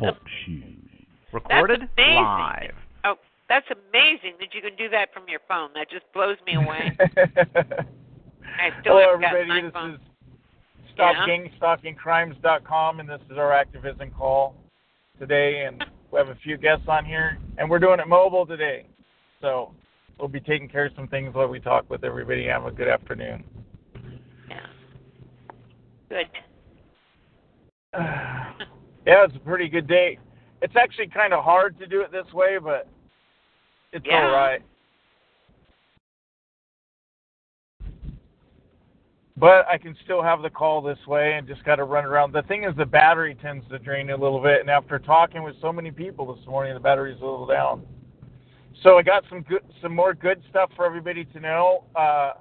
Talk show. Recorded That's live. Oh, that's amazing that you can do that from your phone. That just blows me away. I still Hello, haven't got everybody. my This phone. is Stop Yeah. Gang Stalking Crimes.com, and this is our activism call today. And we have a few guests on here, and we're doing it mobile today. So we'll be taking care of some things while we talk with everybody. Have a good afternoon. Yeah. Good. yeah, it's a pretty good day. It's actually kind of hard to do it this way, but it's Yeah. all right. But I can still have the call this way and just got to run around. The thing is, the battery tends to drain a little bit, and after talking with so many people this morning, the battery's a little down. So I got some good, some more good stuff for everybody to know. Uh,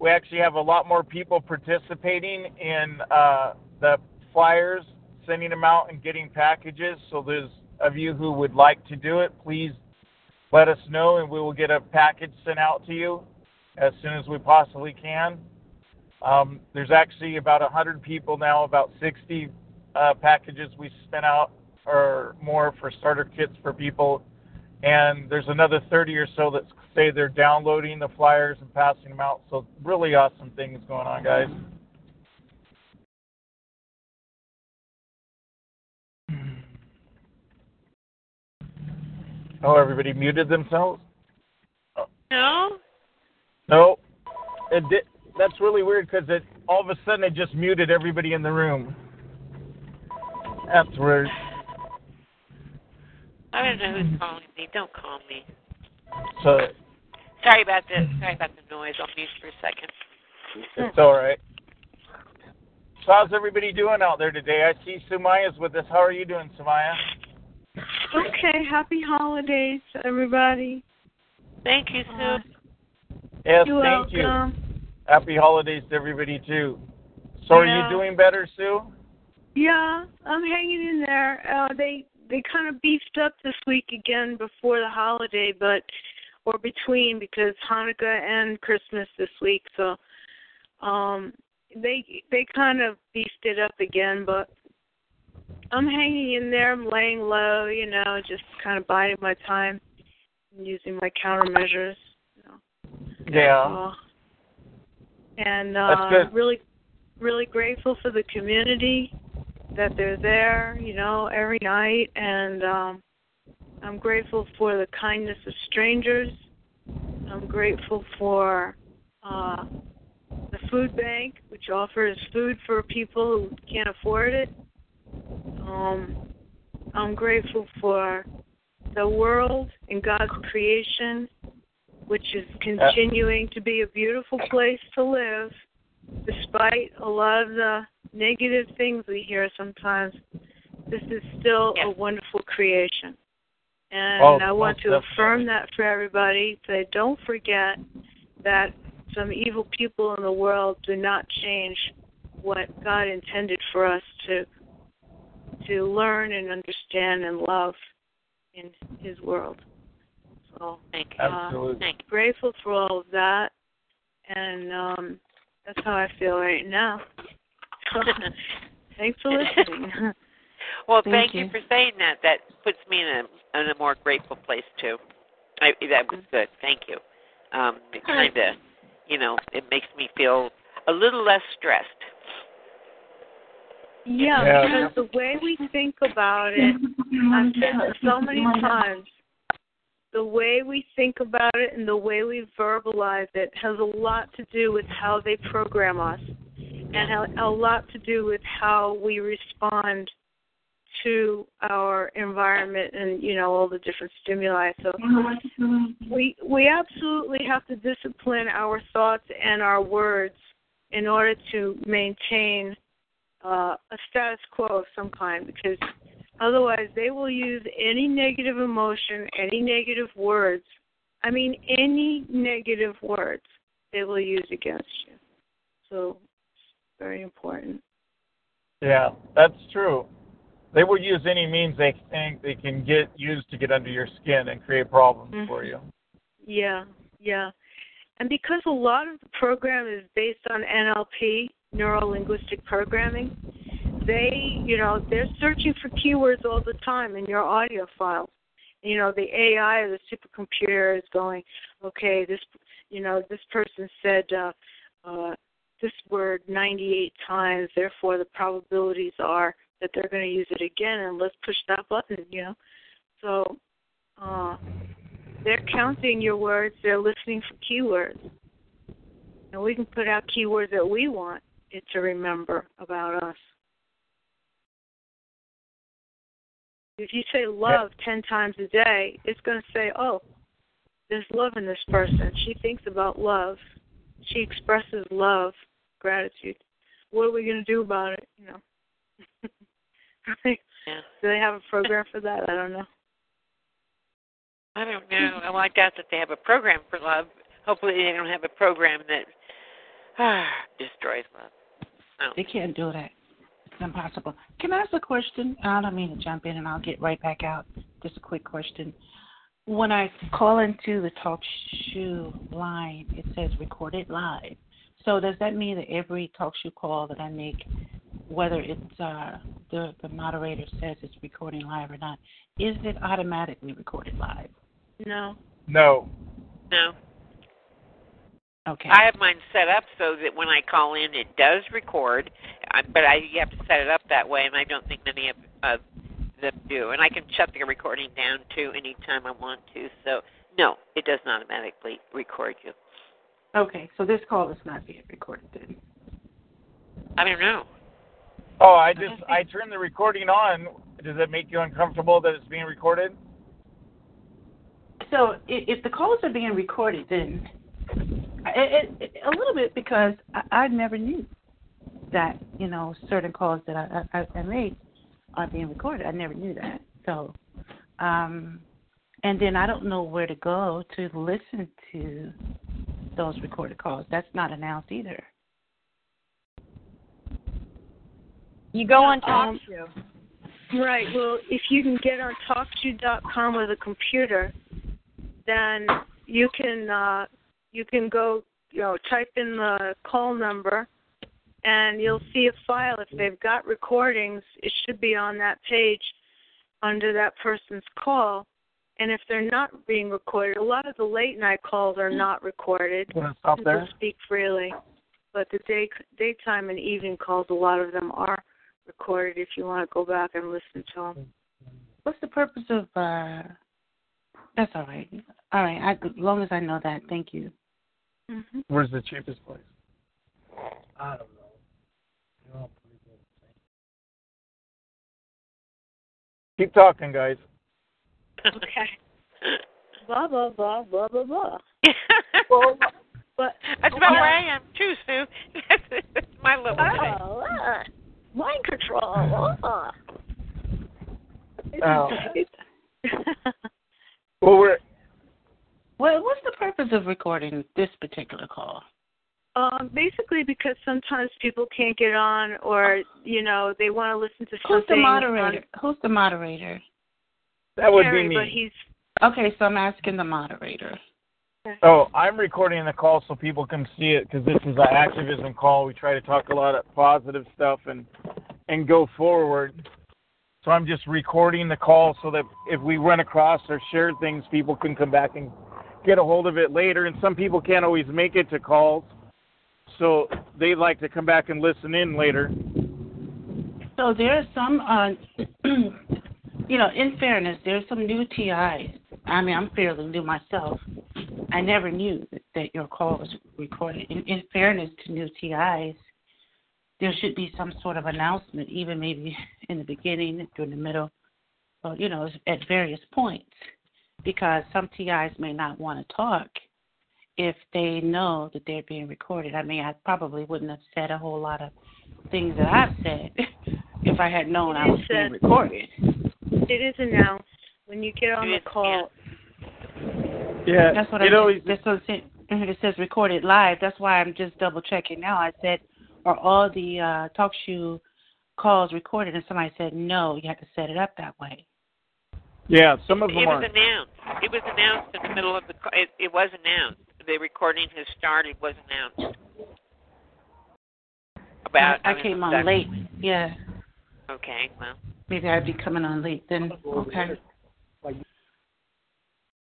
we actually have a lot more people participating in uh, the flyers, sending them out and getting packages. So those of you who would like to do it, please let us know, and we will get a package sent out to you as soon as we possibly can. Um, there's actually about 100 people now, about 60 uh, packages we sent out or more for starter kits for people. And there's another 30 or so that say they're downloading the flyers and passing them out. So really awesome things going on, guys. Oh, everybody muted themselves? No? No. It did, that's really weird because it all of a sudden it just muted everybody in the room. That's weird. I don't know who's calling me. Don't call me. So Sorry about the sorry about the noise. I'll mute for a second. it's all right. So how's everybody doing out there today? I see Sumaya's with us. How are you doing, Sumaya? Okay, happy holidays, everybody. Thank you, Sue. Uh, Yes, You're thank you. Happy holidays to everybody too. So are Yeah. you doing better, Sue? Yeah, I'm hanging in there. Uh, they they kind of beefed up this week again before the holiday, but or between because Hanukkah and Christmas this week. So um they they kind of beefed it up again, but I'm hanging in there. I'm laying low, you know, just kind of biding my time, and using my countermeasures. You know. Yeah. Uh, and uh, really, really grateful for the community that they're there, you know, every night, and um, I'm grateful for the kindness of strangers. I'm grateful for uh, the food bank, which offers food for people who can't afford it. Um, I'm grateful for the world and God's creation, which is continuing to be a beautiful place to live, despite a lot of the negative things we hear sometimes. This is still a wonderful creation. And Oh, I want to affirm that for everybody. That don't forget that some evil people in the world do not change what God intended for us to to learn and understand and love in His world. So Thank you. Absolutely. Thank you. grateful for all of that, and um, that's how I feel right now. Thanks for listening. Well, Thank thank, you. you. for saying that. That puts me in a in a more grateful place too. I, that was good. Thank you. Um, it kind of, you know, it makes me feel a little less stressed. Yeah, Yeah. because the way we think about it, I've said this so many times. The way we think about it and the way we verbalize it has a lot to do with how they program us, and a lot to do with how we respond to our environment and you know all the different stimuli. So we we absolutely have to discipline our thoughts and our words in order to maintain uh, a status quo of some kind because otherwise they will use any negative emotion, any negative words. I mean, any negative words they will use against you. So it's very important. Yeah, that's true. They will use any means they think they can get used to get under your skin and create problems Mhm. for you. Yeah, yeah. And because a lot of the program is based on NLP, neuro linguistic programming, they, you know, they're searching for keywords all the time in your audio files. You know, the AI or the supercomputer is going, okay, this, you know, this person said uh, uh, this word 98 times, therefore the probabilities are that they're going to use it again, and let's push that button, you know. So uh, they're counting your words, they're listening for keywords. And we can put out keywords that we want it to remember about us. If you say love ten times a day, it's going to say, "Oh, there's love in this person. She thinks about love. She expresses love, gratitude. What are we going to do about it?" You know. Yeah. Do they have a program for that? I don't know. I don't know. Well, I doubt that they have a program for love. Hopefully, they don't have a program that ah, destroys love. No. They can't do that. It's impossible. Can I ask a question? I don't mean to jump in, and I'll get right back out. Just a quick question. When I call into the talk show line, it says recorded live. So does that mean that every talk show call that I make, whether it's uh, the the moderator says it's recording live or not, is it automatically recorded live? No. No. No. Okay. I have mine set up so that when I call in, it does record, uh, but I you have to set it up that way, and I don't think many of, of them do. And I can shut the recording down too anytime I want to. So no, it does not automatically record you. Okay. So this call is not being recorded then. I don't know. Oh, I just I turned the recording on. Does it make you uncomfortable that it's being recorded? So if the calls are being recorded, then it, it, a little bit because I, I never knew that you know certain calls that I, I, I made are being recorded. I never knew that. So, um, and then I don't know where to go to listen to those recorded calls. That's not announced either. You go on Um, TalkShoe. Right. Well, if you can get on TalkShoe.com with a computer, then you can uh, you can go you know type in the call number, and you'll see a file. If they've got recordings, it should be on that page under that person's call. And if they're not being recorded, a lot of the late night calls are not recorded. Want to stop People there? speak freely, but the day daytime and evening calls, a lot of them are recorded. If you want to go back and listen to them. What's the purpose of? uh That's all right. All right. I, as long as I know that, thank you. Mm-hmm. Where's the cheapest place? I don't know. Keep talking, guys. Okay. Blah blah blah blah blah blah. well, But that's about where I am too, Sue. that's my level today. oh, uh, mind control. Uh. Oh. Well, we're Well, what's the purpose of recording this particular call? um, basically, because sometimes people can't get on, or you know, they want to listen to Who's the something. moderator? Who's the moderator? that would Terry, be but he's Okay, so I'm asking the moderator. Oh, I'm recording the call so people can see it because this is an activism call. We try to talk a lot of positive stuff and and go forward. So I'm just recording the call so that if we run across or share things, people can come back and get a hold of it later. And some people can't always make it to calls, so they like to come back and listen in later. So there's some, uh, you know, in fairness, there's some new TIs. I mean, I'm fairly new myself. I never knew that, that your call was recorded. In, in fairness to new TIs, there should be some sort of announcement, even maybe in the beginning, during the middle, or, you know, at various points, because some TIs may not want to talk if they know that they're being recorded. I mean, I probably wouldn't have said a whole lot of things that I've said if I had known I was being recorded. it is announced when you get on It the call. Yeah, That's what it I always. That's what it said- it says recorded live. That's why I'm just double checking now. I said, are all the uh, talk show calls recorded? And somebody said, no, you have to set it up that way. Yeah, some of them It was are. announced. It was announced in the middle of the. ca- It, it was announced. The recording has started. Was announced. About. I, I mean, came on that- late. Yeah. Okay, well, Maybe I'd be coming on late then. Okay.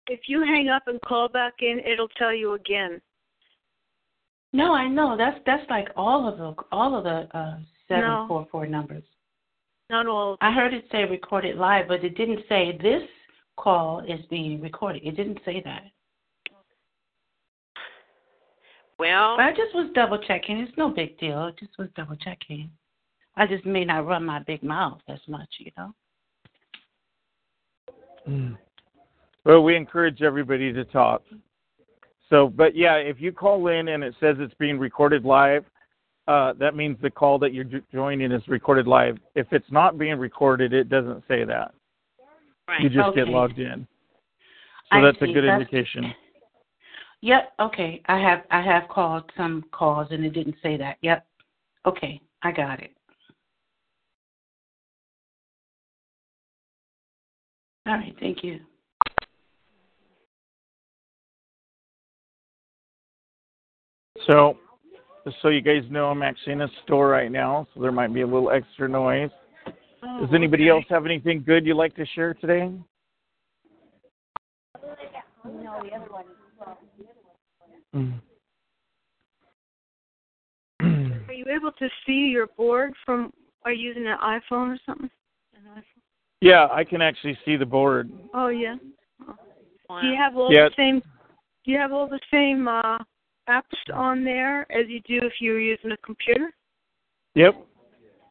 If you hang up and call back in, it'll tell you again. No, I know. That's that's like all of the all of the uh seven four four numbers. Not all. I heard it say recorded live, but it didn't say this call is being recorded. It didn't say that. well, But I just was double checking. It's no big deal. It just was double checking. I just may not run my big mouth as much, you know. Mm. Well, we encourage everybody to talk. So, but yeah, if you call in and it says it's being recorded live, uh, that means the call that you're joining is recorded live. If it's not being recorded, it doesn't say that. right. You just get logged in. So I that's a good That's- indication. Yep. Okay. I have I have called some calls and it didn't say that. Yep. Okay. I got it. All right. Thank you. So, just so you guys know, I'm actually in a store right now, so there might be a little extra noise. Oh, Does anybody else have anything good you'd like to share today? Mm. Are you able to see your board from? Are you using an iPhone or something? An iPhone? yeah, I can actually see the board. Oh yeah. Wow. Do you have all Yeah. the same? Do you have all the same uh, apps on there as you do if you were using a computer? Yep.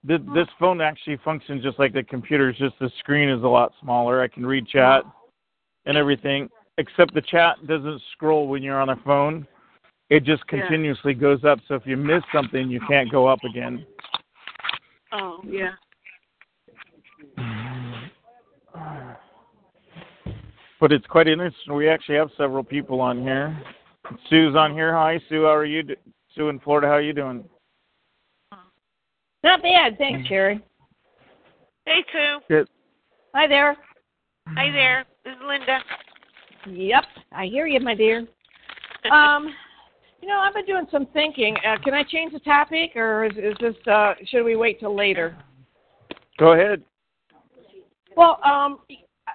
This, this phone actually functions just like the computer. It's just the screen is a lot smaller. I can read chat and everything, except the chat doesn't scroll when you're on a phone. It just Yeah. continuously goes up. So if you miss something, you can't go up again. Oh yeah. But it's quite interesting. We actually have several people on here. Sue's on here. Hi, Sue. How are you? do- Sue in Florida. How are you doing? Not bad, thanks, Sherry. Hey, Sue. Good. Hi there. Hi there. This is Linda. Yep, I hear you, my dear. Um, you know, I've been doing some thinking. Uh, can I change the topic, or is, is this? Uh, should we wait till later? Go ahead. Well, um,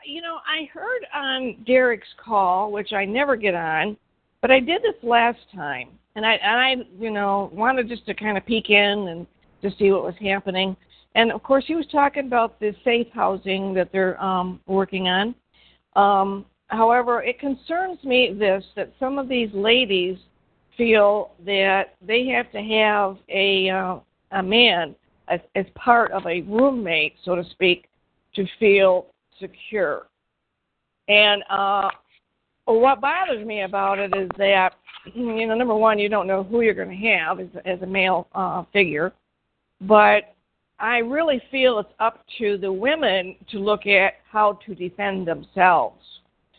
you know, I heard on Derek's call, which I never get on, but I did this last time, and I, and I, you know, wanted just to kind of peek in and to see what was happening. And of course, he was talking about the safe housing that they're um, working on. Um, however, it concerns me this that some of these ladies feel that they have to have a uh, a man as, as part of a roommate, so to speak, to feel secure. And uh, what bothers me about it is that, you know, number one, you don't know who you're going to have as, as a male uh, figure, but I really feel it's up to the women to look at how to defend themselves.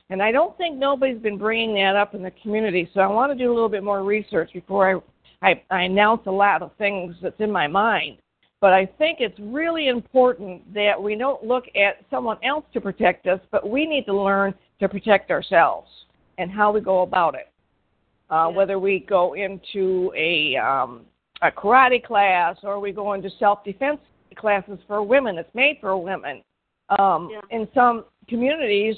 And I don't think nobody's been bringing that up in the community, so I want to do a little bit more research before I, I, I announce a lot of things that's in my mind. But I think it's really important that we don't look at someone else to protect us, but we need to learn to protect ourselves and how we go about it. Uh, Whether we go into a um, a karate class or we go into self defense classes for women. It's made for women. Um, Yeah. In some communities,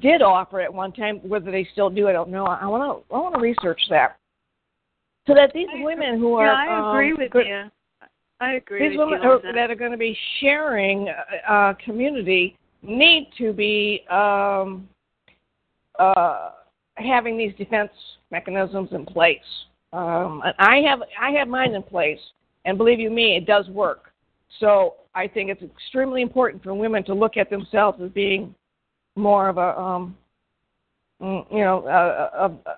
did offer it one time. Whether they still do, I don't know. I want to I want to research that so that these I agree- women who are yeah, I agree um, with good- you. I agree these with women you are, that. that are going to be sharing uh, uh, community need to be um, uh, having these defense mechanisms in place. Um, and I have I have mine in place, and believe you me, it does work. So I think it's extremely important for women to look at themselves as being more of a um, mm, you know uh, uh, uh,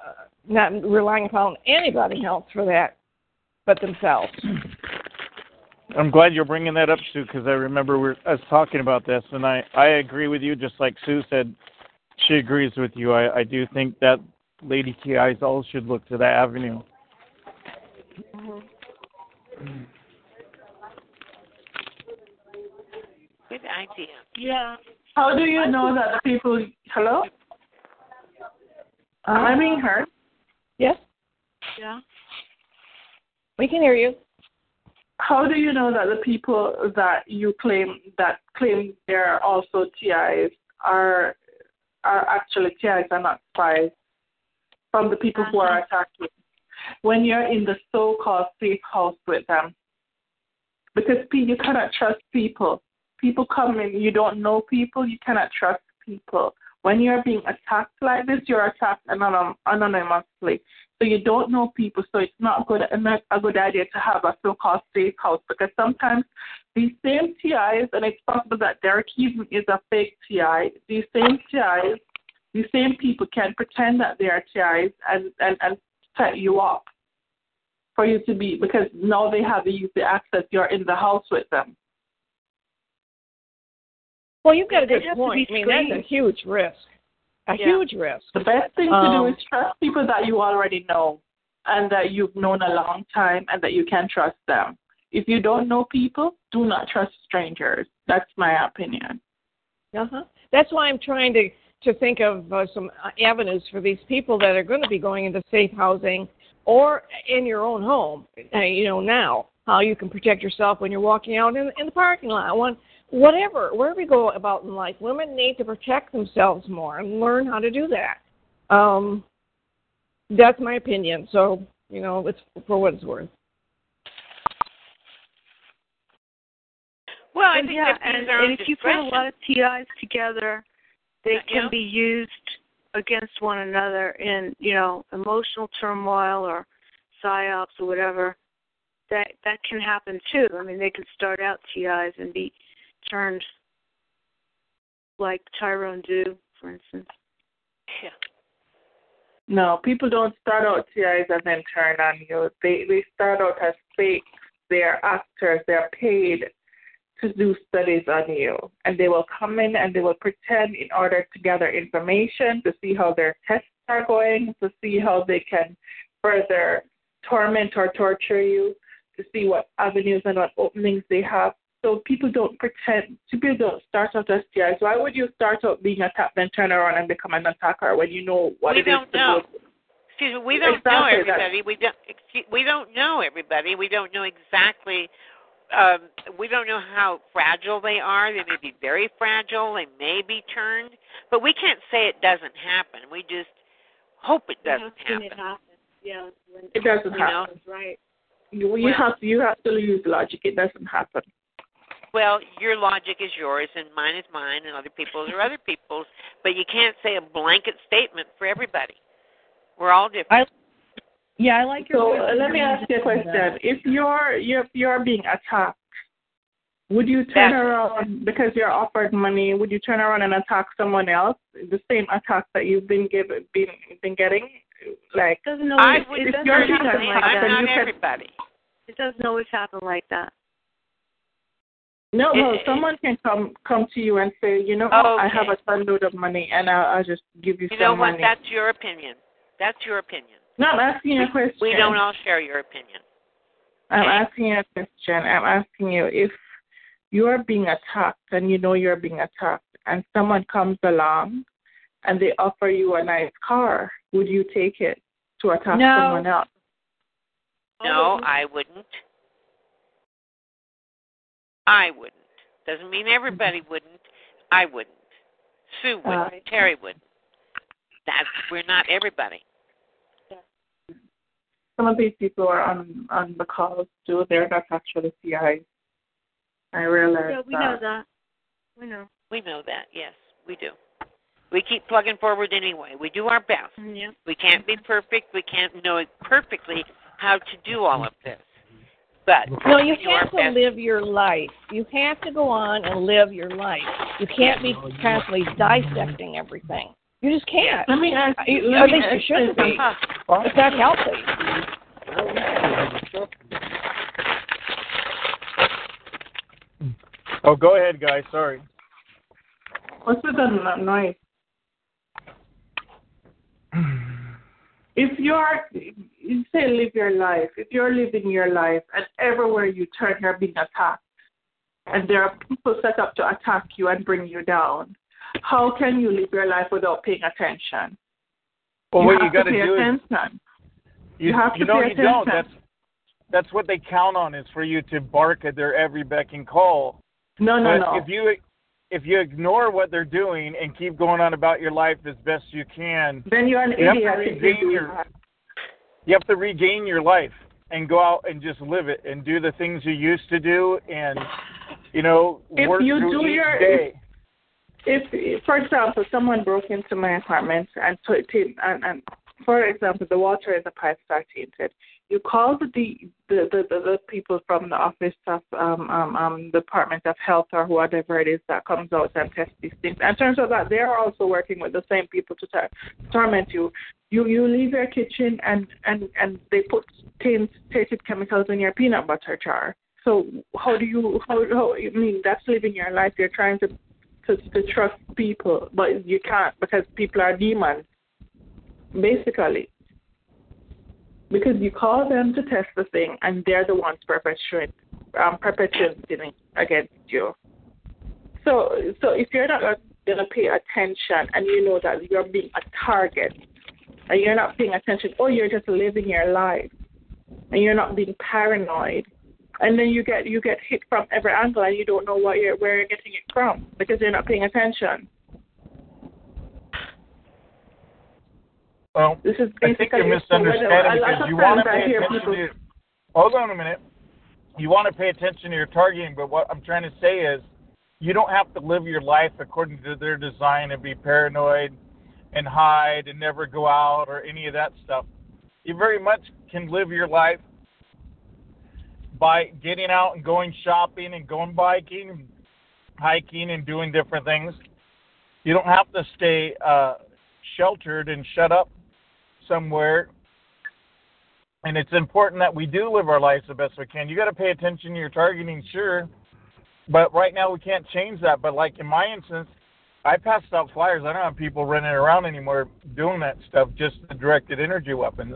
not relying upon anybody else for that, but themselves. I'm glad you're bringing that up, Sue, because I remember we are us talking about this, and I I agree with you. Just like Sue said, she agrees with you. I I do think that Lady TIs all should look to that avenue. Mm-hmm. Good idea. Yeah. How do you know that the people? Hello, am I being heard? Yes, Yeah. we can hear you. How do you know that the people that you claim that claim they're also TIs are are actually TIs and not spies from the people who are uh-huh. attacking? When you're in the so-called safe house with them, because you cannot trust people. People come in, you don't know people, you cannot trust people. When you're being attacked like this, you're attacked anonym, anonymously. So you don't know people, so it's not good a good idea to have a so-called safe house because sometimes these same TIs, and it's possible that Derek even is a fake TI. These same TIs, these same people can pretend that they are TIs and and and set you up for you to be because now they have the the access. You're in the house with them. Well, you've got a good point. I mean, that's a huge risk a yeah. huge risk. The best thing um, to do um, is trust people that you already know and that you've known a long time and that you can trust them. If you don't know people, do not trust strangers. That's my opinion. Uh-huh. That's why I'm trying to to think of uh, some avenues for these people that are going to be going into safe housing or in your own home. Uh, you know now how you can protect yourself when you're walking out in, in the parking lot. One whatever, wherever we go about in life, women need to protect themselves more and learn how to do that. Um, that's my opinion. So, you know, it's for what it's worth. Well, I think yeah, and, and if you put a lot of TIs together, they can be used against one another in, you know, emotional turmoil or psyops or whatever. That that can happen too. I mean, they can start out TIs and be turned like Tyrone do, for instance. Yeah. No, people don't start out TIs and then turn on you. They they start out as fake. They are actors. They are paid to do studies on you, and they will come in and they will pretend in order to gather information to see how their tests are going, to see how they can further torment or torture you, to see what avenues and what openings they have so people don't pretend, people don't start out as TIs. Why would you start out being attacked, then turn around and become an attacker when you know what it is? we it don't is know. Excuse me, we don't exactly know everybody. That. We don't. Excuse, we don't know everybody. We don't know exactly. Um, we don't know how fragile they are. They may be very fragile. They may be turned, but we can't say it doesn't happen. We just hope it doesn't happen. It happens. Yeah, it doesn't happen. Know? Right. You, you well, have to, you have to use logic. It doesn't happen. Well, your logic is yours, and mine is mine, and other people's are other people's. But you can't say a blanket statement for everybody. We're all different. I, yeah, I like your. So uh, let me ask you a question: If you're if you're being attacked, would you turn around because you're offered money? Would you turn around and attack someone else? The same attack that you've been given, been been getting, like doesn't always, I would, it doesn't always happen like that. I'm Not everybody. It doesn't always happen like that. No, no. Someone can come come to you and say, you know, okay. I have a ton load of money, and I'll, I'll just give you, some. you know what? money. That's your opinion. That's your opinion. No, I'm asking you a question. We don't all share your opinion. I'm okay. asking you a question. I'm asking you if you are being attacked and you know you're being attacked, and someone comes along and they offer you a nice car, would you take it to attack no. someone else? No, I wouldn't. I wouldn't. Doesn't mean everybody mm-hmm. wouldn't. I wouldn't. Sue wouldn't. Uh, Terry wouldn't. That's we're not everybody. Some of these people are on on the calls too. They're not actually TIs. I realize. Yeah, we that. know that. We know. We know that. Yes, we do. We keep plugging forward anyway. We do our best. Mm, yeah. We can't be perfect. We can't know perfectly how to do all of this. But no, you have to live your life. You have to go on and live your life. You can't be constantly dissecting everything. You just can't. Let me ask you. At least you shouldn't be. It's not healthy. Oh, go ahead, guys. Sorry. What's with that noise? if you're you say live your life, if you're living your life and everywhere you turn you're being attacked and there are people set up to attack you and bring you down, how can you live your life without paying attention? Well, you what you got to do attention. is you, you have to you know pay you attention. don't. That's that's what they count on is for you to bark at their every beck and call. No, no, but no. if you if you ignore what they're doing and keep going on about your life as best you can, then you're an you have idiot. to if you regain do your that. You have to regain your life and go out and just live it and do the things you used to do and you know If work you do each your- day. if, for example, someone broke into my apartment and put and, and for example, the water in the pipe started tainted, you call the the, the the people from the office of um um um Department of Health or whatever it is that comes out and tests these things. And turns out that they are also working with the same people to tor- torment you. You you leave your kitchen and and and they put taint, tainted chemicals in your peanut butter jar. So how do you how how I mean that's living your life. You're trying to to, to trust people, but you can't because people are demons, basically. Because you call them to test the thing, and they're the ones perpetuating um, perpetuating against you. So, so if you're not going to pay attention, and you know that you're being a target, and you're not paying attention, or you're just living your life, and you're not being paranoid, and then you get you get hit from every angle and you don't know what you're where you're getting it from because you're not paying attention. Well, This is I think you're misunderstanding because you want to pay attention to. Hold on a minute. You want to pay attention to your targeting, but what I'm trying to say is, you don't have to live your life according to their design and be paranoid and hide and never go out or any of that stuff. You very much can live your life by getting out and going shopping and going biking and hiking and doing different things. You don't have to stay uh, sheltered and shut up somewhere. And it's important that we do live our lives the best we can. You got to pay attention to your targeting, sure, but right now we can't change that. But like in my instance, I passed out flyers. I don't have people running around anymore doing that stuff. Just the directed energy weapons.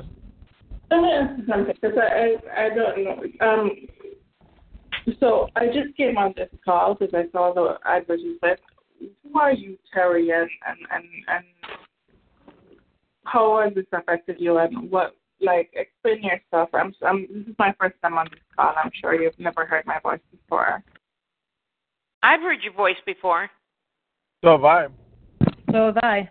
Let me ask you something because I, I I don't know. Um, so I just came on this call because I saw the advertisement. Who are you, Terry, and and and, and how has this affected you, and what like explain yourself? I'm I'm this is my first time on this call. I'm sure you've never heard my voice before. I've heard your voice before. So have I. So have I.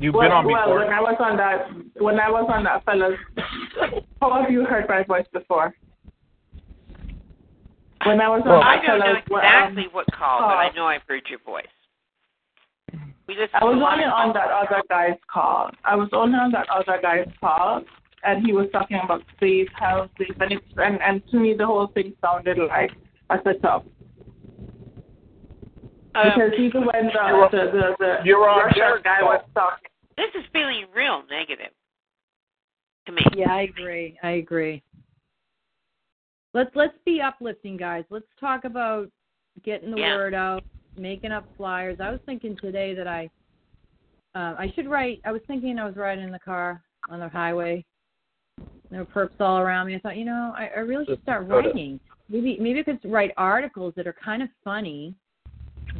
You've well, been on well, before. when I was on that when I was on that fellas, how have you heard my voice before? When I was on Well, I don't know fellas, well, exactly um, what call, but I know I've heard your voice. We listen I was a only on that other guy's call. I was only on that other guy's call, and he was talking about safe houses, and it's and and to me the whole thing sounded like a setup Um, because even when the You're the the, the you're Russian guy was talking, this is feeling real negative to me. Yeah, I agree. I agree. Let's let's be uplifting, guys. Let's talk about getting the Yeah. word out, making up flyers. I was thinking today that I uh, I should write. I was thinking I was riding in the car on the highway. There were perps all around me. I thought, you know, I, I really should start writing. Maybe maybe I could write articles that are kind of funny,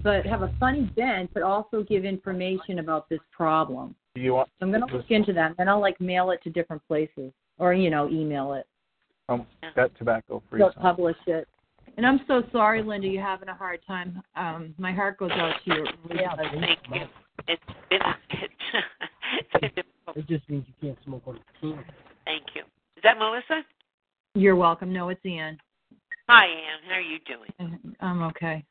but have a funny bent, but also give information about this problem. Do you want So I'm gonna look into that, and then I'll like mail it to different places, or you know, email it. um, that tobacco free? They'll publish it. And I'm so sorry, Linda, you're having a hard time. Um, my heart goes out to you. Yeah, thank you. It's been it's, it's been difficult. It just means you can't smoke on the team. Thank you. Is that Melissa? You're welcome. No, it's Ian. Hi, Ann. How are you doing? I'm okay.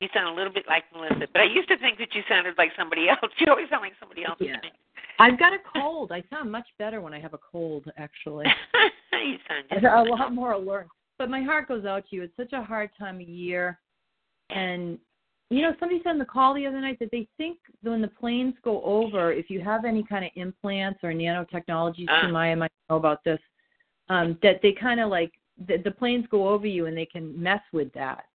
You sound a little bit like Melissa, but I used to think that you sounded like somebody else. You always sound like somebody else. Yeah. I've got a cold. I sound much better when I have a cold, actually. you sound just a lot more alert. But my heart goes out to you. It's such a hard time of year. And, you know, somebody said on the call the other night that they think when the planes go over, if you have any kind of implants or nanotechnologies, Ah. Maya might know about this, um, that they kind of like, the, the planes go over you and they can mess with that.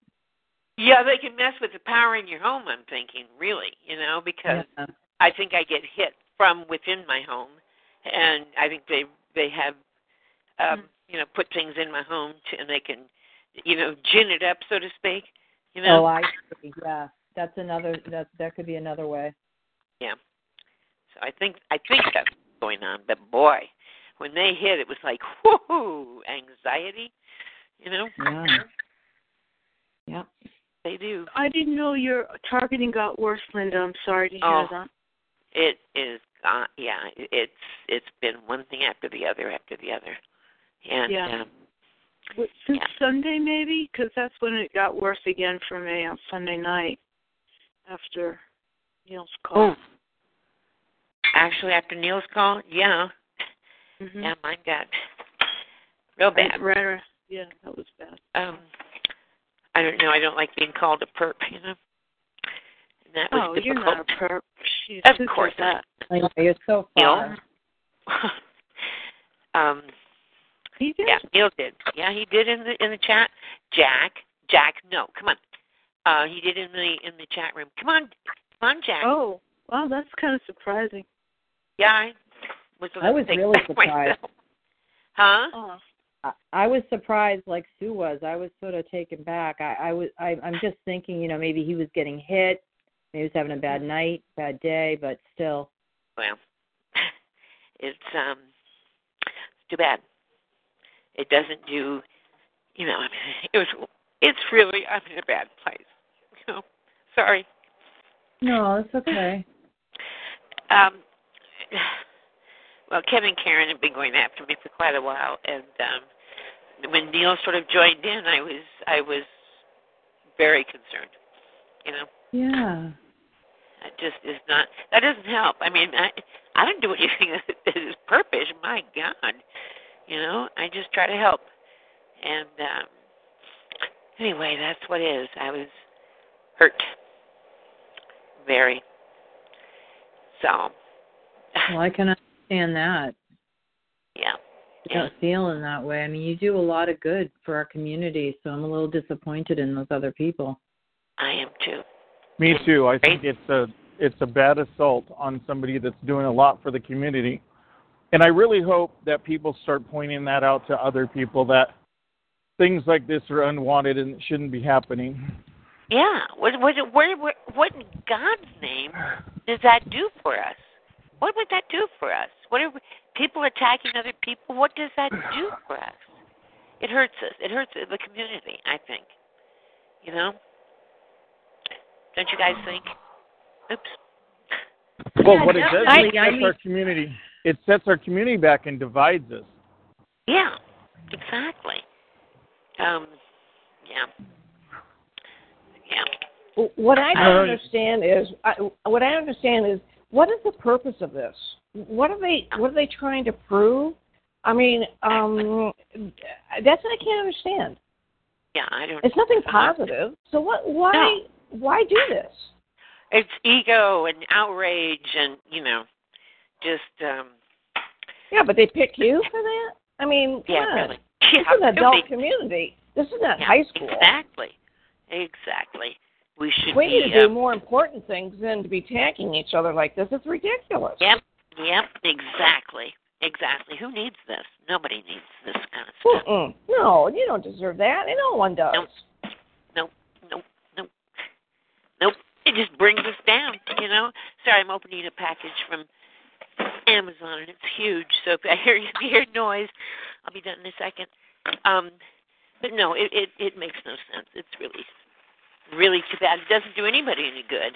Yeah, they can mess with the power in your home, I'm thinking, really, you know, because Yeah. I think I get hit from within my home and I think they they have um, you know, put things in my home to, and they can you know, gin it up so to speak. You know? Oh, I see. Yeah, that's another. That that could be another way. Yeah. So I think I think that's going on. But boy, when they hit, it was like whoo anxiety. You know, Yeah. Yep. they do. I didn't know your targeting got worse, Linda. I'm sorry to hear Oh. that. It is. Uh, yeah, it's it's been one thing after the other after the other, and Yeah. um, Since Yeah. Sunday, maybe, because that's when it got worse again for me on Sunday night after Neil's call. oh, actually after Neil's call, yeah, Mhm. yeah, mine got real bad. Right, right. Yeah, that was bad. um I don't know, I don't like being called a perp, you know. And that was Oh, you're not a perp. Jeez, Of course not. I know, you're so Neil. far. um He did. yeah, Neil did. Yeah, he did in the in the chat. Jack, Jack, no, come on. Uh he did in the in the chat room. Come on. Come on, Jack. Oh, wow, that's kind of surprising. Yeah, I was I was really surprised. myself. Huh? Oh, I- I was surprised, like Sue was. I was sort of taken back. I, I was. I, I'm just thinking, you know, maybe he was getting hit. Maybe he was having a bad night, bad day, but still. Well, it's um it's too bad. It doesn't do you know, I mean, it was it's really I'm in a bad place. You know. Sorry. No, it's okay. Um well, Kevin Karen have been going after me for quite a while and um when Neil sort of joined in I was I was very concerned. You know. Yeah. That just is not. That doesn't help. I mean, I I don't do anything that is purpose. My God, you know, I just try to help. And um anyway, that's what it is. I was hurt, very. So, Well, I can understand that. yeah, You don't feel in that way. I mean, you do a lot of good for our community, so I'm a little disappointed in those other people. I am too. Me too. I think it's a it's a bad assault on somebody that's doing a lot for the community. And I really hope that people start pointing that out to other people that things like this are unwanted and shouldn't be happening. Yeah. What what what what, what in God's name does that do for us? What would that do for us? What are we, people attacking other people? What does that do for us? It hurts us. It hurts the community. I think. You know. Don't you guys think? Oops. Well, Yeah, what it does is it I sets mean- our community it sets our community back and divides us. Yeah. Exactly. Um. Yeah. Yeah. What I Uh, don't understand is, I, what I understand is, what is the purpose of this? What are they? What are they trying to prove? I mean, um, that's what I can't understand. Yeah. I don't. It's nothing positive. So what? Why? No. Why do this? It's ego and outrage and you know, just um. Yeah, but they pick you for that. I mean, Yeah. Really. This Yeah. is an adult really. community. This is not Yeah, high school. Exactly. Exactly. We should We be. need to do um, more important things than to be attacking each other like this. It's ridiculous. Yep. Yep. Exactly. Exactly. Who needs this? Nobody needs this kind of stuff. Mm-mm. No, you don't deserve that. And no one does. Nope. Nope. Nope. Nope. Nope. It just brings us down. You know. Sorry, I'm opening a package from Amazon and it's huge. So if I hear you hear noise, I'll be done in a second. Um, but no, it it it makes no sense. It's really really too bad. It doesn't do anybody any good.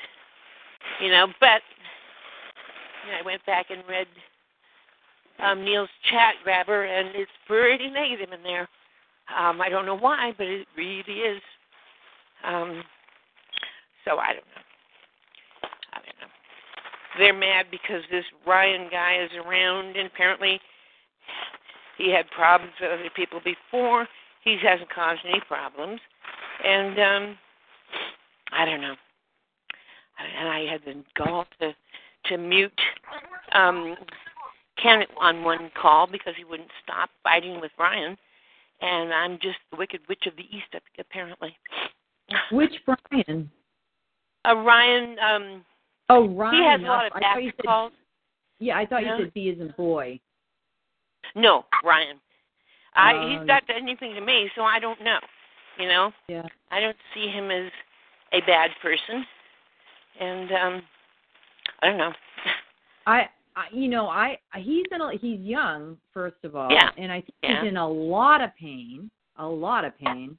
You know, but you know, I went back and read um Neil's chat grabber and it's pretty negative in there. Um, I don't know why, but it really is. Um so I don't know. I don't know. They're mad because this Ryan guy is around and apparently he had problems with other people before. He hasn't caused any problems. And um I don't know. And I had the gall to to mute um Ken on one call because he wouldn't stop fighting with Ryan. And I'm just the wicked witch of the east apparently. Which Brian? Uh, Ryan, um, Oh, Ryan. he has a lot of back said, calls. Yeah, I thought Yeah. you said B as in boy. No, Ryan. I Um, he's not done anything to me, so I don't know. You know, Yeah. I don't see him as a bad person, and um, I don't know. I I, you know, I he's in a, he's young first of all, Yeah. and I think Yeah. he's in a lot of pain, a lot of pain.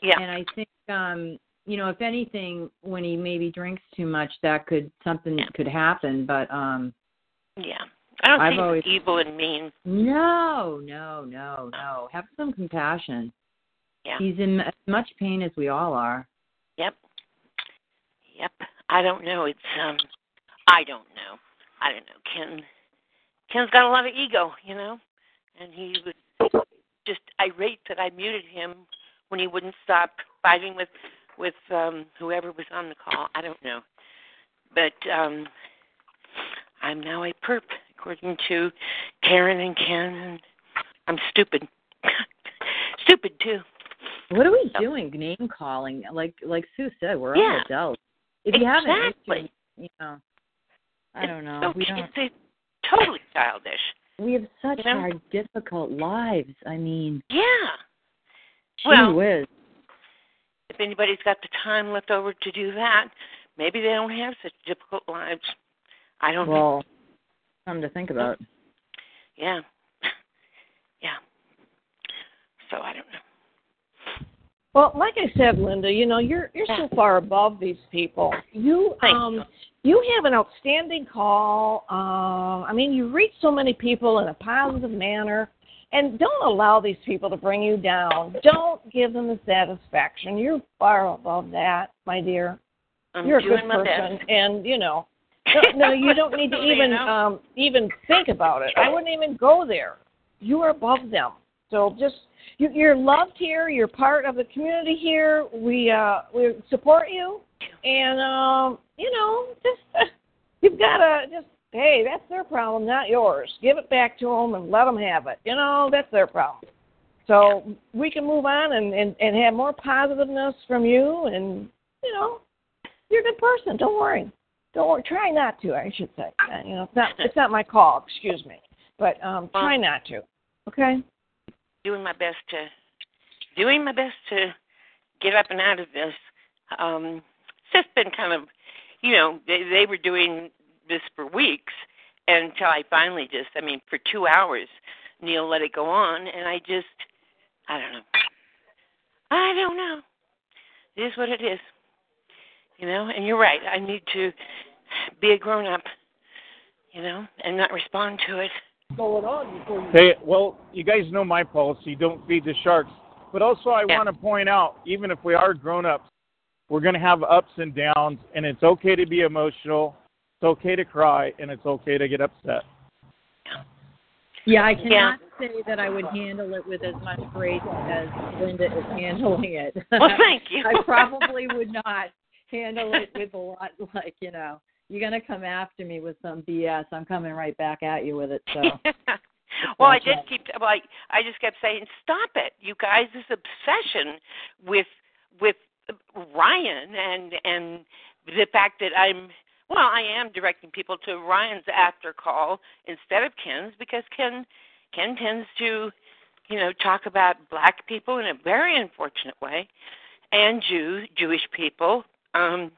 Yeah. And I think um you know, if anything, when he maybe drinks too much, that could something Yeah. could happen. But um Yeah. I don't I've think always- he's evil and mean. no, no, no, no. Have some compassion. Yeah. He's in as much pain as we all are. Yep. Yep. I don't know. It's um I don't know. I don't know. Ken Ken's got a lot of ego, you know? And he was just irate that I muted him when he wouldn't stop fighting with with um whoever was on the call. I don't know. But um I'm now a perp according to Karen and Ken and I'm stupid. stupid too. What are we doing? Name calling, like like Sue said, we're all Yeah. adults. If you have an Exactly. issue, you know, I don't know. So we don't. it's totally childish. We have such You know? hard, difficult lives. I mean, Yeah. gee Well, whiz. If anybody's got the time left over to do that, maybe they don't have such difficult lives. I don't know. Well, something to think about. Yeah. Yeah. So I don't know. Well, like I said, Linda, you know, you're you're so far above these people. You Thank um you have an outstanding call. Um I mean, you reach so many people in a positive manner and don't allow these people to bring you down. Don't give them the satisfaction. You're far above that, my dear. I'm you're a good person best. and you know no, no, you don't need to even um even think about it. I wouldn't even go there. You are above them. So just you, you're loved here. You're part of the community here. We uh we support you, and um you know just you've got to just hey that's their problem, not yours. Give it back to them and let them have it. You know that's their problem. So we can move on and and and have more positiveness from you, and you know you're a good person. Don't worry. Don't worry. Try not to. I should say. Uh, you know, it's not it's not my call. Excuse me. But um, try not to. Okay. doing my best to doing my best to get up and out of this. Um it's just been kind of you know, they they were doing this for weeks until I finally just I mean, for two hours Neil let it go on and I just I don't know. I don't know. It is what it is. You know, and you're right. I need to be a grown up, you know, and not respond to it. Going on before you. Hey, well, you guys know my policy: don't feed the sharks. But also, I Yeah. want to point out, even if we are grown-ups, we're going to have ups and downs, and it's okay to be emotional. It's okay to cry, and it's okay to get upset. Yeah, I cannot say that I would handle it with as much grace as Linda is handling it. Well, thank you. I probably would not handle it with a lot like you know. You're gonna come after me with some BS. I'm coming right back at you with it. So well, I That's did keep. Well, I, I just kept saying, "Stop it, you guys! This obsession with with Ryan and and the fact that I'm well, I am directing people to Ryan's after call instead of Ken's because Ken Ken tends to, you know, talk about black people in a very unfortunate way, and Jew Jewish people. Um,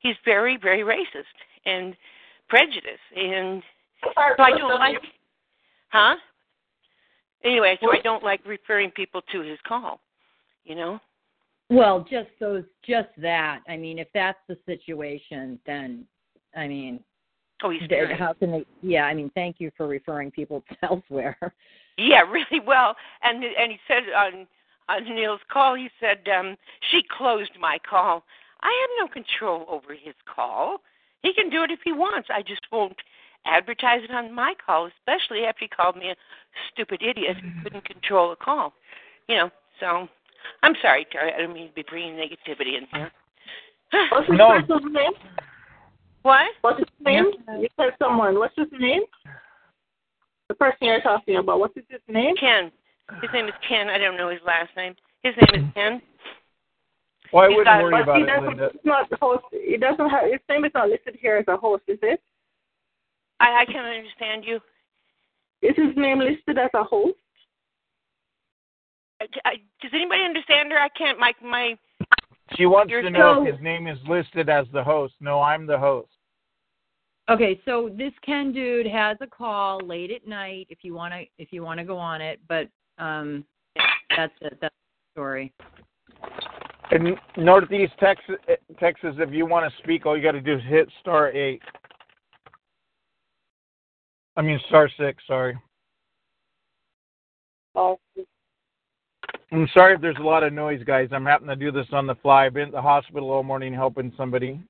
he's very very racist and prejudiced and so I don't like huh? Anyway, so I don't like referring people to his call. You know? Well, just those, just that. I mean, if that's the situation, then I mean, Oh, he's very how can they? Yeah, I mean, thank you for referring people elsewhere. Yeah, really well. And and he said on on Neil's call, he said um she closed my call. I have no control over his call. He can do it if he wants. I just won't advertise it on my call, especially after he called me a stupid idiot who couldn't control a call. You know, so I'm sorry, Terry. I don't mean to be bringing negativity in here. What's his No. person's name? what? What's his name? You said someone. What's his name? The person you're talking about. What's his name? Ken. His name is Ken. I don't know his last name. His name is Ken. Well, I He's wouldn't worry about he it, doesn't. Linda. It's not the host. He doesn't have. His name is not listed here as a host, is it? I, I can't understand you. Is his name listed as a host? I, I, does anybody understand her? I can't. My my. She wants You're to know so- if his name is listed as the host. No, I'm the host. Okay, so this Ken dude has a call late at night if you want to if you want to go on it, but um that's it. That's the story. In Northeast Texas, Texas, if you want to speak, all you got to do is hit star eight. I mean star six. Sorry. Oh, I'm sorry if there's a lot of noise, guys. I'm having to do this on the fly. I've been at the hospital all morning helping somebody.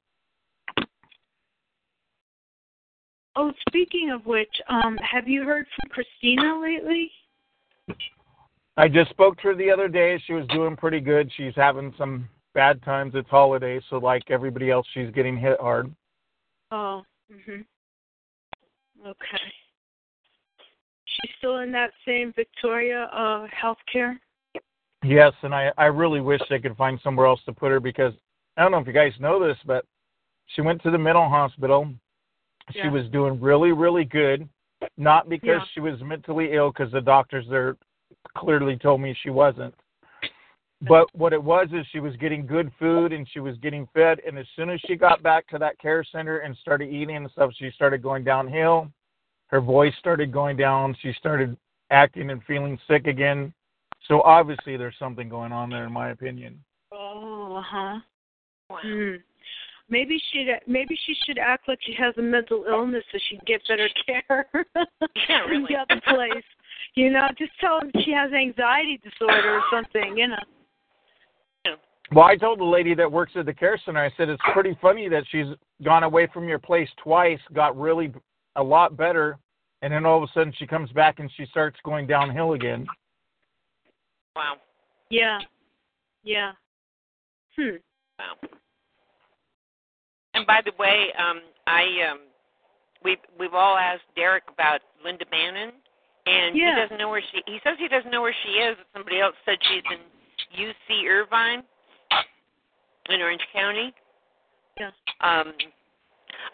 Oh, speaking of which, um, have you heard from Christina lately? I just spoke to her the other day. She was doing pretty good. She's having some bad times. It's holidays, so like everybody else, she's getting hit hard. Oh. Mhm. Okay. She's still in that same Victoria uh healthcare. Yes, and I I really wish they could find somewhere else to put her because I don't know if you guys know this, but she went to the mental hospital. She was doing really really good, not because Yeah. she was mentally ill, because the doctors there clearly told me she wasn't. But what it was is she was getting good food and she was getting fed, and as soon as she got back to that care center and started eating and stuff, she started going downhill. Her voice started going down. She started acting and feeling sick again. So obviously there's something going on there, in my opinion. Oh, uh huh. Wow. Hmm. Maybe she maybe she should act like she has a mental illness so she'd get better care. Yeah, in really. the other place. You know, just tell her she has anxiety disorder or something. You know. Well, I told the lady that works at the care center, I said it's pretty funny that she's gone away from your place twice, got really a lot better, and then all of a sudden she comes back and she starts going downhill again. Wow. Yeah. Yeah. Hmm. Wow. And by the way, um, I um, we've we've all asked Derek about Linda Bannon, and Yeah. he doesn't know where she. He says he doesn't know where she is. Somebody else said she's in UC Irvine, in Orange County. Yeah. Um,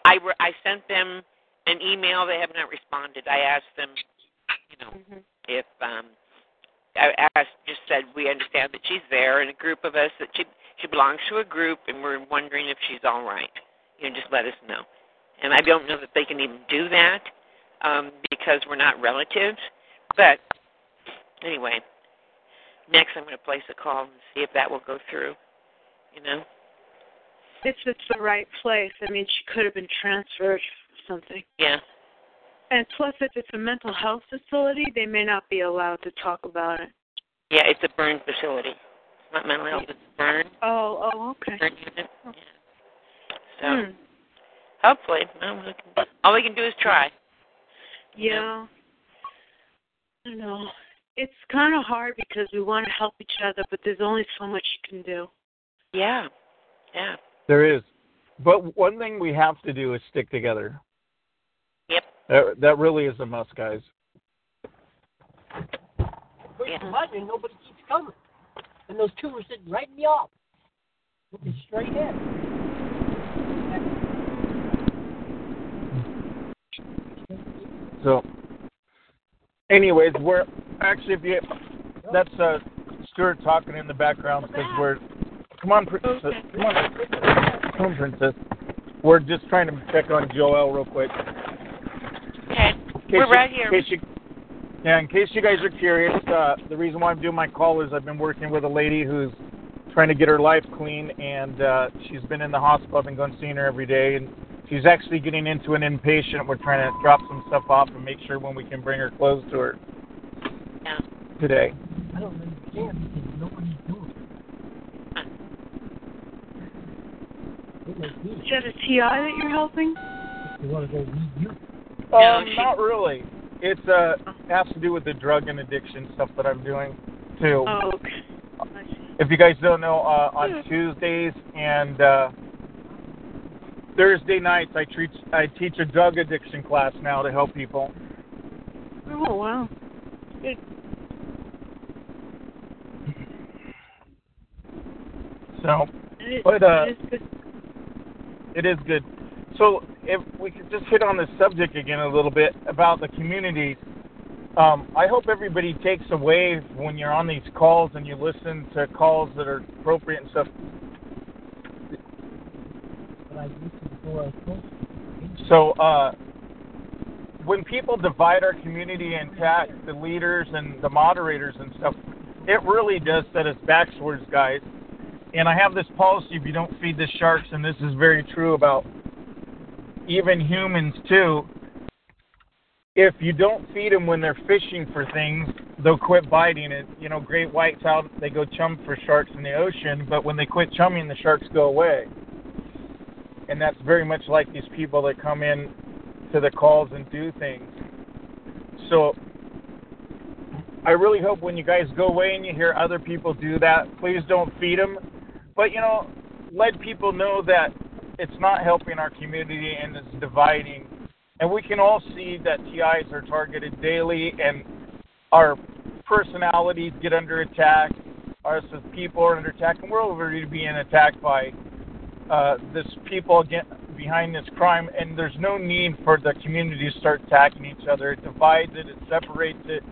I re- I sent them an email. They have not responded. I asked them, you know, Mhm. if um I asked just said we understand that she's there and a group of us that she she belongs to a group and we're wondering if she's all right. You know, just let us know. And I don't know that they can even do that um because we're not relatives. But anyway, next I'm going to place a call and see if that will go through. You know. If it's the right place, I mean, she could have been transferred or something. Yeah. And plus, if it's a mental health facility, they may not be allowed to talk about it. Yeah, it's a burn facility. It's not mental health, it's a burn Oh, oh, okay. burn unit. Yeah. So Hmm. hopefully, well, we can, all we can do is try. Yeah. I know. It's kind of hard because we want to help each other, but there's only so much you can do. Yeah. Yeah. There is. But one thing we have to do is stick together. That, that really is a must, guys. Push Yeah. the button and nobody keeps coming. And those two were sitting right in the office. Looking straight in. So, anyways, we're actually if you that's uh Stuart talking in the background because we're come on, princess, come on, come on, princess. We're just trying to check on Joel real quick. Okay. In case We're you- right here. In case you, yeah, in case you guys are curious, uh, the reason why I'm doing my call is I've been working with a lady who's trying to get her life clean, and uh, she's been in the hospital. I've been going seeing her every day, and she's actually getting into an inpatient. We're trying to drop some stuff off and make sure when we can bring her clothes to her Yeah. today. I don't understand because nobody's doing it. It might be. Is that a TI that you're helping? They want to go read you. No, um, she- not really. It's uh has to do with the drug and addiction stuff that I'm doing too. Oh, okay. If you guys don't know, uh, on Tuesdays and uh, Thursday nights, I treat I teach a drug addiction class now to help people. Oh, wow. So It, But, uh, it is good. So if we could just hit on this subject again a little bit about the communities. Um, I hope everybody takes away when you're on these calls and you listen to calls that are appropriate and stuff. So uh, when people divide our community and attack the leaders and the moderators and stuff, it really does set us backwards, guys. And I have this policy: if you don't feed the sharks, and this is very true about even humans too. If you don't feed them when they're fishing for things, they'll quit biting it. You know, great whites out, they go chum for sharks in the ocean, but when they quit chumming, the sharks go away. And that's very much like these people that come in to the calls and do things. So I really hope when you guys go away and you hear other people do that, please don't feed them. But, you know, let people know that it's not helping our community and it's dividing. And we can all see that TIs are targeted daily and our personalities get under attack. Us as people are under attack, and we're already being attacked by uh, this people again, behind this crime. And there's no need for the community to start attacking each other. It divides it, it separates it.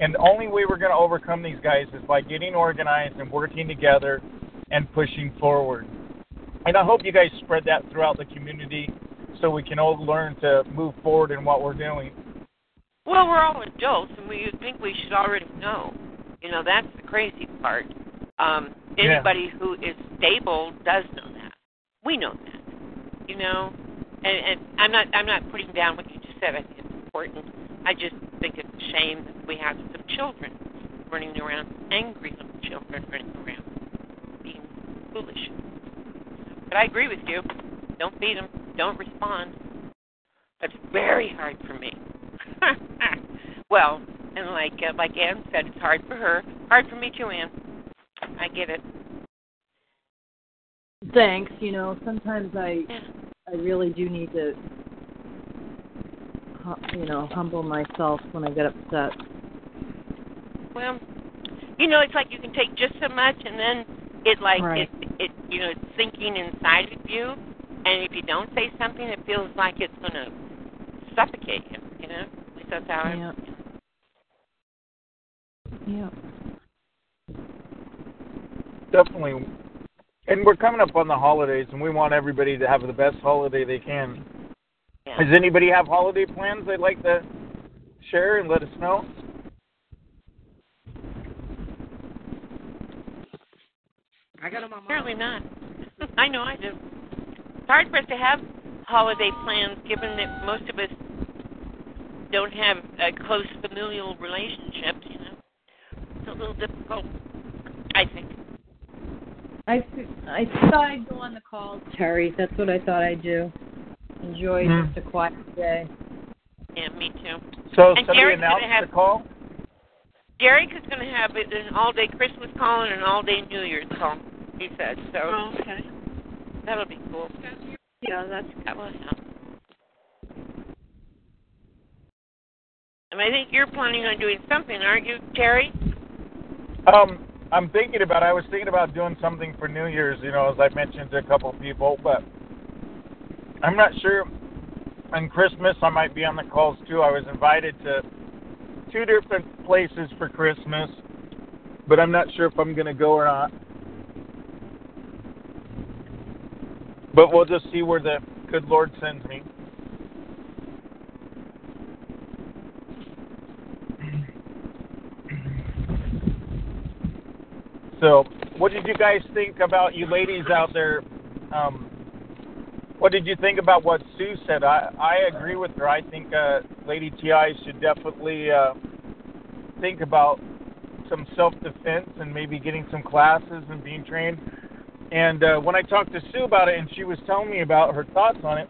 And the only way we're going to overcome these guys is by getting organized and working together and pushing forward. And I hope you guys spread that throughout the community so we can all learn to move forward in what we're doing. Well, we're all adults, and we think we should already know. You know, that's the crazy part. Um, anybody yeah. who is stable does know that. We know that. You know, and, and I'm not I'm not putting down what you just said. I think it's important. I just think it's a shame that we have some children running around, angry little children running around, being foolish. But I agree with you. Don't feed them. Don't respond. That's very hard for me. well, and like uh, like Ann said, it's hard for her. Hard for me too, Ann. I get it. Thanks. You know, sometimes I Yeah. I really do need to you know, humble myself when I get upset. Well, you know, it's like you can take just so much, and then it like Right. it it you know it's sinking inside of you, and if you don't say something, it feels like it's going to suffocate you. You know, at least that's how I. Yeah. Yeah. Definitely. And we're coming up on the holidays, and we want everybody to have the best holiday they can. Yeah. Does anybody have holiday plans they'd like to share and let us know? I got them on my Apparently not. I know I do. It's hard for us to have holiday plans given that most of us don't have a close familial relationships, you know. It's a little difficult, I think. I I thought I'd go on the calls, Terry. That's what I thought I'd do. Enjoy Hmm. just a quiet day. Yeah, me too. So And somebody Derek's gonna announced have- the call? Derek is going to have it an all-day Christmas call and an all-day New Year's call. He said so. Oh, okay. That'll be cool. Yeah, that's That will help. And I think you're planning on doing something, aren't you, Terry? Um, I'm thinking about. I was thinking about doing something for New Year's. You know, as I mentioned to a couple of people, but I'm not sure. On Christmas, I might be on the calls too. I was invited to two different places for Christmas, but I'm not sure if I'm going to go or not. But we'll just see where the good Lord sends me. So, what did you guys think about you ladies out there? Um, what did you think about what Sue said? I I agree with her. I think uh, Lady TI should definitely uh, think about some self-defense and maybe getting some classes and being trained. And uh, when I talked to Sue about it, and she was telling me about her thoughts on it,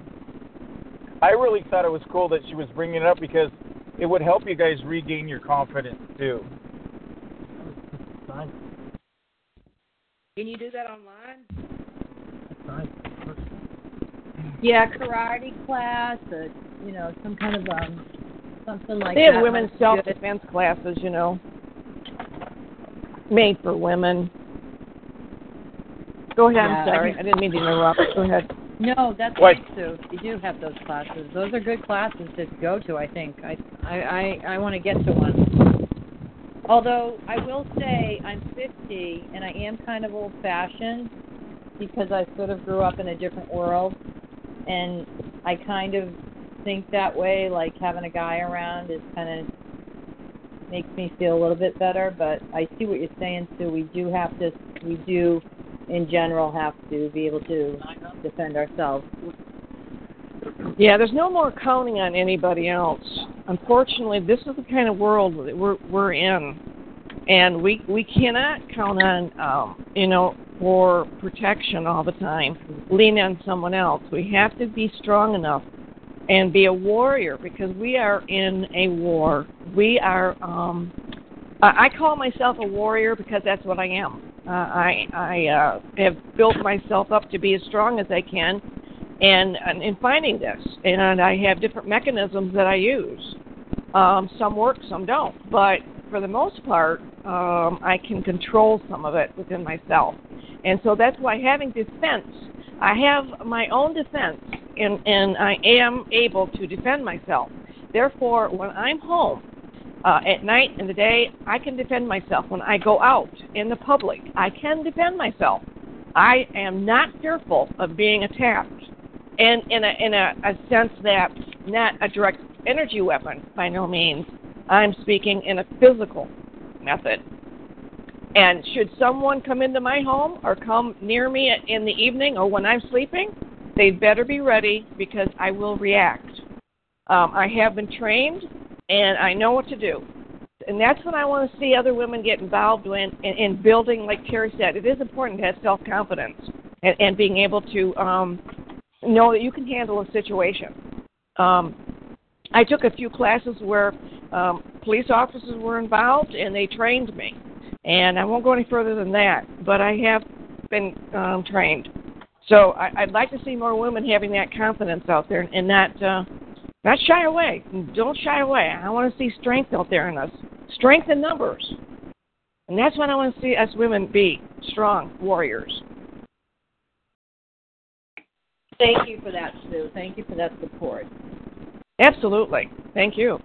I really thought it was cool that she was bringing it up because it would help you guys regain your confidence too. Fine. Can you do that online? Fine. Yeah, karate class, or you know, some kind of um, something like they that. They have women's self defense classes, you know, made for women. Go ahead. Yeah, I'm sorry. I I didn't mean to interrupt. Go ahead. No, that's What? right, Sue. You do have those classes. Those are good classes to go to. I think. I I I, I want to get to one. Although I will say I'm 50 and I am kind of old-fashioned because I sort of grew up in a different world. And I kind of think that way. Like having a guy around is kind of makes me feel a little bit better. But I see what you're saying, Sue. We do have to. We do, in general, have to be able to defend ourselves. Yeah, there's no more counting on anybody else. Unfortunately, this is the kind of world that we're we're in, and we we cannot count on um, you know for protection all the time. Lean on someone else. We have to be strong enough and be a warrior because we are in a war. We are. Um, I call myself a warrior because that's what I am. Uh, I I uh, have built myself up to be as strong as I can, and, and in finding this, and I have different mechanisms that I use. Um, some work, some don't, but for the most part, um, I can control some of it within myself, and so that's why having defense. I have my own defense, and, and I am able to defend myself. Therefore, when I'm home, uh, at night and the day, I can defend myself. When I go out in the public, I can defend myself. I am not fearful of being attacked, and in a in a, a sense that not a direct energy weapon by no means. I'm speaking in a physical method. And should someone come into my home or come near me in the evening or when I'm sleeping, they'd better be ready because I will react. Um, I have been trained and I know what to do. And that's what I want to see other women get involved in, in, in building, like Terry said, it is important to have self confidence and, and being able to um, know that you can handle a situation. Um, I took a few classes where um, police officers were involved and they trained me. And I won't go any further than that, but I have been um, trained. So I, I'd like to see more women having that confidence out there and not uh, not shy away. Don't shy away. I want to see strength out there in us, strength in numbers, and that's what I want to see us women be: strong warriors. Thank you for that, Sue. Thank you for that support. Absolutely. Thank you.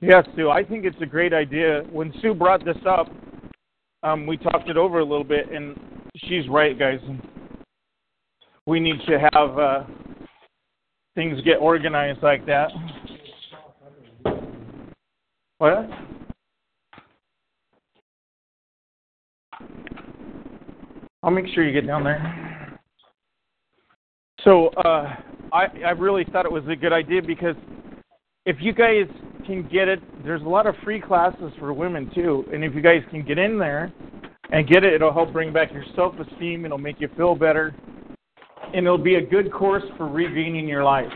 Yes, Sue. I think it's a great idea. When Sue brought this up, um, we talked it over a little bit, and she's right, guys. We need to have uh, things get organized like that. What? I'll make sure you get down there. So uh, I I really thought it was a good idea because if you guys can get it, there's a lot of free classes for women too, and if you guys can get in there and get it, it'll help bring back your self-esteem. It'll make you feel better, and it'll be a good course for regaining your life.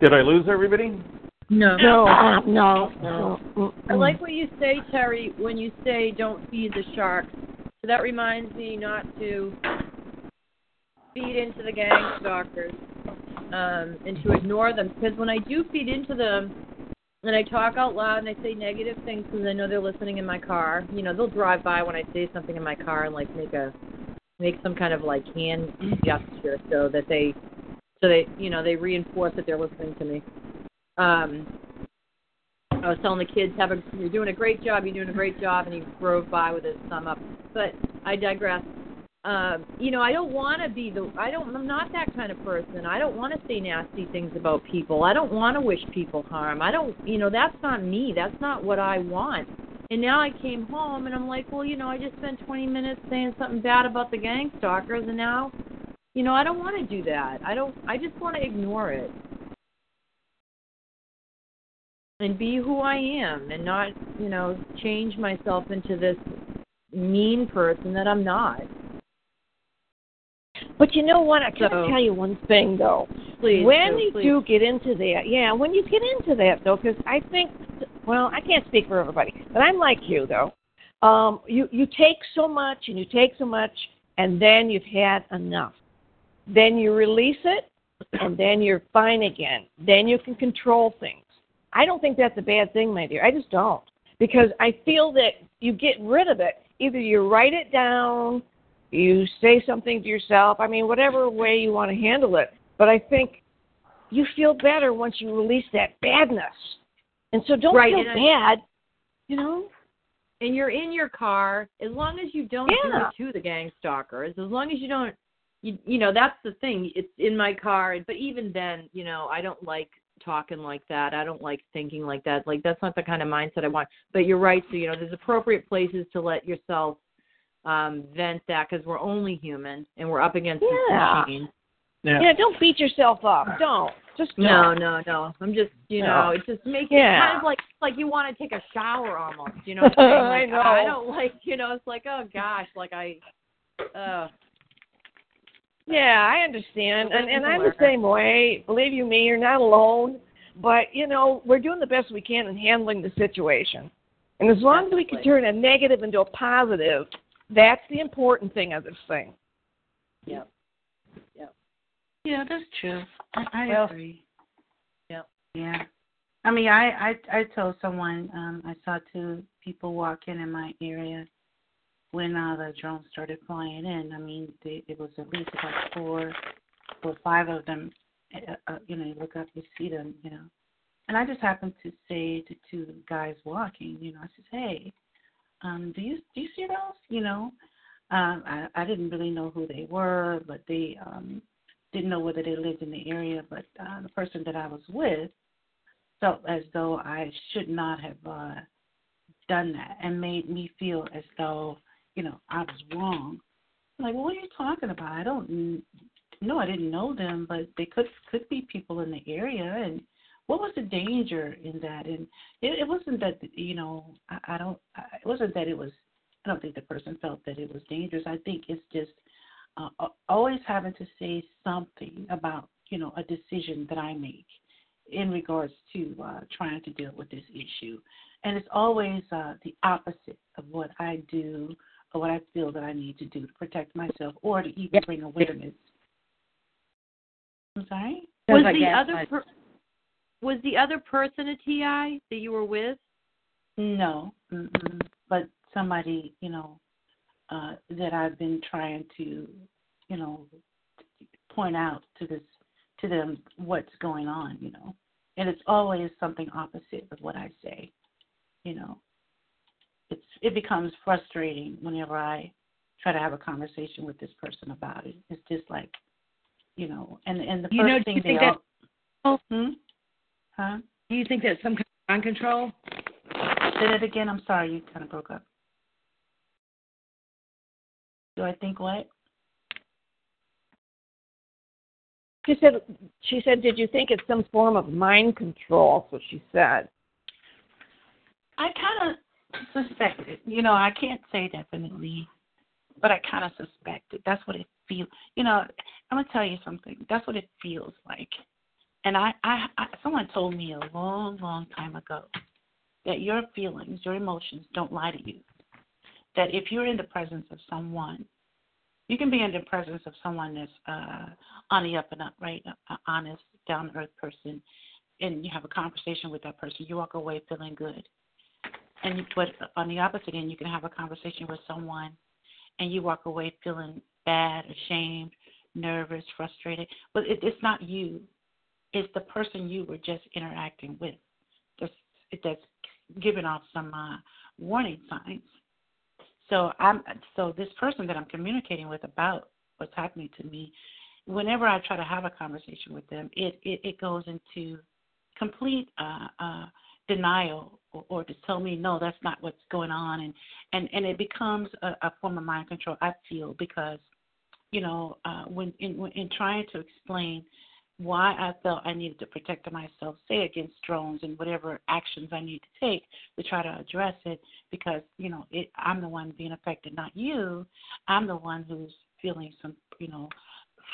Did I lose everybody? No. No, no, no. I like what you say, Terry, when you say don't feed the sharks. So that reminds me not to feed into the gang stalkers um, and to ignore them. Because when I do feed into them and I talk out loud and I say negative things because I know they're listening in my car, you know, they'll drive by when I say something in my car and like make a make some kind of like hand gesture so that they so they you know they reinforce that they're listening to me. Um, I was telling the kids, "Have a you're doing a great job. You're doing a great job," and he drove by with his thumb up. But I digress. Um, you know, I don't want to be the. I don't. I'm not that kind of person. I don't want to say nasty things about people. I don't want to wish people harm. I don't. You know, that's not me. That's not what I want. And now I came home and I'm like, well, you know, I just spent 20 minutes saying something bad about the gang stalkers, and now, you know, I don't want to do that. I don't. I just want to ignore it and be who I am and not, you know, change myself into this mean person that I'm not. But you know what? I gotta So- tell you one thing though. Please, when Sue, you please. do get into that, yeah, when you get into that though, because I think, well, I can't speak for everybody, but I'm like you though. Um, you you take so much and you take so much, and then you've had enough. Then you release it, and then you're fine again. Then you can control things. I don't think that's a bad thing, my dear. I just don't because I feel that you get rid of it. Either you write it down, you say something to yourself. I mean, whatever way you want to handle it. But I think you feel better once you release that badness. And so don't Right, feel and I- bad, you know? and you're in your car, as long as you don't Yeah. do it to the gang stalkers, as long as you don't, you you know, that's the thing. It's in my car, but even then, you know, I don't like talking like that. I don't like thinking like that. Like that's not the kind of mindset I want. But you're right. So you know, there's appropriate places to let yourself um vent that because we're only human and we're up against this Yeah. machine. Yeah. Yeah, don't beat yourself up. Don't. Just don't. No, no, no. I'm just, you No. know, it's just making Yeah. it kind of like like you want to take a shower almost. You know what I'm saying? I know. I don't like, you know, it's like, oh gosh, like I, uh, Yeah, I understand, and and I'm the same way. Believe you me, you're not alone. But you know, we're doing the best we can in handling the situation, and as long as we can turn a negative into a positive, that's the important thing of this thing. yep, Yeah, Yeah, that's true. I, I Well- agree. Yep. Yeah. I mean, I I I told someone um I saw two people walking in my area when uh, the drone started flying in. I mean, they, it was at least about four or five of them. Uh, uh, you know, you look up, you see them. You know, and I just happened to say to two guys walking. You know, I said, hey, um, do you do you see those? You know, um, I I didn't really know who they were, but they um didn't know whether they lived in the area, but uh, the person that I was with felt as though I should not have uh, done that and made me feel as though, you know, I was wrong. I'm like, well, what are you talking about? I don't no, I didn't know them, but they could could be people in the area, and what was the danger in that? And it, it wasn't that you know, I, I don't. I, it wasn't that it was. I don't think the person felt that it was dangerous. I think it's just uh, always having to say something about you know a decision that I make in regards to uh, trying to deal with this issue, and it's always uh, the opposite of what I do what I feel that I need to do to protect myself or to even bring awareness. I'm sorry. was the other per- was the other person a TI that you were with? No, mm-mm. but somebody you know uh, that I've been trying to you know point out to this to them what's going on, you know, and it's always something opposite of what I say, you know. It's it becomes frustrating whenever I try to have a conversation with this person about it. It's just like, you know, and and the You first know, do thing you they think all, hmm? huh? Do you think that's some kind of mind control? Say that again. I'm sorry, you kind of broke up. Do I think what? She said, she said, did you think it's some form of mind control? That's what she said. I kind of suspected. You know, I can't say definitely, but I kind of suspected. That's what it feels. You know, I'm gonna tell you something. That's what it feels like. And I, I, I, someone told me a long, long time ago that your feelings, your emotions, don't lie to you. That if you're in the presence of someone, you can be in the presence of someone that's uh, on the up and up, right? A honest, down to earth person, and you have a conversation with that person. You walk away feeling good. And but on the opposite end, you can have a conversation with someone, and you walk away feeling bad, ashamed, nervous, frustrated. But it, it's not you; it's the person you were just interacting with. That's that's giving off some uh, warning signs. So I'm so this person that I'm communicating with about what's happening to me. Whenever I try to have a conversation with them, it it, it goes into complete uh, uh, denial or, to tell me no, that's not what's going on, and and and it becomes a, a form of mind control. I feel because you know uh, when in in trying to explain why I felt I needed to protect myself, say against drones and whatever actions I need to take to try to address it, because you know it, I'm the one being affected, not you. I'm the one who's feeling some, you know,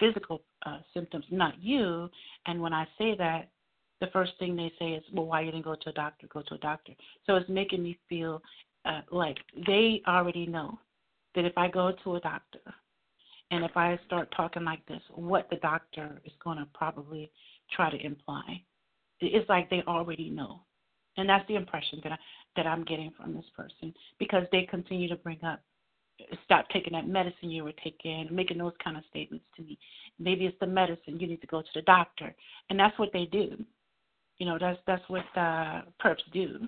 physical uh, symptoms, not you. And when I say that, the first thing they say is, "Well, why you didn't go to a doctor? Go to a doctor." So it's making me feel uh, like they already know that if I go to a doctor and if I start talking like this, what the doctor is going to probably try to imply. It's like they already know, and that's the impression that I that I'm getting from this person because they continue to bring up, stop taking that medicine you were taking, making those kind of statements to me. Maybe it's the medicine you need to go to the doctor, and that's what they do. You know, that's that's what uh, perps do.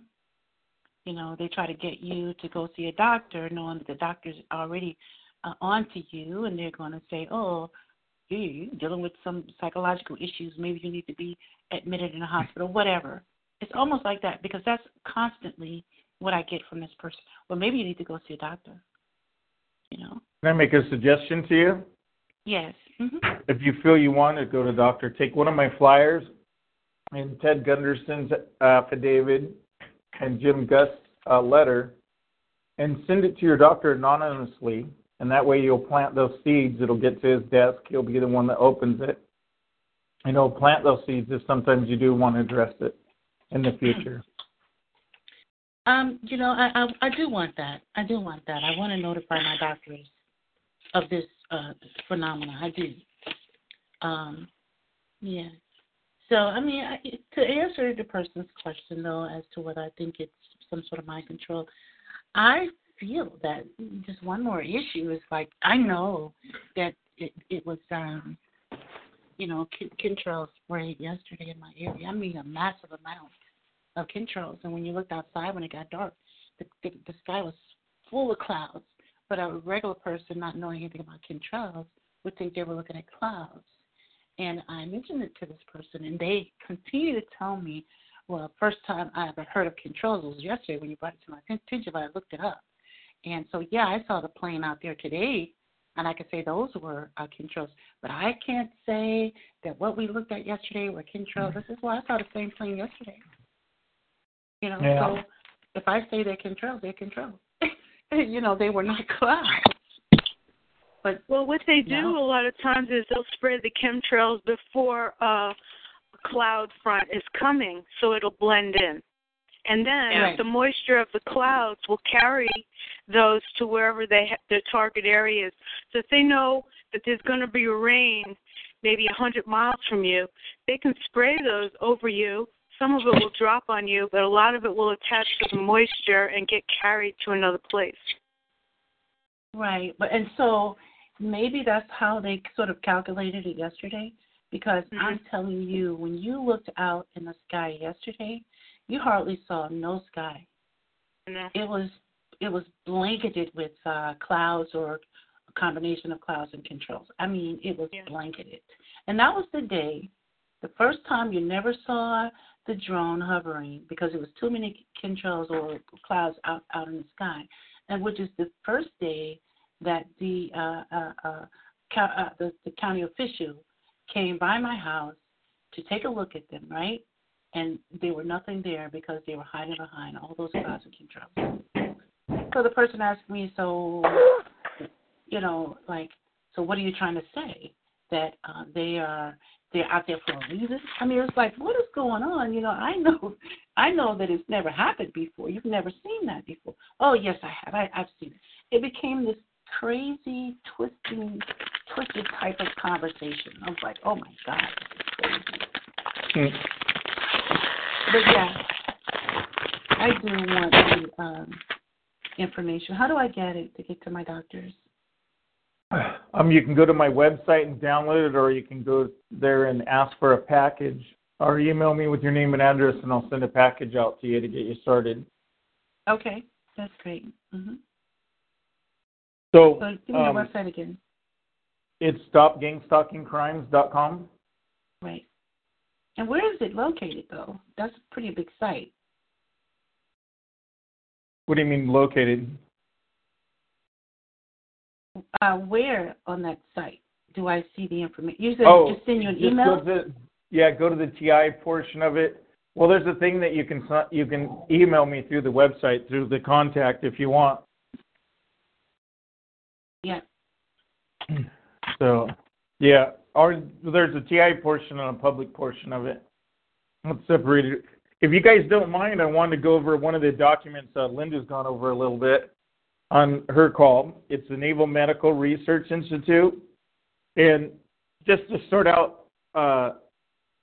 You know, they try to get you to go see a doctor, knowing that the doctor's already uh, on to you, and they're going to say, "Oh, you, you're dealing with some psychological issues. Maybe you need to be admitted in a hospital, whatever." It's almost like that because that's constantly what I get from this person. Well, maybe you need to go see a doctor. You know. Can I make a suggestion to you? Yes. Mm-hmm. If you feel you want to go to the doctor, take one of my flyers and Ted Gunderson's affidavit and Jim Guest's uh, letter and send it to your doctor anonymously. And that way you'll plant those seeds. It'll get to his desk. He'll be the one that opens it. And he'll plant those seeds if sometimes you do want to address it in the future. Um, you know, I, I I do want that. I do want that. I want to notify my doctors of this uh phenomena. I do. Um, yeah. So I mean, I, to answer the person's question though, as to whether I think it's some sort of mind control, I feel that just one more issue is like I know that it it was um you know chemtrails sprayed yesterday in my area. I mean a massive amount of chemtrails, and when you looked outside when it got dark, the the, the sky was full of clouds. But a regular person not knowing anything about chemtrails would think they were looking at clouds. And I mentioned it to this person, and they continue to tell me, well, first time I ever heard of contrails was yesterday when you brought it to my attention, but I looked it up. And so, yeah, I saw the plane out there today, and I could say those were uh, chemtrails. But I can't say that what we looked at yesterday were chemtrails. This is why I saw the same plane yesterday. You know, Yeah. so if I say they're chemtrails, they're chemtrails. you know, they were not clouds. But Well, what they do No. a lot of times is they'll spray the chemtrails before uh, a cloud front is coming, so it'll blend in. And then Right. the moisture of the clouds will carry those to wherever they ha- their target area is. So if they know that there's going to be rain maybe a 100 miles from you, they can spray those over you. Some of it will drop on you, but a lot of it will attach to the moisture and get carried to another place. Right, but and so maybe that's how they sort of calculated it yesterday. Because I'm telling you, when you looked out in the sky yesterday, you hardly saw no sky. Know? It was it was blanketed with uh, clouds or a combination of clouds and contrails. I mean, it was Yeah. blanketed, and that was the day, the first time you never saw the drone hovering because it was too many chemtrails or clouds out out in the sky, and which is the first day that the uh, uh, uh, uh, the, the county official came by my house to take a look at them, right? And there were nothing there because they were hiding behind all those clouds and chemtrails. So the person asked me, so, you know, like, so what are you trying to say? That uh, they are they're out there for a reason? I mean, it's like, what is going on? You know, I know, I know that it's never happened before. You've never seen that before. Oh yes, I have. I, I've seen it. It became this crazy, twisting, twisted type of conversation. I was like, oh my god, this is crazy. Hmm. But yeah, I do want the um, information. How do I get it to get to my doctors? Um, you can go to my website and download it, or you can go there and ask for a package, or email me with your name and address, and I'll send a package out to you to get you started. Okay, that's great. hmm So, So give me um, your website again. it's stopgangstalkingcrimes.com. Right. And where is it located though? That's a pretty big site. What do you mean located? Uh, where on that site do I see the information? You said Oh, just send you an Just email. go to, yeah, go to the TI portion of it. Well, there's a thing that you can you can email me through the website through the contact if you want. Yeah. So, yeah, or there's a TI portion and a public portion of it. Let's separate it. If you guys don't mind, I wanted to go over one of the documents uh, Linda's gone over a little bit on her call. It's the Naval Medical Research Institute. And just to start out, uh,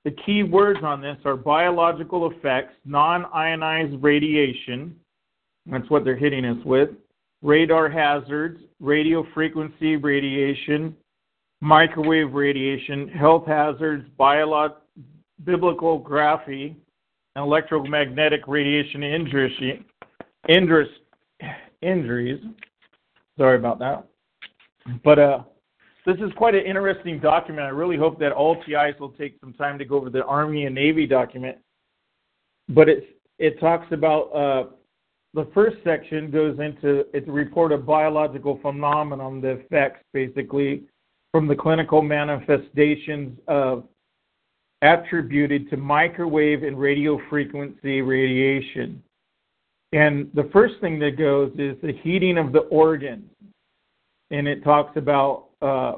the key words on this are biological effects, non ionized radiation. That's what they're hitting us with. Radar hazards, radio frequency radiation, microwave radiation, health hazards, biolog- bibliography, and electromagnetic radiation injury. injuries. Injuries. Sorry about that. But uh, this is quite an interesting document. I really hope that all TIs will take some time to go over the Army and Navy document. But it it talks about uh, the first section goes into it's a report of biological phenomenon, the effects basically from the clinical manifestations of attributed to microwave and radio frequency radiation. And the first thing that goes is the heating of the organs. And it talks about uh,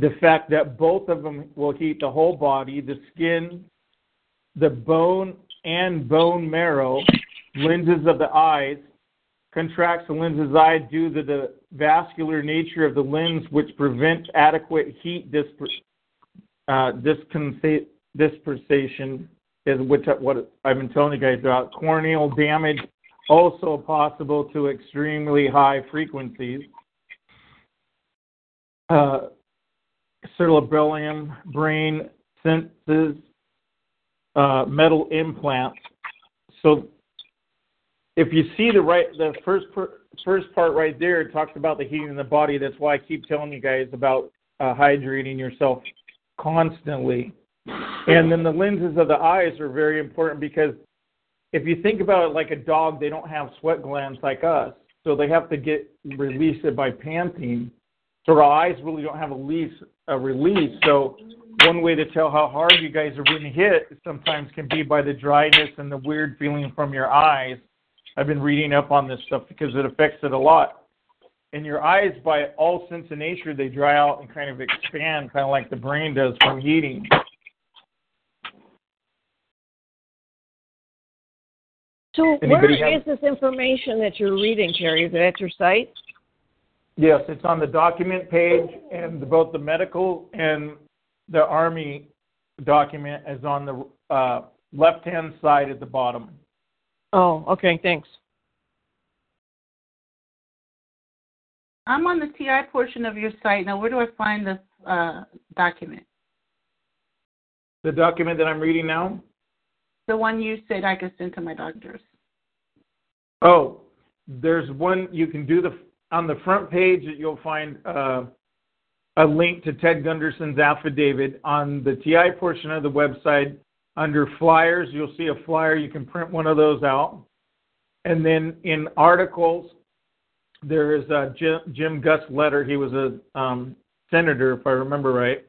the fact that both of them will heat the whole body, the skin, the bone and bone marrow, lenses of the eyes, contracts the lens's eye due to the vascular nature of the lens, which prevents adequate heat disp- uh, is which what I've been telling you guys about. Corneal damage also possible to extremely high frequencies. Uh, cerebellum, brain, senses, uh, metal implants. So if you see the right, the first per, first part right there, it talks about the heating of the body. That's why I keep telling you guys about uh, hydrating yourself constantly. And then the lenses of the eyes are very important because if you think about it like a dog, they don't have sweat glands like us, so they have to get released it by panting. So our eyes really don't have a release. A release. So one way to tell how hard you guys are being hit sometimes can be by the dryness and the weird feeling from your eyes. I've been reading up on this stuff because it affects it a lot. And your eyes, by all sense of nature, they dry out and kind of expand, kind of like the brain does from heating. So Anybody where have- is this information that you're reading, Terry? Is it at your site? Yes, it's on the document page, and both the medical and the Army document is on the uh, left-hand side at the bottom. Oh, okay, thanks. I'm on the TI portion of your site. Now, where do I find this uh, document? The document that I'm reading now? The one you said I could send to my doctors. Oh, there's one you can do the on the front page that you'll find uh, a link to Ted Gunderson's affidavit on the TI portion of the website. Under flyers, you'll see a flyer. You can print one of those out. And then in articles, there is a Jim, Jim Guest letter. He was a um, senator, if I remember right.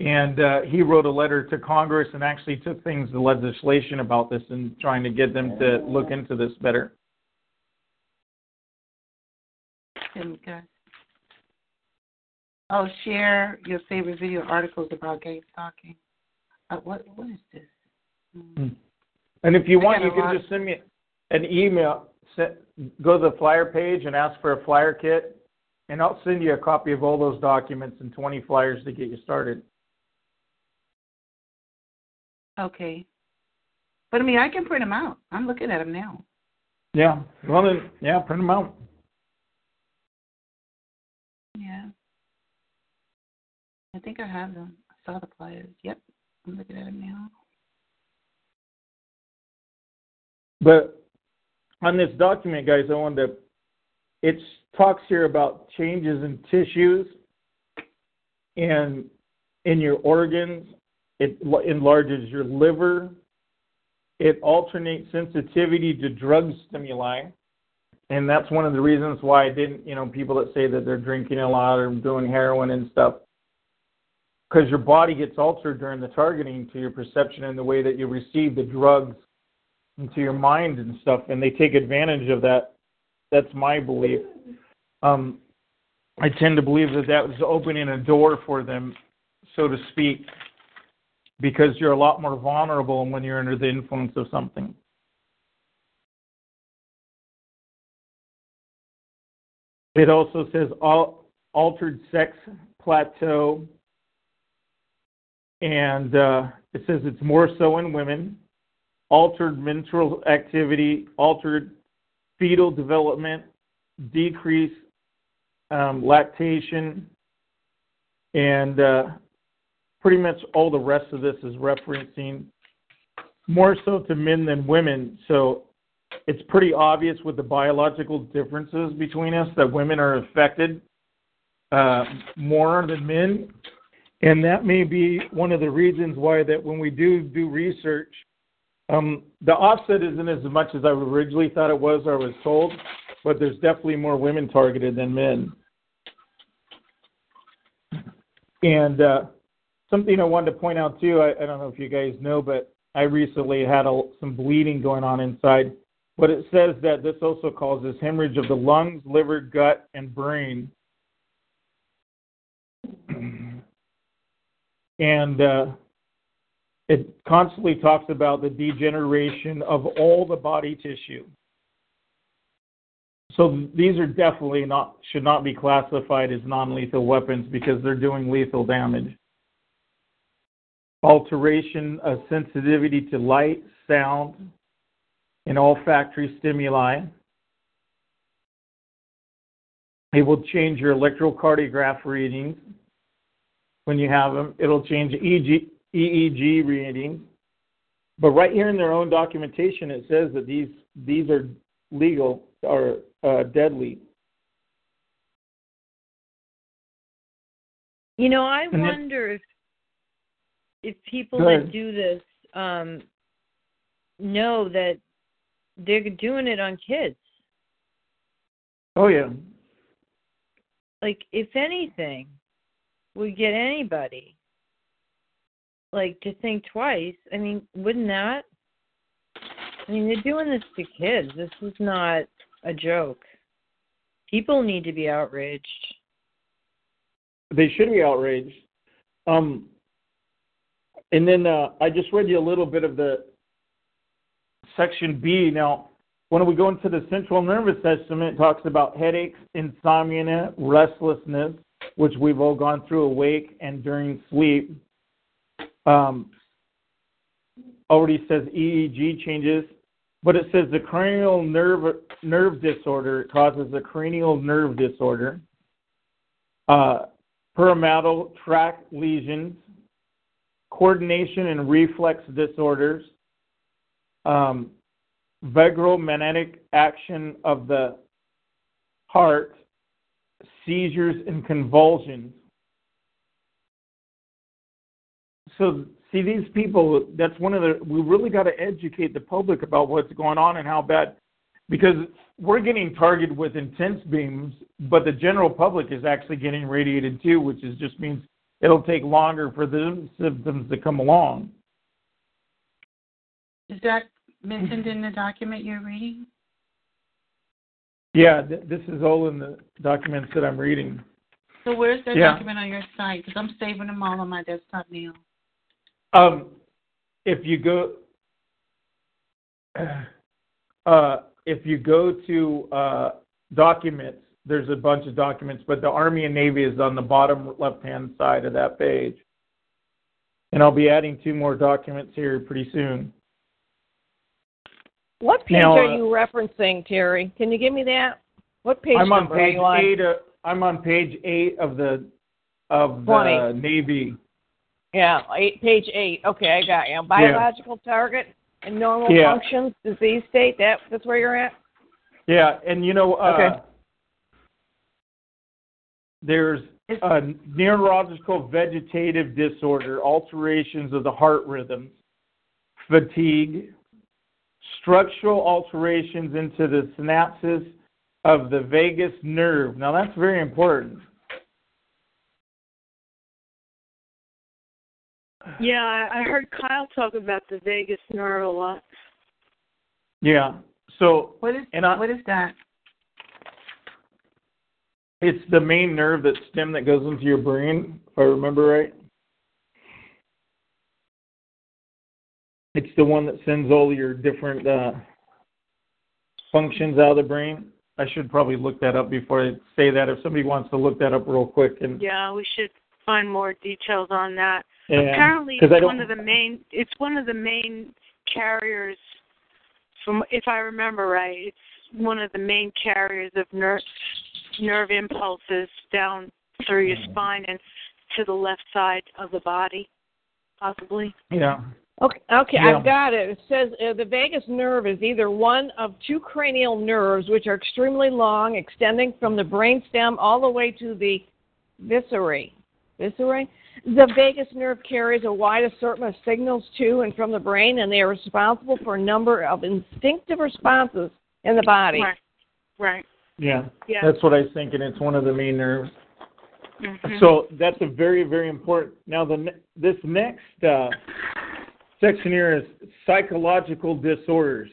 And uh, he wrote a letter to Congress and actually took things to legislation about this and trying to get them to look into this better. Jim Guest. Oh, share your favorite video articles about gang stalking. Uh, what what is this? Mm. And if you I want, you can lot. just send me an email. Set, go to the flyer page and ask for a flyer kit, and I'll send you a copy of all those documents and 20 flyers to get you started. Okay. But I mean, I can print them out. I'm looking at them now. Yeah. Well, then, yeah, print them out. Yeah. I think I have them. I saw the flyers. Yep. I'm looking at them now. But on this document, guys, I wanted to. It talks here about changes in tissues and in your organs. It enlarges your liver. It alternates sensitivity to drug stimuli. And that's one of the reasons why I didn't, you know, people that say that they're drinking a lot or doing heroin and stuff. Because your body gets altered during the targeting to your perception and the way that you receive the drugs into your mind and stuff, and they take advantage of that. That's my belief. Um, I tend to believe that that was opening a door for them, so to speak, because you're a lot more vulnerable when you're under the influence of something. It also says al- altered sex plateau, and uh, it says it's more so in women altered menstrual activity, altered fetal development, decreased um, lactation, and uh, pretty much all the rest of this is referencing more so to men than women. So it's pretty obvious with the biological differences between us that women are affected uh, more than men, and that may be one of the reasons why that when we do do research, um, the offset isn't as much as I originally thought it was or was told, but there's definitely more women targeted than men. And uh, something I wanted to point out too, I, I don't know if you guys know, but I recently had a, some bleeding going on inside. But it says that this also causes hemorrhage of the lungs, liver, gut, and brain. and uh, it constantly talks about the degeneration of all the body tissue. So these are definitely not should not be classified as non-lethal weapons because they're doing lethal damage. Alteration of sensitivity to light, sound, and olfactory stimuli. It will change your electrocardiograph readings when you have them. It'll change EEG, EEG readings. But right here in their own documentation, it says that these these are legal or uh, deadly. You know, I And wonder if if people that do this um know that they're doing it on kids. Oh yeah, Like if anything would get anybody like to think twice. I mean, wouldn't that? I mean, they're doing this to kids. This is not a joke. People need to be outraged. they should be outraged. Um, and then uh, I just read you a little bit of the section B. Now, when we go into the central nervous system, it talks about headaches, insomnia, restlessness, which we've all gone through awake and during sleep. Um, already says EEG changes, but it says the cranial nerve nerve disorder causes a cranial nerve disorder. Uh, pyramidal tract lesions, coordination and reflex disorders, um, vagomimetic action of the heart, seizures and convulsions. So, see, these people, that's one of the, we really got to educate the public about what's going on and how bad, because we're getting targeted with intense beams, but the general public is actually getting radiated too, which is just means it'll take longer for the symptoms to come along. Is that mentioned in the document you're reading? Yeah, th- this is all in the documents that I'm reading. So where's that Yeah. document on your site? Because I'm saving them all on my desktop now. Um, if you go, uh, if you go to uh, documents, there's a bunch of documents, but the Army and Navy is on the bottom left-hand side of that page. And I'll be adding two more documents here pretty soon. What page Now, are uh, you referencing, Terry? Can you give me that? What page I'm on page eight. Of, I'm on page eight of the of the Navy. Yeah, eight, page eight. Okay, I got you. Biological target and normal Yeah. functions, disease state. That that's where you're at. Yeah, and you know, uh, Okay. there's a neurological vegetative disorder, alterations of the heart rhythms, fatigue, structural alterations into the synapses of the vagus nerve. Now that's very important. Yeah, I I heard Kyle talk about the vagus nerve a lot. Yeah. So What is And I- what is that? it's the main nerve that stem that goes into your brain, if I remember right. It's the one that sends all your different uh, functions out of the brain. I should probably look that up before I say that. If somebody wants to look that up real quick, and Yeah, we should find more details on that. yeah, Apparently, 'cause I it's one of the main. It's one of the main carriers. From if I remember right, it's one of the main carriers of nerve nerve impulses down through your spine and to the left side of the body, possibly. yeah. Okay, okay, Yeah. I've got it. It says uh, the vagus nerve is either one of two cranial nerves, which are extremely long, extending from the brainstem all the way to the viscerae. Viscerae. The vagus nerve carries a wide assortment of signals to and from the brain, and they are responsible for a number of instinctive responses in the body. Right. Right. Yeah, Yeah. that's what I was thinking. It's one of the main nerves. Mhm. So that's a very, very important. Now, the this next uh, section here is psychological disorders.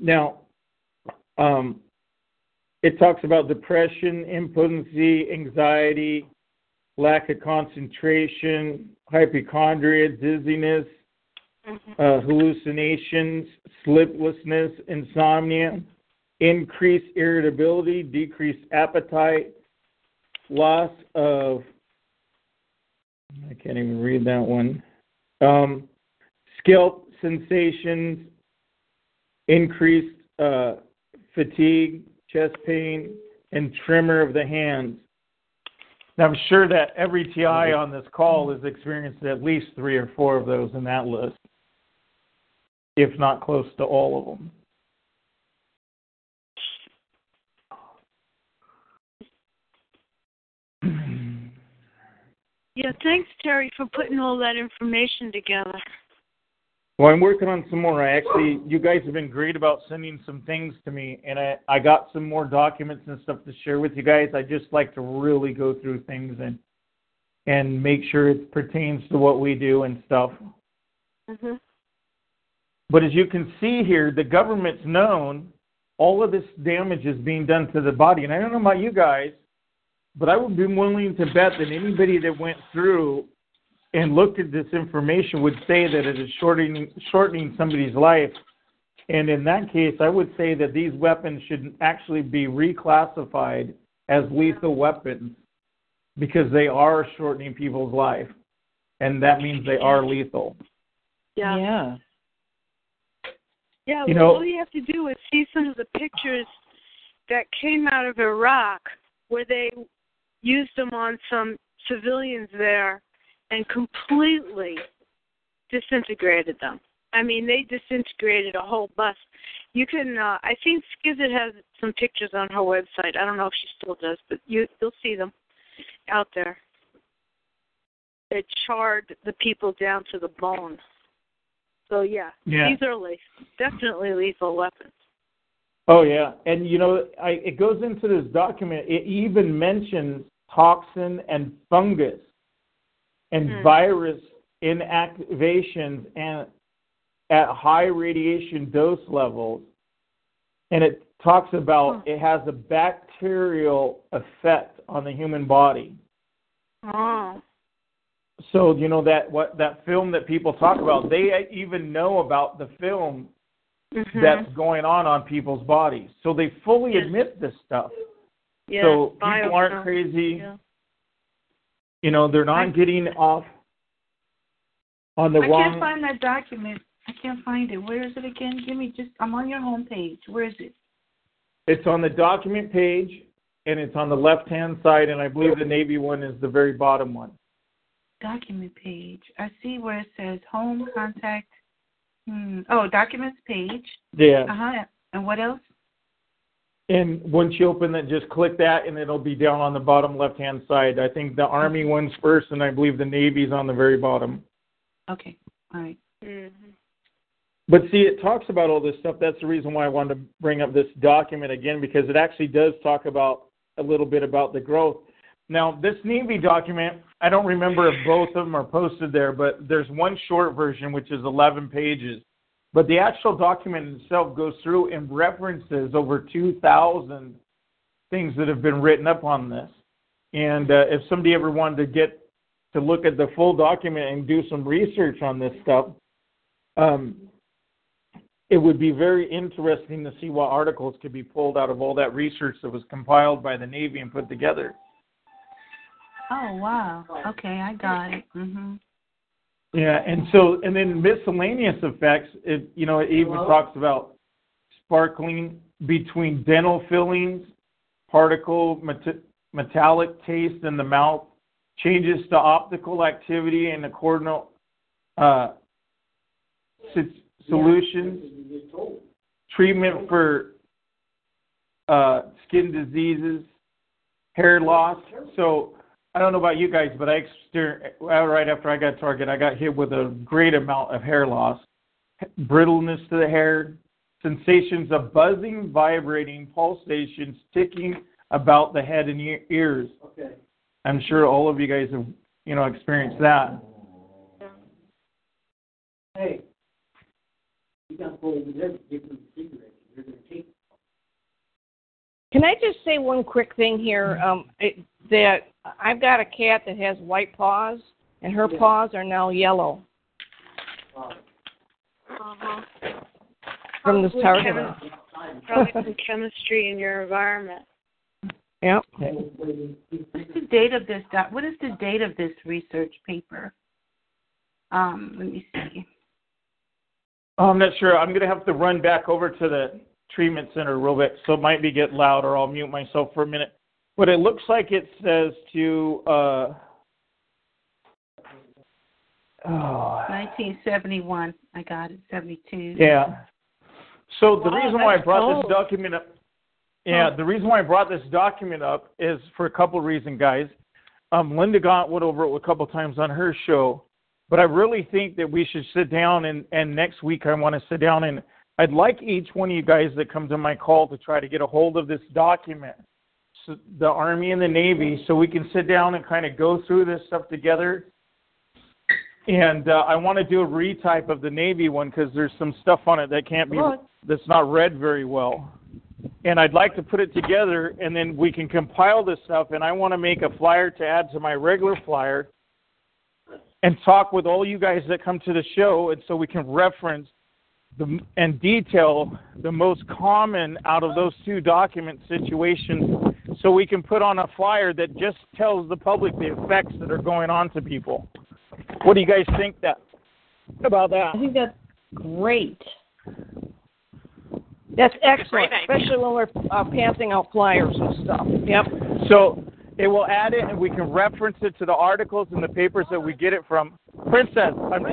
Now, um, it talks about depression, impotency, anxiety, lack of concentration, hypochondria, dizziness, Mhm. uh, hallucinations, sleeplessness, insomnia, increased irritability, decreased appetite, loss of I can't even read that one. Um, scalp sensations, increased uh, fatigue, chest pain, and tremor of the hands. Now, I'm sure that every TI on this call has experienced at least three or four of those in that list, if not close to all of them. Yeah, thanks, Terry, for putting all that information together. Well, I'm working on some more. I actually, you guys have been great about sending some things to me, and I, I got some more documents and stuff to share with you guys. I just like to really go through things and and make sure it pertains to what we do and stuff. Mhm. But as you can see here, the government's known all of this damage is being done to the body. And I don't know about you guys, but I would be willing to bet that anybody that went through and looked at this information would say that it is shortening shortening somebody's life. And in that case, I would say that these weapons should actually be reclassified as lethal weapons because they are shortening people's life. And that means they are lethal. Yeah. Yeah. Yeah, You well, know- all you have to do is see some of the pictures that came out of Iraq where they used them on some civilians there and completely disintegrated them. I mean, they disintegrated a whole bus. You can, uh, I think Skizit has some pictures on her website. I don't know if she still does, but you, you'll see them out there. It charred the people down to the bone. So yeah, Yeah. these are le- definitely lethal weapons. Oh yeah, and you know, I, it goes into this document. It even mentions toxin and fungus and Hmm. virus inactivations and at high radiation dose levels, and it talks about it has a bacterial effect on the human body. Oh. So you know that what that film that people talk about, they even know about the film Mhm. that's going on on people's bodies. So they fully Yes. admit this stuff. yeah, so people aren't crazy. Yeah. You know, they're not I- getting off on the I wrong. can't find that document. I can't find it. Where is it again? Give me just. I'm on your home page. Where is it? It's on the document page, and it's on the left-hand side, and I believe the Navy one is the very bottom one. Document page. I see where it says home contact. Hmm. Oh, documents page. Yeah. Uh huh. And what else? And once you open it, just click that, and it'll be down on the bottom left-hand side. I think the Army one's first, and I believe the Navy's on the very bottom. Okay. All right. Mhm. But see, it talks about all this stuff. That's the reason why I wanted to bring up this document again because it actually does talk about a little bit about the growth. Now, this Navy document, I don't remember if both of them are posted there, but there's one short version which is 11 pages. But the actual document itself goes through and references over 2,000 things that have been written up on this. And uh, if somebody ever wanted to get to look at the full document and do some research on this stuff, um, it would be very interesting to see what articles could be pulled out of all that research that was compiled by the Navy and put together. Oh wow. Okay, I got it. Mhm. Yeah, and so and then miscellaneous effects. It you know it even talks about sparkling between dental fillings, particle met- metallic taste in the mouth, changes to optical activity and the corneal uh, solutions, treatment for uh, skin diseases, hair loss. So I don't know about you guys, but I experienced right after I got Target, I got hit with a great amount of hair loss, brittleness to the hair, sensations of buzzing, vibrating, pulsations, ticking about the head and ears. Okay. I'm sure all of you guys have, you know, experienced that. Hey, you got to give them cigarettes. You're going to take Can I just say one quick thing here? Um, it, that I've got a cat that has white paws, and her Yeah. paws are now yellow uh, Uh-huh. from this Probably target. chemi- Probably some chemistry in your environment. Yep. What's the date of this? What is the date of this research paper? Um, let me see. Oh, I'm not sure. I'm going to have to run back over to the treatment center real bit, so it might be get loud, or I'll mute myself for a minute. But it looks like it says to. Uh, oh, 1971. I got it. 72. Yeah. So the Wow, reason why I brought old. this document up, yeah, the reason why I brought this document up is for a couple of reasons, guys. Um, Linda Gaunt went over it a couple times on her show, but I really think that we should sit down and and next week I want to sit down and I'd like each one of you guys that come to my call to try to get a hold of this document, the Army and the Navy, so we can sit down and kind of go through this stuff together. And uh, I want to do a retype of the Navy one because there's some stuff on it that can't be that's not read very well. And I'd like to put it together, and then we can compile this stuff. And I want to make a flyer to add to my regular flyer, and talk with all you guys that come to the show, and so we can reference the and detail the most common out of those two document situations, so we can put on a flyer that just tells the public the effects that are going on to people. What do you guys think that about that? I think that's great. That's excellent, Great especially when we're uh, passing out flyers and stuff. Yep. So it will add it, and we can reference it to the articles and the papers that we get it from. Princess, I'm,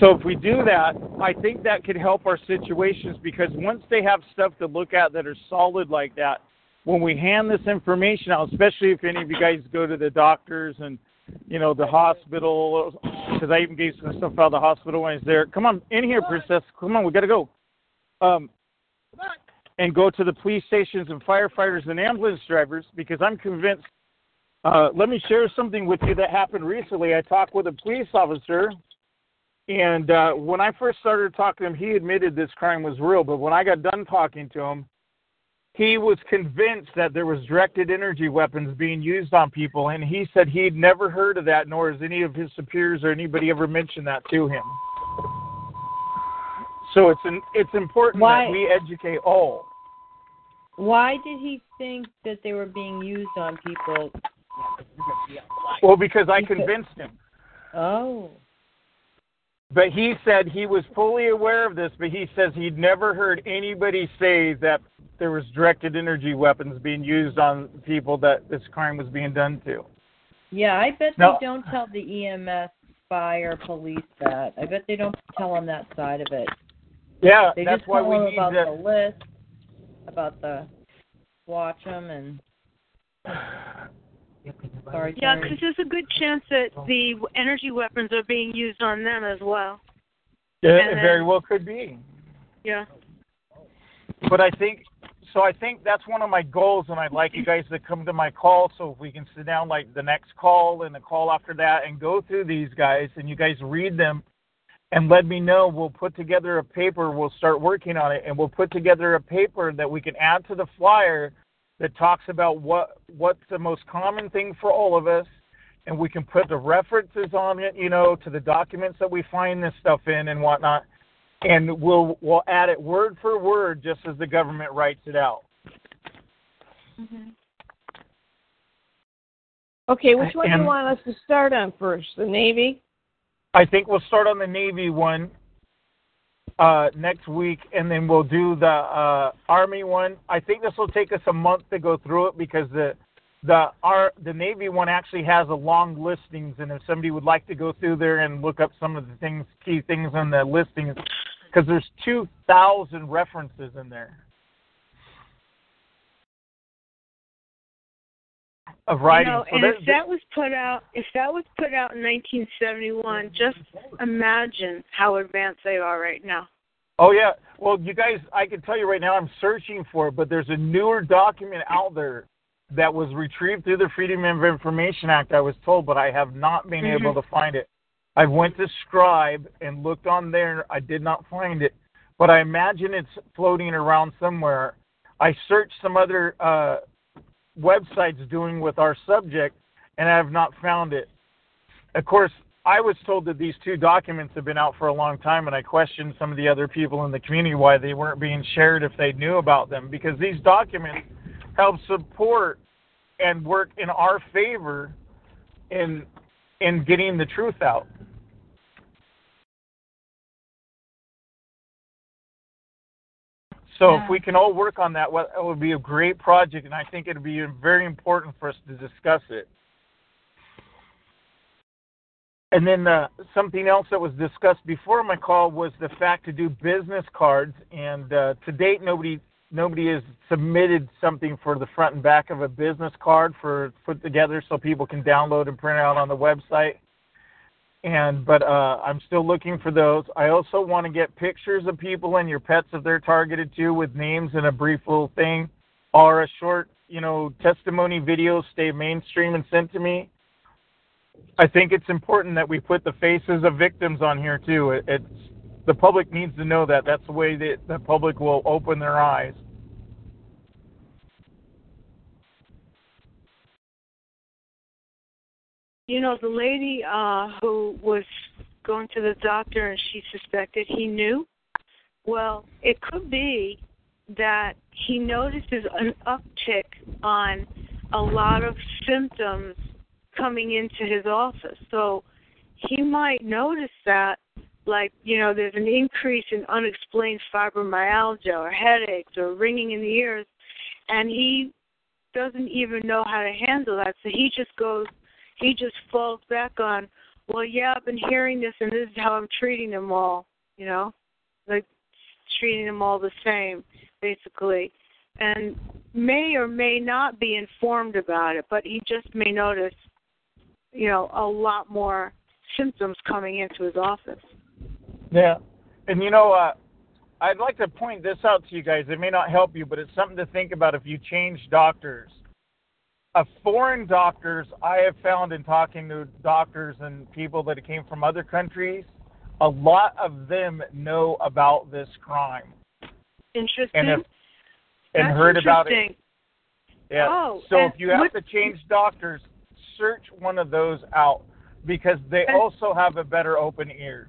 so if we do that, I think that could help our situations because once they have stuff to look at that are solid like that, when we hand this information out, especially if any of you guys go to the doctors and you know the hospital, because I even gave some stuff out of the hospital when I was there. Come on in here, princess. Come on, we got to go. Um, and go to the police stations and firefighters and ambulance drivers because I'm convinced. Uh, let me share something with you that happened recently. I talked with a police officer, and uh, when I first started talking to him, he admitted this crime was real. But when I got done talking to him, he was convinced that there was directed energy weapons being used on people, and he said he'd never heard of that, nor has any of his superiors or anybody ever mentioned that to him. So it's an, it's important Why- that we educate all. Why did he think that they were being used on people? Well, because I convinced him. Oh. But he said he was fully aware of this, but he says he'd never heard anybody say that there was directed energy weapons being used on people that this crime was being done to. Yeah, I bet No. they don't tell the EMS, fire, police that. I bet they don't tell them that side of it. Yeah, They that's just why tell we need about to. the list, about the watch them, and sorry, Yeah, because there's a good chance that the energy weapons are being used on them as well. Yeah, it and then- very well could be. Yeah. But I think so. I think that's one of my goals, and I'd like you guys to come to my call so if we can sit down like the next call and the call after that and go through these guys and you guys read them and let me know. We'll put together a paper. We'll start working on it, and we'll put together a paper that we can add to the flyer that talks about what what's the most common thing for all of us, and we can put the references on it, you know, to the documents that we find this stuff in and whatnot, and we'll we'll add it word for word just as the government writes it out. Mm-hmm. Okay, which one do you want us to start on first? The Navy? I think we'll start on the Navy one uh, next week, and then we'll do the uh, Army one. I think this will take us a month to go through it because the the our the Navy one actually has a long listings, and if somebody would like to go through there and look up some of the things, key things on the listings, because there's two thousand references in there of writing. You know, and if that was put out, if that was put out in 1971, just imagine how advanced they are right now. Oh yeah. Well, you guys, I can tell you right now, I'm searching for it, but there's a newer document out there that was retrieved through the Freedom of Information Act. I was told, but I have not been Mhm. able to find it. I went to Scribd and looked on there. I did not find it, but I imagine it's floating around somewhere. I searched some other uh, websites doing with our subject, and I have not found it. Of course, I was told that these two documents have been out for a long time, and I questioned some of the other people in the community why they weren't being shared if they knew about them. Because these documents help support and work in our favor in in getting the truth out. So Yeah. if we can all work on that, well, it would be a great project, and I think it would be very important for us to discuss it. And then uh, something else that was discussed before my call was the fact to do business cards. And uh, to date, nobody nobody has submitted something for the front and back of a business card for put together so people can download and print out on the website. And but uh, I'm still looking for those. I also want to get pictures of people and your pets if they're targeted to with names and a brief little thing, or a short you know testimony video stay mainstream and sent to me. I think it's important that we put the faces of victims on here too. It, it's the public needs to know that. That's the way that the public will open their eyes. You know, the lady uh who was going to the doctor and she suspected he knew. Well, it could be that he notices an uptick on a lot of symptoms coming into his office. So he might notice that like, you know, there's an increase in unexplained fibromyalgia or headaches or ringing in the ears and he doesn't even know how to handle that. So he just goes he just falls back on, well, yeah, I've been hearing this, and this is how I'm treating them all. You know, like treating them all the same, basically, and may or may not be informed about it, but he just may notice, you know, a lot more symptoms coming into his office. Yeah, and you know, uh, I'd like to point this out to you guys. It may not help you, but it's something to think about if you change doctors. Uh, foreign doctors, I have found in talking to doctors and people that came from other countries, a lot of them know about this crime Interesting. and have and That's heard about it. Yeah. Oh, so if you have what- to change doctors, search one of those out because they And- also have a better open ear.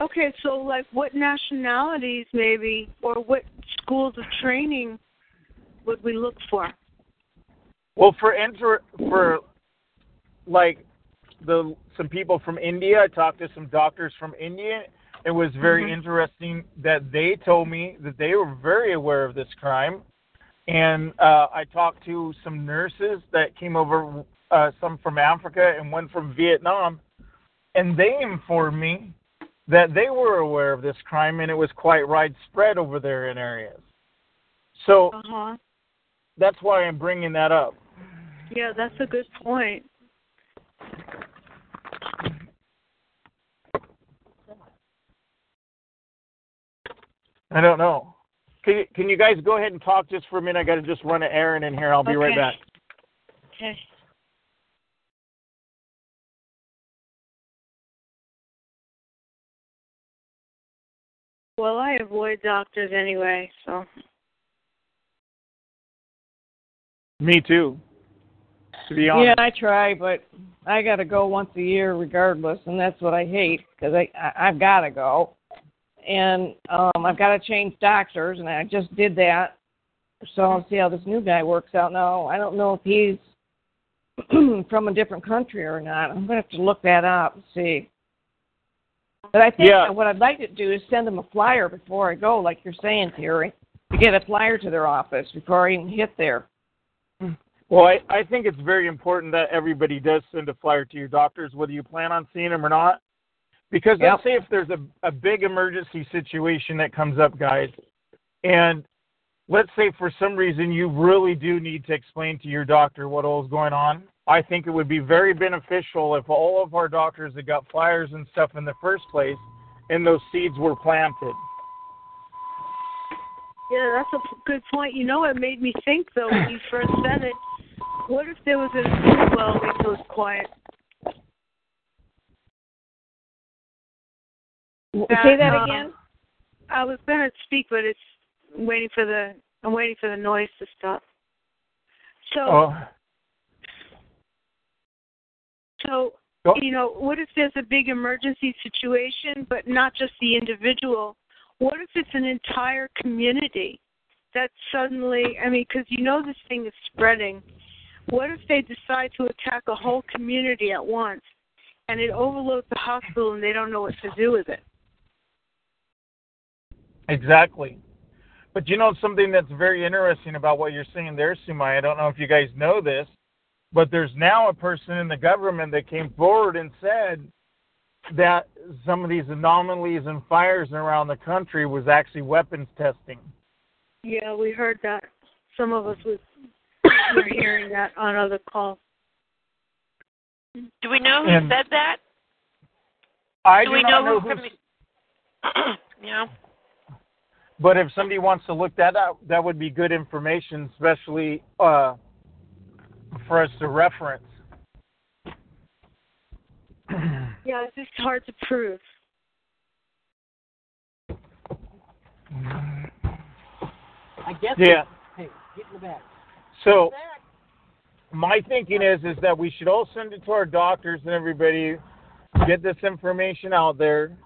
Okay, so like what nationalities maybe or what schools of training would we look for? Well, for enter for like the some people from India, I talked to some doctors from India. It was very Mhm. interesting that they told me that they were very aware of this crime, and uh, I talked to some nurses that came over, uh, some from Africa and one from Vietnam, and they informed me that they were aware of this crime and it was quite widespread over there in areas. So Uh huh. that's why I'm bringing that up. Yeah, that's a good point. I don't know. Can you, can you guys go ahead and talk just for a minute? I got to just run an errand in here. I'll be right back. Okay. Well, I avoid doctors anyway, so Me too. To be honest. Yeah, I try, but I got to go once a year regardless, and that's what I hate because I, I I've got to go, and um I've got to change doctors, and I just did that. So I'll see how this new guy works out now. I don't know if he's from a different country or not. I'm gonna have to look that up and see. But I think Yeah. what I'd like to do is send them a flyer before I go, like you're saying, Terry, to get a flyer to their office before I even hit there. Well, I, I think it's very important that everybody does send a flyer to your doctors, whether you plan on seeing them or not. Because Yep. let's say if there's a, a big emergency situation that comes up, guys, and let's say for some reason you really do need to explain to your doctor what all is going on, I think it would be very beneficial if all of our doctors that got flyers and stuff in the first place and those seeds were planted. Yeah, that's a good point. You know it made me think though when you first said it? What if there was a well it goes quiet? Say that Uh, again. I was gonna speak, but it's I'm waiting for the I'm waiting for the noise to stop. So Oh, so Go- you know, what if there's a big emergency situation, but not just the individual? What if it's an entire community that suddenly, I mean, because you know this thing is spreading. What if they decide to attack a whole community at once and it overloads the hospital and they don't know what to do with it? Exactly. But you know something that's very interesting about what you're saying there, Sumai. I don't know if you guys know this, but there's now a person in the government that came forward and said that some of these anomalies and fires around the country was actually weapons testing. Yeah, we heard that. Some of us was were hearing that on other calls. Do we know who And- said that? I do do we not know, know who who's, from Yeah. but if somebody wants to look that up, that would be good information, especially uh, for us to reference. Yeah, it's just hard to prove. I guess. Yeah. Hey, get in the back. So my thinking is is that we should all send it to our doctors and everybody, get this information out there.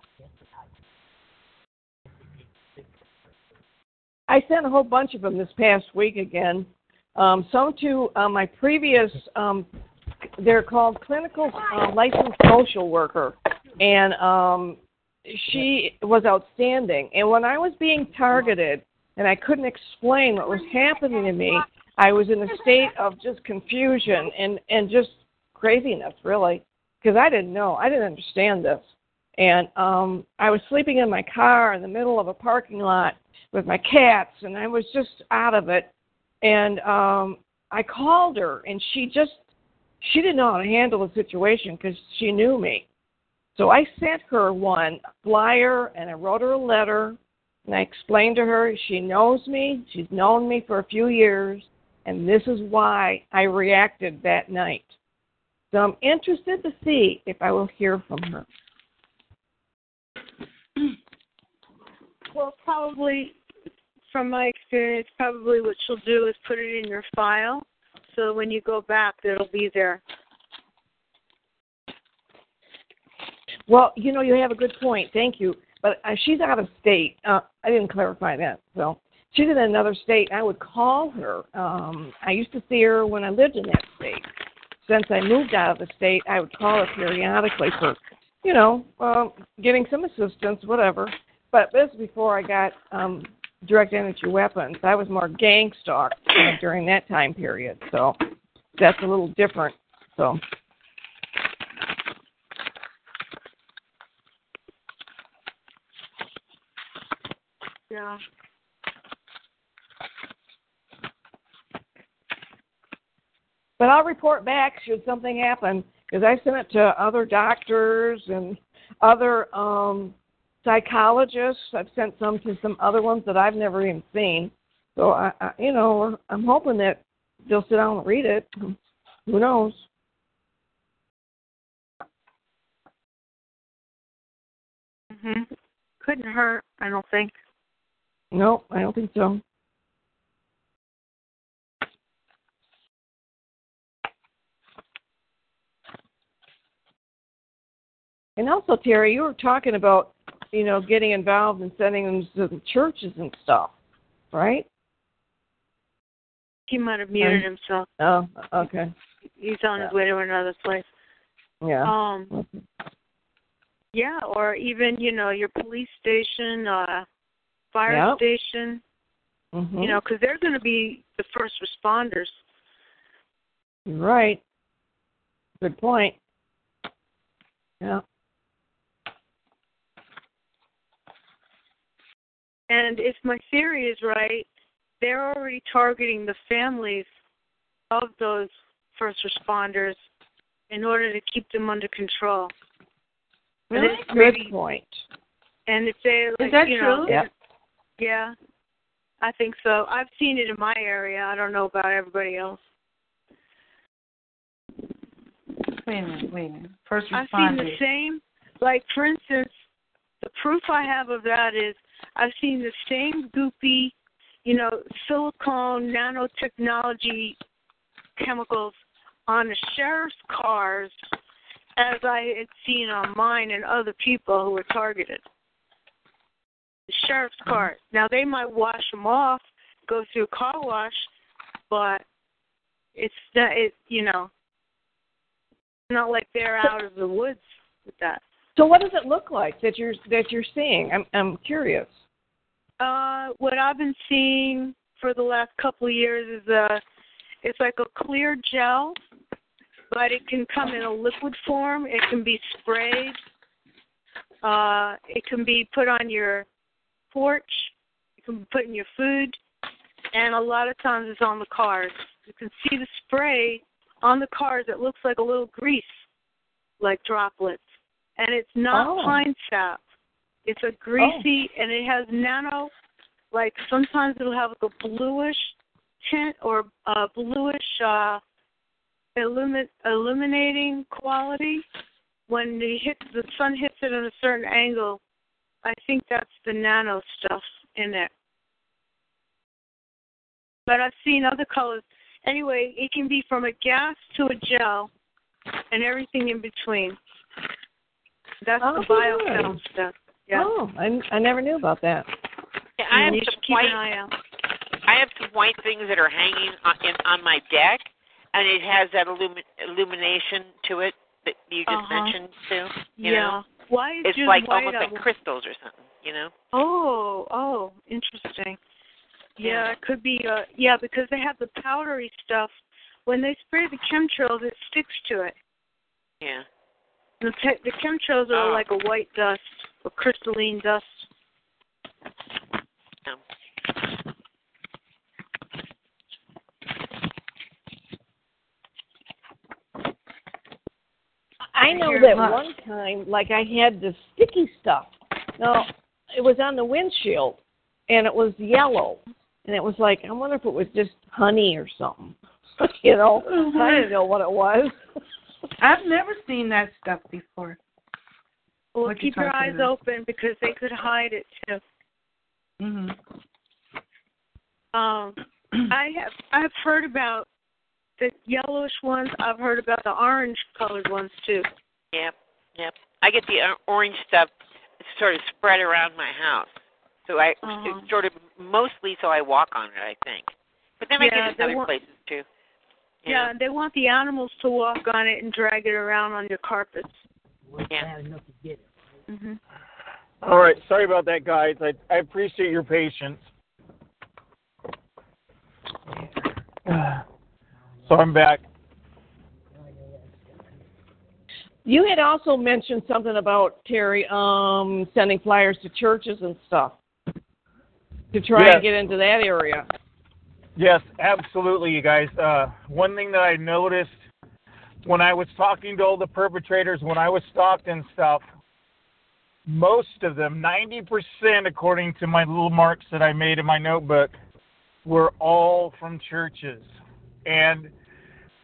I sent a whole bunch of them this past week again. Um, some to uh, my previous, um, they're called clinical uh, licensed social worker, and um, she was outstanding. And when I was being targeted and I couldn't explain what was happening to me, I was in a state of just confusion and and just craziness, really, because I didn't know, I didn't understand this. And um, I was sleeping in my car in the middle of a parking lot with my cats and I was just out of it and um I called her and she just she didn't know how to handle the situation because she knew me. So I sent her one flyer and I wrote her a letter and I explained to her she knows me, she's known me for a few years and this is why I reacted that night. So I'm interested to see if I will hear from her. Well, probably, from my experience, probably what she'll do is put it in your file, so when you go back, it'll be there. Well, you know, you have a good point. Thank you. But uh, she's out of state. Uh, I didn't clarify that. So she's in another state. I would call her. Um, I used to see her when I lived in that state. Since I moved out of the state, I would call her periodically for, you know, um, getting some assistance, whatever. But this is before I got um, direct energy weapons. I was more gang stalked during that time period. So that's a little different. So. Yeah. But I'll report back should something happen because I sent it to other doctors and other um psychologists. I've sent some to some other ones that I've never even seen. So I, I you know, I'm hoping that they'll sit down and read it. Who knows? Mhm. Couldn't hurt, I don't think. No, I don't think so. And also, Terry, you were talking about, you know, getting involved and sending them to the churches and stuff, right? He might have muted Um, himself. Oh, okay. He's on his way to another place. Yeah. Um. Yeah, or even you know your police station, uh, fire Yep. station. Mhm. You know, because they're going to be the first responders. You're right. Good point. Yeah. And if my theory is right, they're already targeting the families of those first responders in order to keep them under control. And Really? it's Good maybe- point. And if they like, Is that you know, true? Yep. yeah, I think so. I've seen it in my area. I don't know about everybody else. Wait a minute, wait a minute. First responders. I've seen the same, like for instance, the proof I have of that is I've seen the same goopy, you know, silicone nanotechnology chemicals on the sheriff's cars as I had seen on mine and other people who were targeted. The sheriff's mm-hmm. cars. Now they might wash them off, go through a car wash, but it's not. It you know, not like they're out of the woods with that. So what does it look like that you're that you're seeing? I'm I'm curious. Uh, what I've been seeing for the last couple of years is uh it's like a clear gel, but it can come in a liquid form. It can be sprayed. Uh, it can be put on your porch. It can put in your food, and a lot of times it's on the cars. You can see the spray on the cars. It looks like a little grease, like droplets, and it's not Oh. pine sap. It's a greasy, and it has nano. Like sometimes it'll have like a bluish tint or a bluish uh, illumin- illuminating quality. When the hit the sun hits it at a certain angle, I think that's the nano stuff in it. But I've seen other colors. Anyway, it can be from a gas to a gel, and everything in between. That's Oh, the biofilm good. stuff. Yeah. Oh, I I never knew about that. Yeah, I have you some should keep white. an eye out. I have some white things that are hanging on, in, on my deck, and it has that illumi- illumination to it that you just Uh-huh. mentioned too. You yeah. know, Why is it's yours like white almost out? like crystals or something. You know. Oh, oh, interesting. Yeah, Yeah. it could be. Uh, yeah, because they have the powdery stuff. When they spray the chemtrails, it sticks to it. Yeah. The te- the chemtrails are Oh. like a white dust or crystalline dust. yeah. I know that much. one time, like I had this sticky stuff. No, it was on the windshield, and it was yellow, and it was like I wonder if it was just honey or something. you know, I mm-hmm. didn't know what it was. I've never seen that stuff before. Well, What you keep your eyes about? open because they could hide it too. Mhm. Um, I have I've heard about the yellowish ones. I've heard about the orange colored ones too. Yep. Yep. I get the uh, orange stuff sort of spread around my house, so I Uh-huh. sort of mostly so I walk on it. I think, but then I get it in other want- places too. Yeah, they want the animals to walk on it and drag it around on your carpets. Wasn't Yeah. Bad enough to get it. hmm All right, sorry about that, guys. I I appreciate your patience. So I'm back. You had also mentioned something about Terry um sending flyers to churches and stuff to try Yes. and get into that area. Yes, absolutely, you guys. Uh, one thing that I noticed when I was talking to all the perpetrators, when I was stalked and stuff, most of them, 90%, according to my little marks that I made in my notebook, were all from churches. And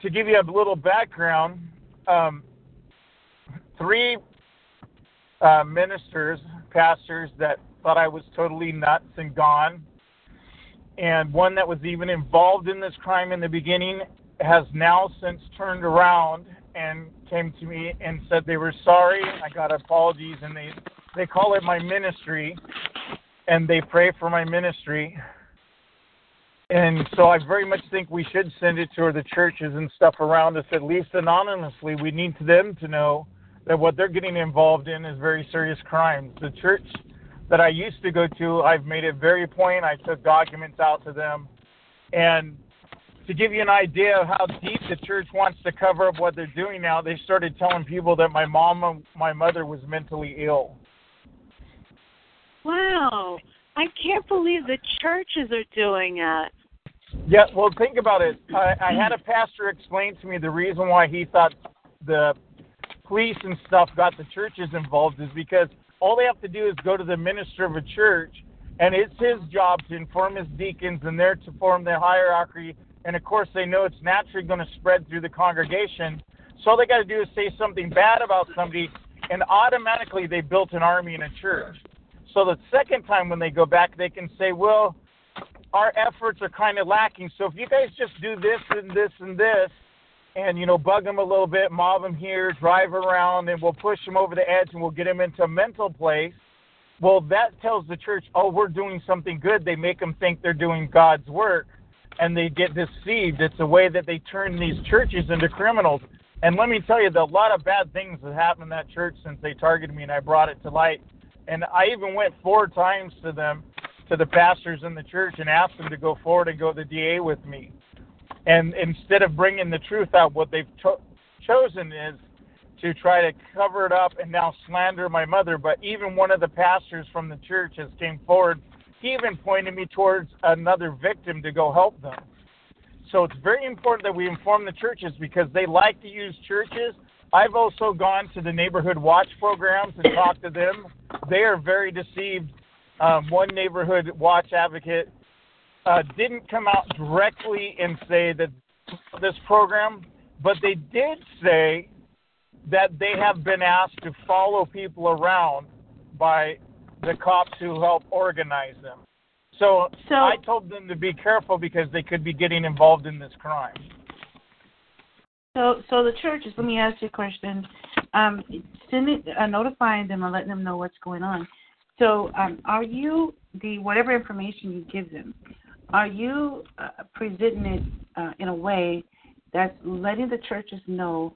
to give you a little background, um, three uh, ministers, pastors that thought I was totally nuts and gone and one that was even involved in this crime in the beginning has now since turned around and came to me and said they were sorry. I got apologies, and they they call it my ministry, and they pray for my ministry. And so I very much think we should send it to the churches and stuff around us, at least anonymously. We need them to know that what they're getting involved in is very serious crimes. The church that I used to go to, I've made it very point. I took documents out to them, and to give you an idea of how deep the church wants to cover up what they're doing now, they started telling people that my mom, my mother was mentally ill. Wow. I can't believe the churches are doing that. Yeah, well, think about it. I, I had a pastor explain to me the reason why he thought the police and stuff got the churches involved is because all they have to do is go to the minister of a church, and it's his job to inform his deacons, and they're to form the hierarchy. And of course, they know it's naturally going to spread through the congregation. So all they got to do is say something bad about somebody, and automatically they built an army in a church. So the second time when they go back, they can say, well, our efforts are kind of lacking. So if you guys just do this and this and this, and you know, bug them a little bit, mob them here, drive around, and we'll push them over the edge, and we'll get them into a mental place. Well, that tells the church, oh, we're doing something good. They make them think they're doing God's work, and they get deceived. It's a way that they turn these churches into criminals. And let me tell you, a lot of bad things have happened in that church since they targeted me, and I brought it to light. And I even went four times to them, to the pastors in the church, and asked them to go forward and go to the DA with me. And instead of bringing the truth out, what they've cho- chosen is to try to cover it up and now slander my mother. But even one of the pastors from the church has came forward. Even pointed me towards another victim to go help them. So it's very important that we inform the churches because they like to use churches I've also gone to the neighborhood watch programs and talked to them. They are very deceived. Um, one neighborhood watch advocate uh, didn't come out directly and say that this program, but they did say that they have been asked to follow people around by the cops who help organize them. So, So- I told them to be careful because they could be getting involved in this crime. So, so the churches. Let me ask you a question. Um, sending, uh, notifying them and letting them know what's going on. So, um, are you the whatever information you give them? Are you uh, presenting it uh, in a way that's letting the churches know,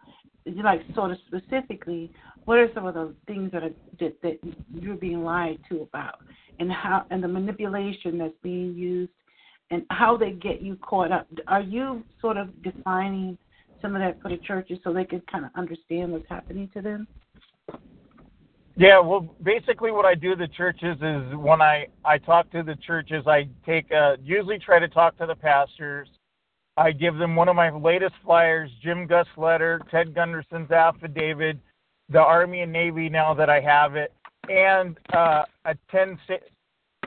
like sort of specifically, what are some of the things that are that, that you're being lied to about, and how and the manipulation that's being used, and how they get you caught up? Are you sort of defining? some of that for the churches so they can kind of understand what's happening to them? Yeah, well, basically, what I do the churches is when I I talk to the churches, I take uh, usually try to talk to the pastors. I give them one of my latest flyers, Jim Guest letter, Ted Gunderson's affidavit, the Army and Navy now that I have it, and uh, a 10,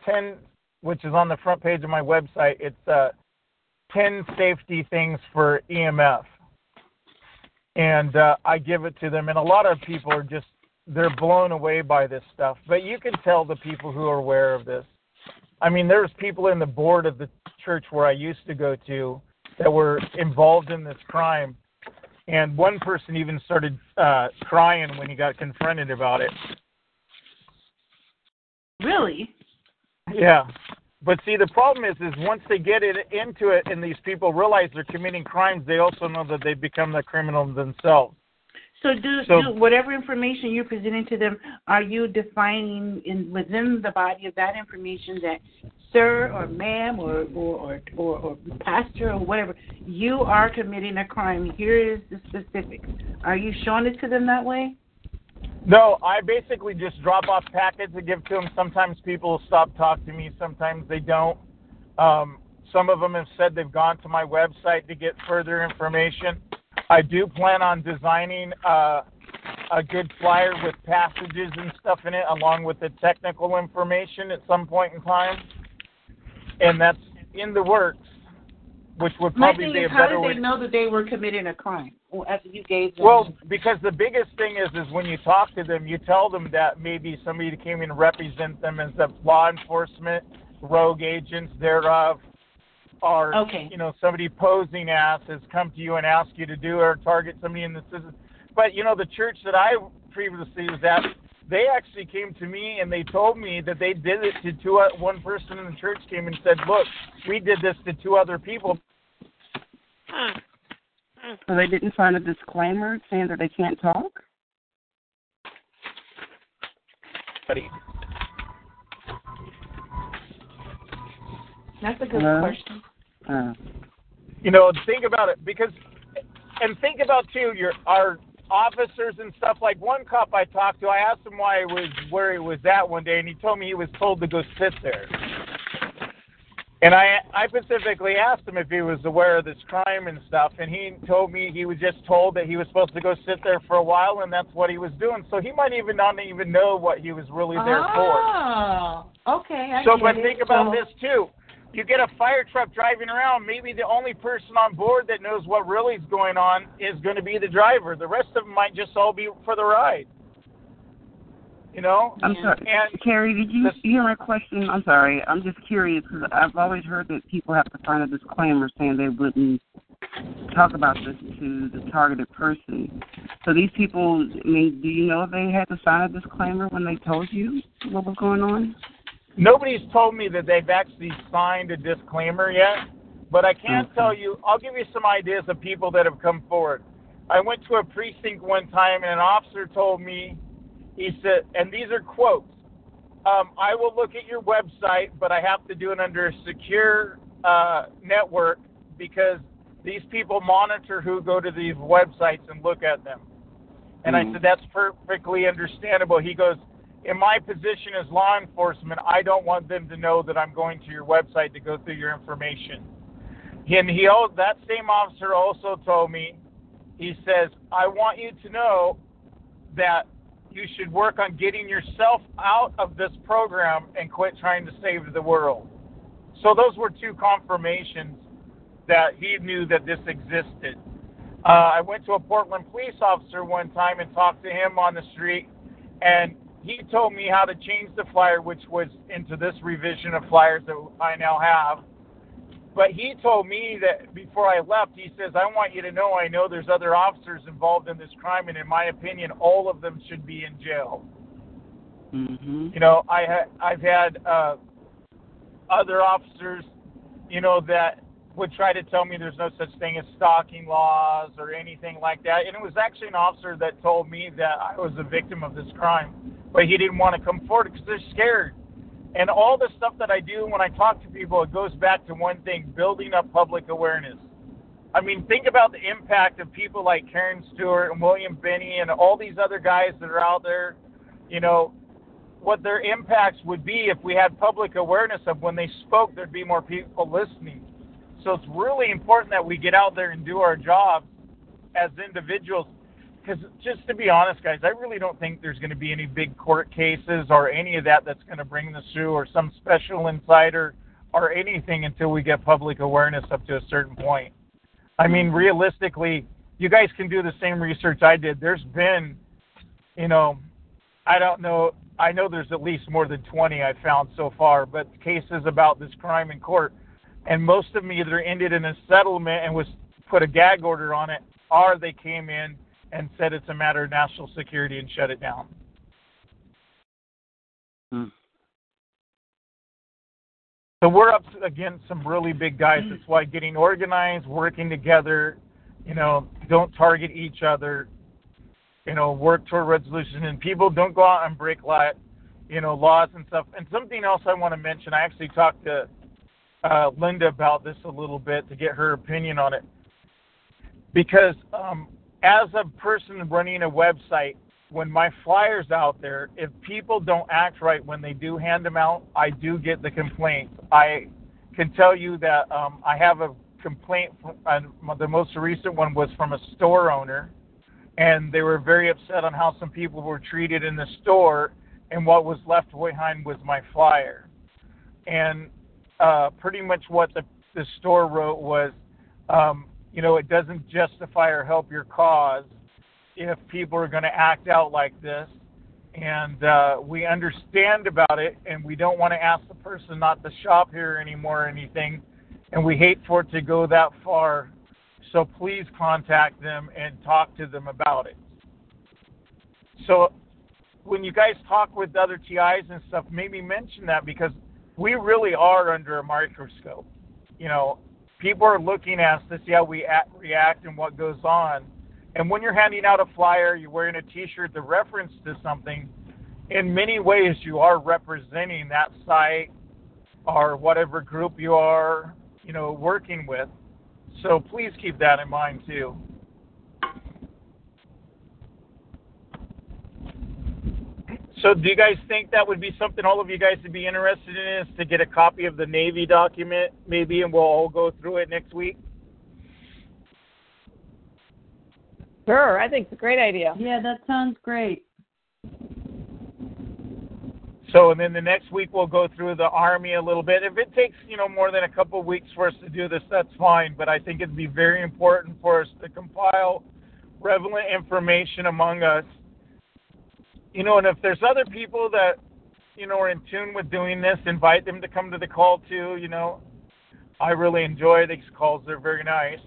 10, which is on the front page of my website. It's uh, 10 safety things for EMF and uh, I give it to them. And a lot of people are just they're blown away by this stuff. But you can tell the people who are aware of this. I mean, there's people in the board of the church where I used to go to that were involved in this crime, and one person even started uh, crying when he got confronted about it. Really? Yeah. But see, the problem is, is once they get it into it, and these people realize they're committing crimes, they also know that they've become the criminal themselves. So do, So- do whatever information you're presenting to them, are you defining in within the body of that information that sir or ma'am or or, or, or, or pastor or whatever, you are committing a crime. Here is the specifics. Are you showing it to them that way? No, I basically just drop off packets and give to them. Sometimes people stop talking to me, sometimes they don't. Um, some of them have said they've gone to my website to get further information. I do plan on designing uh, a good flyer with passages and stuff in it, along with the technical information at some point in time. And that's in the works, which would My probably thing be a is, how better did way. they know that they were committing a crime Well, after you gave them? Well, because the biggest thing is, is when you talk to them, you tell them that maybe somebody came in and represent them as the law enforcement, rogue agents thereof, or Okay. you know somebody posing as has come to you and asked you to do or target somebody in the system. But you know the church that I previously was at, they actually came to me and they told me that they did it to two. o- One person in the church came and said, "Look, we did this to two other people." Huh. So they didn't sign a disclaimer saying that they can't talk? Buddy. That's a good Hello? question. Uh, You know, think about it because, and think about too your our officers and stuff. Like one cop I talked to, I asked him why he was where he was at one day, and he told me he was told to go sit there. And I I specifically asked him if he was aware of this crime and stuff, and he told me he was just told that he was supposed to go sit there for a while, and that's what he was doing. So he might even not even know what he was really there oh, for. okay. I so, but it. think about So- this too. You get a fire truck driving around. Maybe the only person on board that knows what really is going on is going to be the driver. The rest of them might just all be for the ride. You know. I'm sorry, And Carrie. Did you hear my question? I'm sorry. I'm just curious because I've always heard that people have to sign a disclaimer saying they wouldn't talk about this to the targeted person. So these people, I mean, do you know if they had to sign a disclaimer when they told you what was going on? Nobody's told me that they've actually signed a disclaimer yet, but I can Okay. tell you, I'll give you some ideas of people that have come forward. I went to a precinct one time and an officer told me, he said, and these are quotes, um, I will look at your website, but I have to do it under a secure uh, network because these people monitor who go to these websites and look at them. And I Mhm. said, that's perfectly understandable. He goes, in my position as law enforcement, I don't want them to know that I'm going to your website to go through your information. And he, that same officer also told me, he says, I want you to know that you should work on getting yourself out of this program and quit trying to save the world. So those were two confirmations that he knew that this existed. Uh, I went to a Portland police officer one time and talked to him on the street, and he told me how to change the flyer, which was into this revision of flyers that I now have. But he told me that before I left, he says, I want you to know I know there's other officers involved in this crime, and in my opinion, all of them should be in jail. Mm-hmm. You know, I ha- I've had uh, other officers, you know, that would try to tell me there's no such thing as stalking laws or anything like that. And it was actually an officer that told me that I was a victim of this crime, but he didn't want to come forward because they're scared. And all the stuff that I do when I talk to people, it goes back to one thing: building up public awareness. I mean, think about the impact of people like Karen Stewart and William Binney and all these other guys that are out there. You know, what their impacts would be if we had public awareness of when they spoke, there'd be more people listening. So it's really important that we get out there and do our jobs as individuals. Because just to be honest, guys, I really don't think there's going to be any big court cases or any of that that's going to bring the through or some special insider or anything until we get public awareness up to a certain point. I mean, mm-hmm. realistically, you guys can do the same research I did. There's been, you know, I don't know. I know there's at least more than 20 I've found so far, but cases about this crime in court, and most of them either ended in a settlement and was put a gag order on it, or they came in and said it's a matter of national security and shut it down. Hmm. So we're up against some really big guys. That's why getting organized, working together, you know, don't target each other, you know, work toward resolution. And people don't go out and break law, you know, laws and stuff. And something else I want to mention, I actually talked to uh, Linda about this a little bit to get her opinion on it. Because um, as a person running a website, when my flyers out there, if people don't act right when they do hand them out, I do get the complaints. I can tell you that um, I have a complaint. From, uh, the most recent one was from a store owner, and they were very upset on how some people were treated in the store, and what was left behind was my flyer. And uh, pretty much what the, the store wrote was, um, you know, it doesn't justify or help your cause if people are going to act out like this. And uh, we understand about it, and we don't want to ask the person not to shop here anymore or anything. And we hate for it to go that far. So please contact them and talk to them about it. So when you guys talk with other TIs and stuff, maybe mention that because we really are under a microscope. You know, people are looking at us to see how we act, react and what goes on. And when you're handing out a flyer, you're wearing a T-shirt that reference to something. In many ways, you are representing that site or whatever group you are, you know, working with. So please keep that in mind too. So do you guys think that would be something all of you guys would be interested in is to get a copy of the Navy document maybe and we'll all go through it next week? Sure, I think it's a great idea. Yeah, that sounds great. So, and then the next week we'll go through the Army a little bit. If it takes, you know, more than a couple of weeks for us to do this, that's fine. But I think it'd be very important for us to compile relevant information among us. You know, and if there's other people that, you know, are in tune with doing this, invite them to come to the call too. You know, I really enjoy these calls; they're very nice.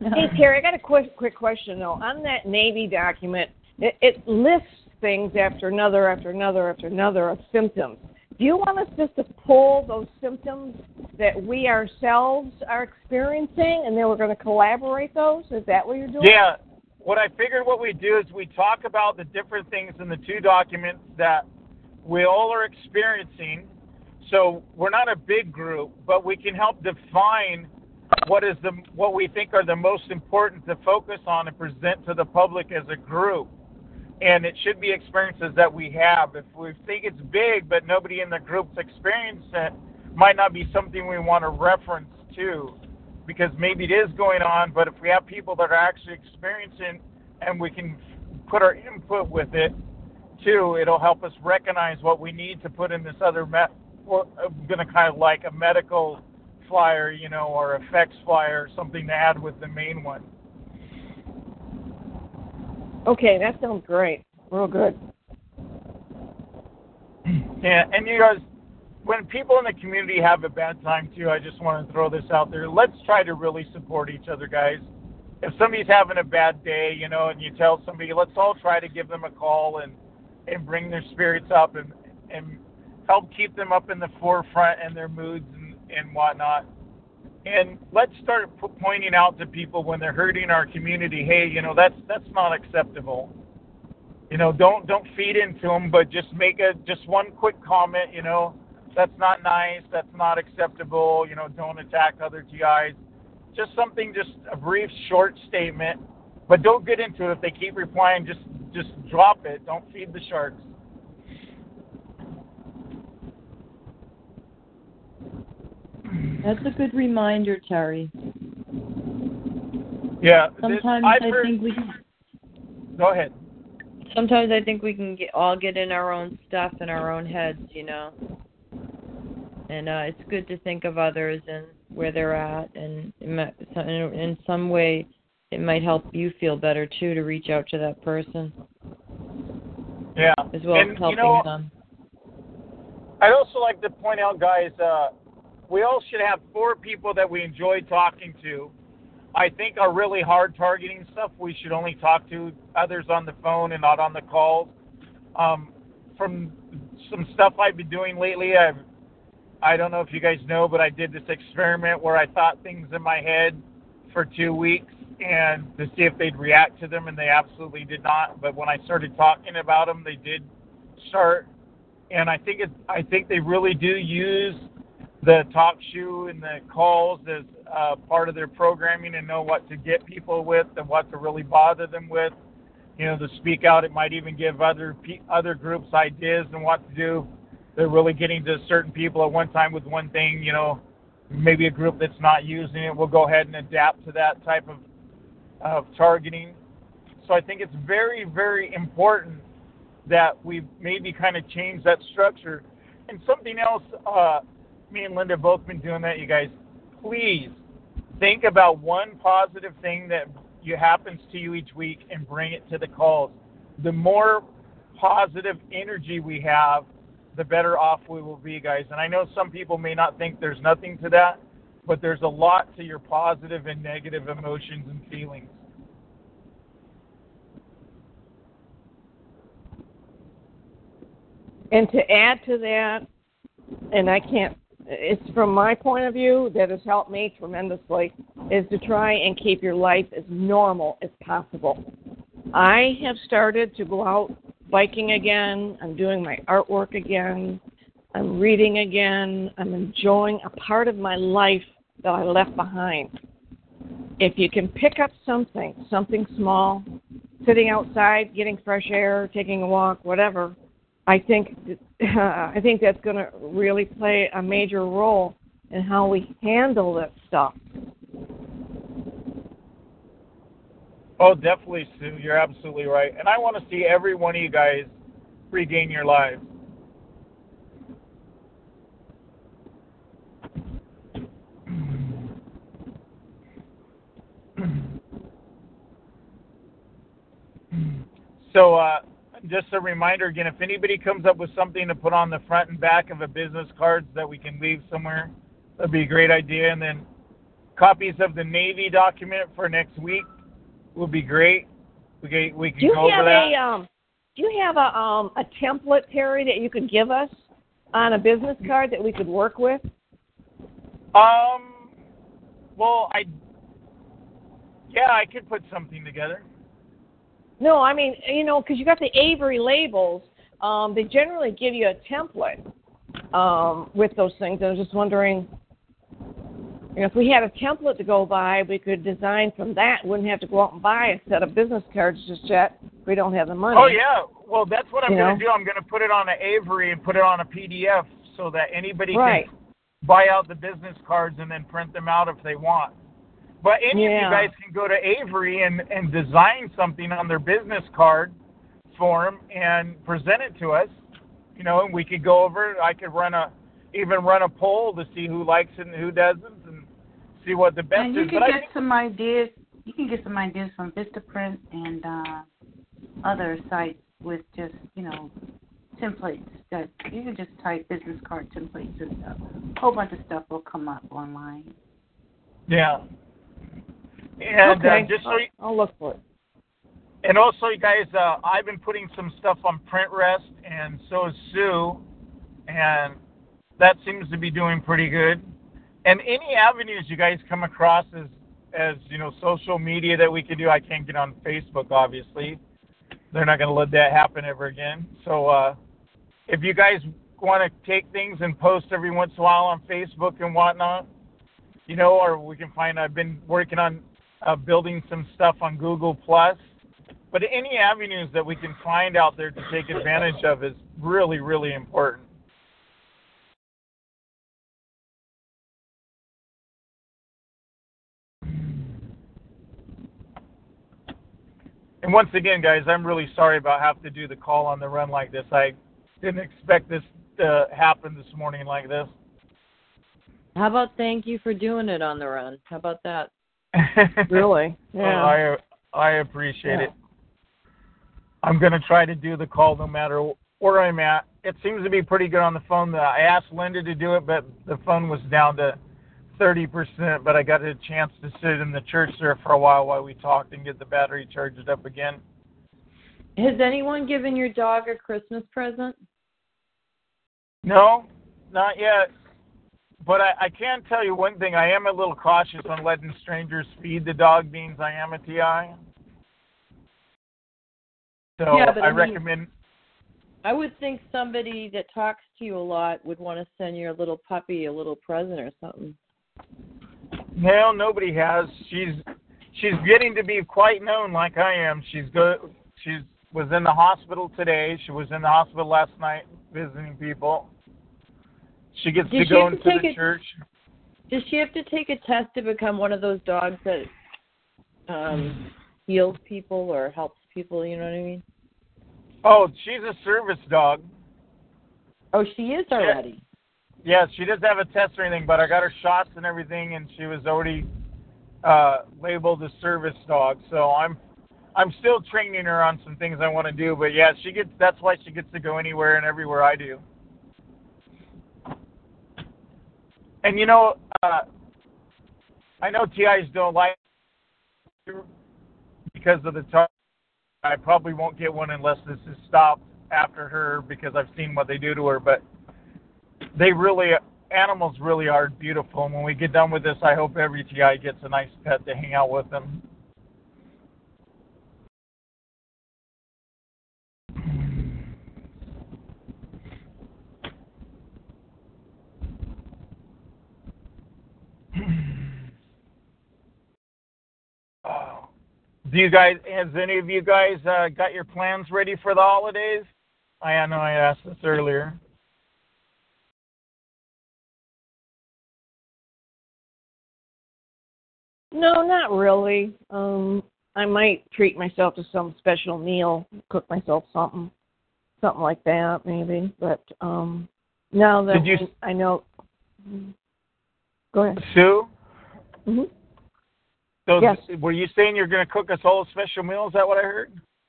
Hey Terry, I got a quick quick question though. On that Navy document, it, it lists things after another, after another, after another of symptoms. Do you want us just to pull those symptoms that we ourselves are experiencing, and then we're going to collaborate those? Is that what you're doing? Yeah. What I figured what we do is we talk about the different things in the two documents that we all are experiencing. So we're not a big group, but we can help define what is the what we think are the most important to focus on and present to the public as a group. And it should be experiences that we have. If we think it's big but nobody in the group's experienced it, might not be something we want to reference to because maybe it is going on, but if we have people that are actually experiencing and we can put our input with it too, it'll help us recognize what we need to put in this other met. We're going to kind of like a medical flyer, you know, or effects flyer, something to add with the main one. Okay, that sounds great. Real good. Yeah, and you guys, when people in the community have a bad time too, I just want to throw this out there. Let's try to really support each other, guys. If somebody's having a bad day, you know, and you tell somebody, let's all try to give them a call and and bring their spirits up and and help keep them up in the forefront and their moods and, and whatnot. And let's start p- pointing out to people when they're hurting our community, hey, you know, that's that's not acceptable. You know, don't don't feed into them, but just make a just one quick comment. You know, that's not nice. That's not acceptable. You know, don't attack other TIs. Just something, just a brief, short statement, but don't get into it. If they keep replying, just just drop it. Don't feed the sharks. That's a good reminder, Terry. Yeah. Sometimes I've I heard- think we can, Go ahead. sometimes I think we can get all get in our own stuff in our own heads, you know. And uh it's good to think of others and where they're at and it might, so- in in some way it might help you feel better too to reach out to that person Yeah. as well and, as helping you know, them. I'd also like to point out, guys, uh, we all should have four people that we enjoy talking to. I think are really hard targeting stuff. We should only talk to others on the phone and not on the calls. Um, from some stuff I've been doing lately, I've I don't know if you guys know, but I did this experiment where I thought things in my head for two weeks and to see if they'd react to them, and they absolutely did not. But when I started talking about them, they did start. And I think it, I think they really do use the talk shoe and the calls as uh, part of their programming and know what to get people with and what to really bother them with. You know, to speak out, it might even give other other groups ideas and what to do. They're really getting to certain people at one time with one thing. You know, maybe a group that's not using it will go ahead and adapt to that type of of targeting. So I think it's very, very important that we maybe kind of change that structure. And something else, uh, me and Linda both been doing that, you guys. Please think about one positive thing that you happens to you each week and bring it to the calls. The more positive energy we have, the better off we will be, guys. And I know some people may not think there's nothing to that, but there's a lot to your positive and negative emotions and feelings. And to add to that, and I can't, it's from my point of view that has helped me tremendously, is to try and keep your life as normal as possible. I have started to go out biking again. I'm doing my artwork again. I'm reading again. I'm enjoying a part of my life that I left behind. If you can pick up something, something small, sitting outside, getting fresh air, taking a walk, whatever, I think uh, I think that's going to really play a major role in how we handle that stuff. Oh, definitely, Sue. You're absolutely right. And I want to see every one of you guys regain your lives. So, uh, just a reminder again if anybody comes up with something to put on the front and back of a business cards that we can leave somewhere, that'd be a great idea. And then copies of the Navy document for next week would be great. We can, we can do you go have over that. a um do you have a um a template Terry that you could give us on a business card that we could work with? Um, well, I, yeah, I could put something together. No, I mean, you know, because you got the Avery labels. Um, they generally give you a template um, with those things. I was just wondering, you know, if we had a template to go by, we could design from that. Wouldn't have to go out and buy a set of business cards just yet. We don't have the money. Oh yeah, well that's what I'm going to do. I'm going to put it on an Avery and put it on a PDF so that anybody Right. can buy out the business cards and then print them out if they want. But any of you guys can go to Avery and and design something on their business card form and present it to us. You know, and we could go over. I could run a even run a poll to see who likes it and who doesn't, see what the best And you is. can But I get think some ideas. You can get some ideas from Vistaprint and uh, other sites with just you know templates that you can just type business card templates and stuff. A whole bunch of stuff will come up online. yeah. And okay. uh, just so you, I'll look for it. And also, you guys, uh, I've been putting some stuff on Pinterest, and so is Sue, and that seems to be doing pretty good. And any avenues you guys come across as, as you know, social media that we can do, I can't get on Facebook, obviously. They're not going to let that happen ever again. So, uh, if you guys want to take things and post every once in a while on Facebook and whatnot, you know, or we can find. I've been working on uh, building some stuff on Google Plus. But any avenues that we can find out there to take advantage of is really, really important. And once again, guys, I'm really sorry about having to do the call on the run like this. I didn't expect this to happen this morning like this. How about thank you for doing it on the run? How about that? Really? Well, Yeah. I I appreciate it. I'm going to try to do the call no matter where I'm at. It seems to be pretty good on the phone. I asked Linda to do it, but the phone was down to 30%. But I got a chance to sit in the church there for a while while we talked and get the battery charged up again. Has anyone given your dog a Christmas present? No, not yet. But I, I can tell you one thing. I am a little cautious on letting strangers feed the dog beans. I am a TI. So Yeah, but I, I mean- recommend. I would think somebody that talks to you a lot would want to send your little puppy a little present or something. No, nobody has. She's she's getting to be quite known, like I am. She's go. She's was in the hospital today. She was in the hospital last night visiting people. She gets Did to go have to into the it- church. Does she have to take a test to become one of those dogs that um heals people or helps people, you know what I mean? Oh, she's a service dog. Oh, she is already. Yeah, she doesn't have a test or anything, but I got her shots and everything, and she was already uh, labeled a service dog. So I'm I'm still training her on some things I want to do. But yeah, she gets. That's why she gets to go anywhere and everywhere I do. And you know, uh, I know TIs don't like because of the time. I probably won't get one unless this is stopped after her because I've seen what they do to her. But they really animals really are beautiful. And when we get done with this, I hope every GI gets a nice pet to hang out with them. Do you guys, has any of you guys uh, got your plans ready for the holidays? I know I asked this earlier. No, not really. Um, I might treat myself to some special meal, cook myself something, something like that, maybe. But um, now that Did you- I know, go ahead. Sue, hmm those, Yes. were you saying you're going to cook us all a special meal? Is that what I heard?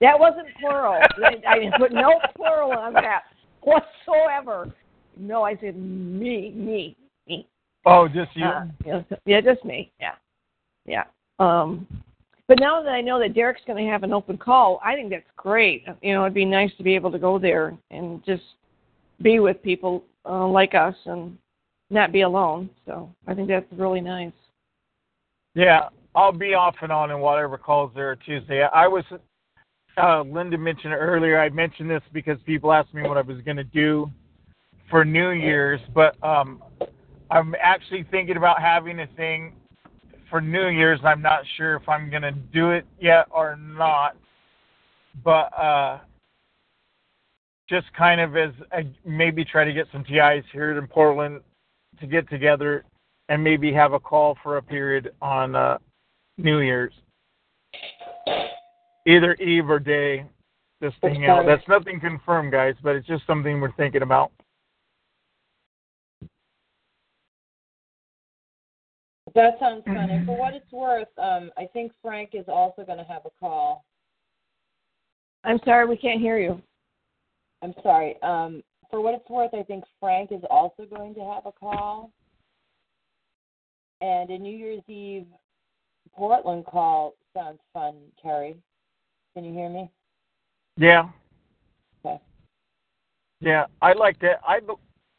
that wasn't plural. I, I put no plural on that whatsoever. No, I said me, me. Oh, just you. Uh, yeah, yeah, just me. Yeah, yeah. Um, but now that I know that Derek's going to have an open call, I think that's great. You know, it'd be nice to be able to go there and just be with people uh, like us and not be alone. So I think that's really nice. Yeah, I'll be off and on in whatever calls there are Tuesday. I was, uh, Linda mentioned earlier, I mentioned this because people asked me what I was going to do for New Year's, but um, I'm actually thinking about having a thing for New Year's. I'm not sure if I'm going to do it yet or not, but uh, just kind of as I maybe try to get some TIs here in Portland to get together and maybe have a call for a period on uh, New Year's, either eve or day. This thing out. That's nothing confirmed, guys, but it's just something we're thinking about. That sounds fun. And for what it's worth, um, I think Frank is also going to have a call. I'm sorry, we can't hear you. I'm sorry. Um, for what it's worth, I think Frank is also going to have a call. And a New Year's Eve Portland call sounds fun, Terry. Can you hear me? Yeah. Okay. Yeah, I like that. I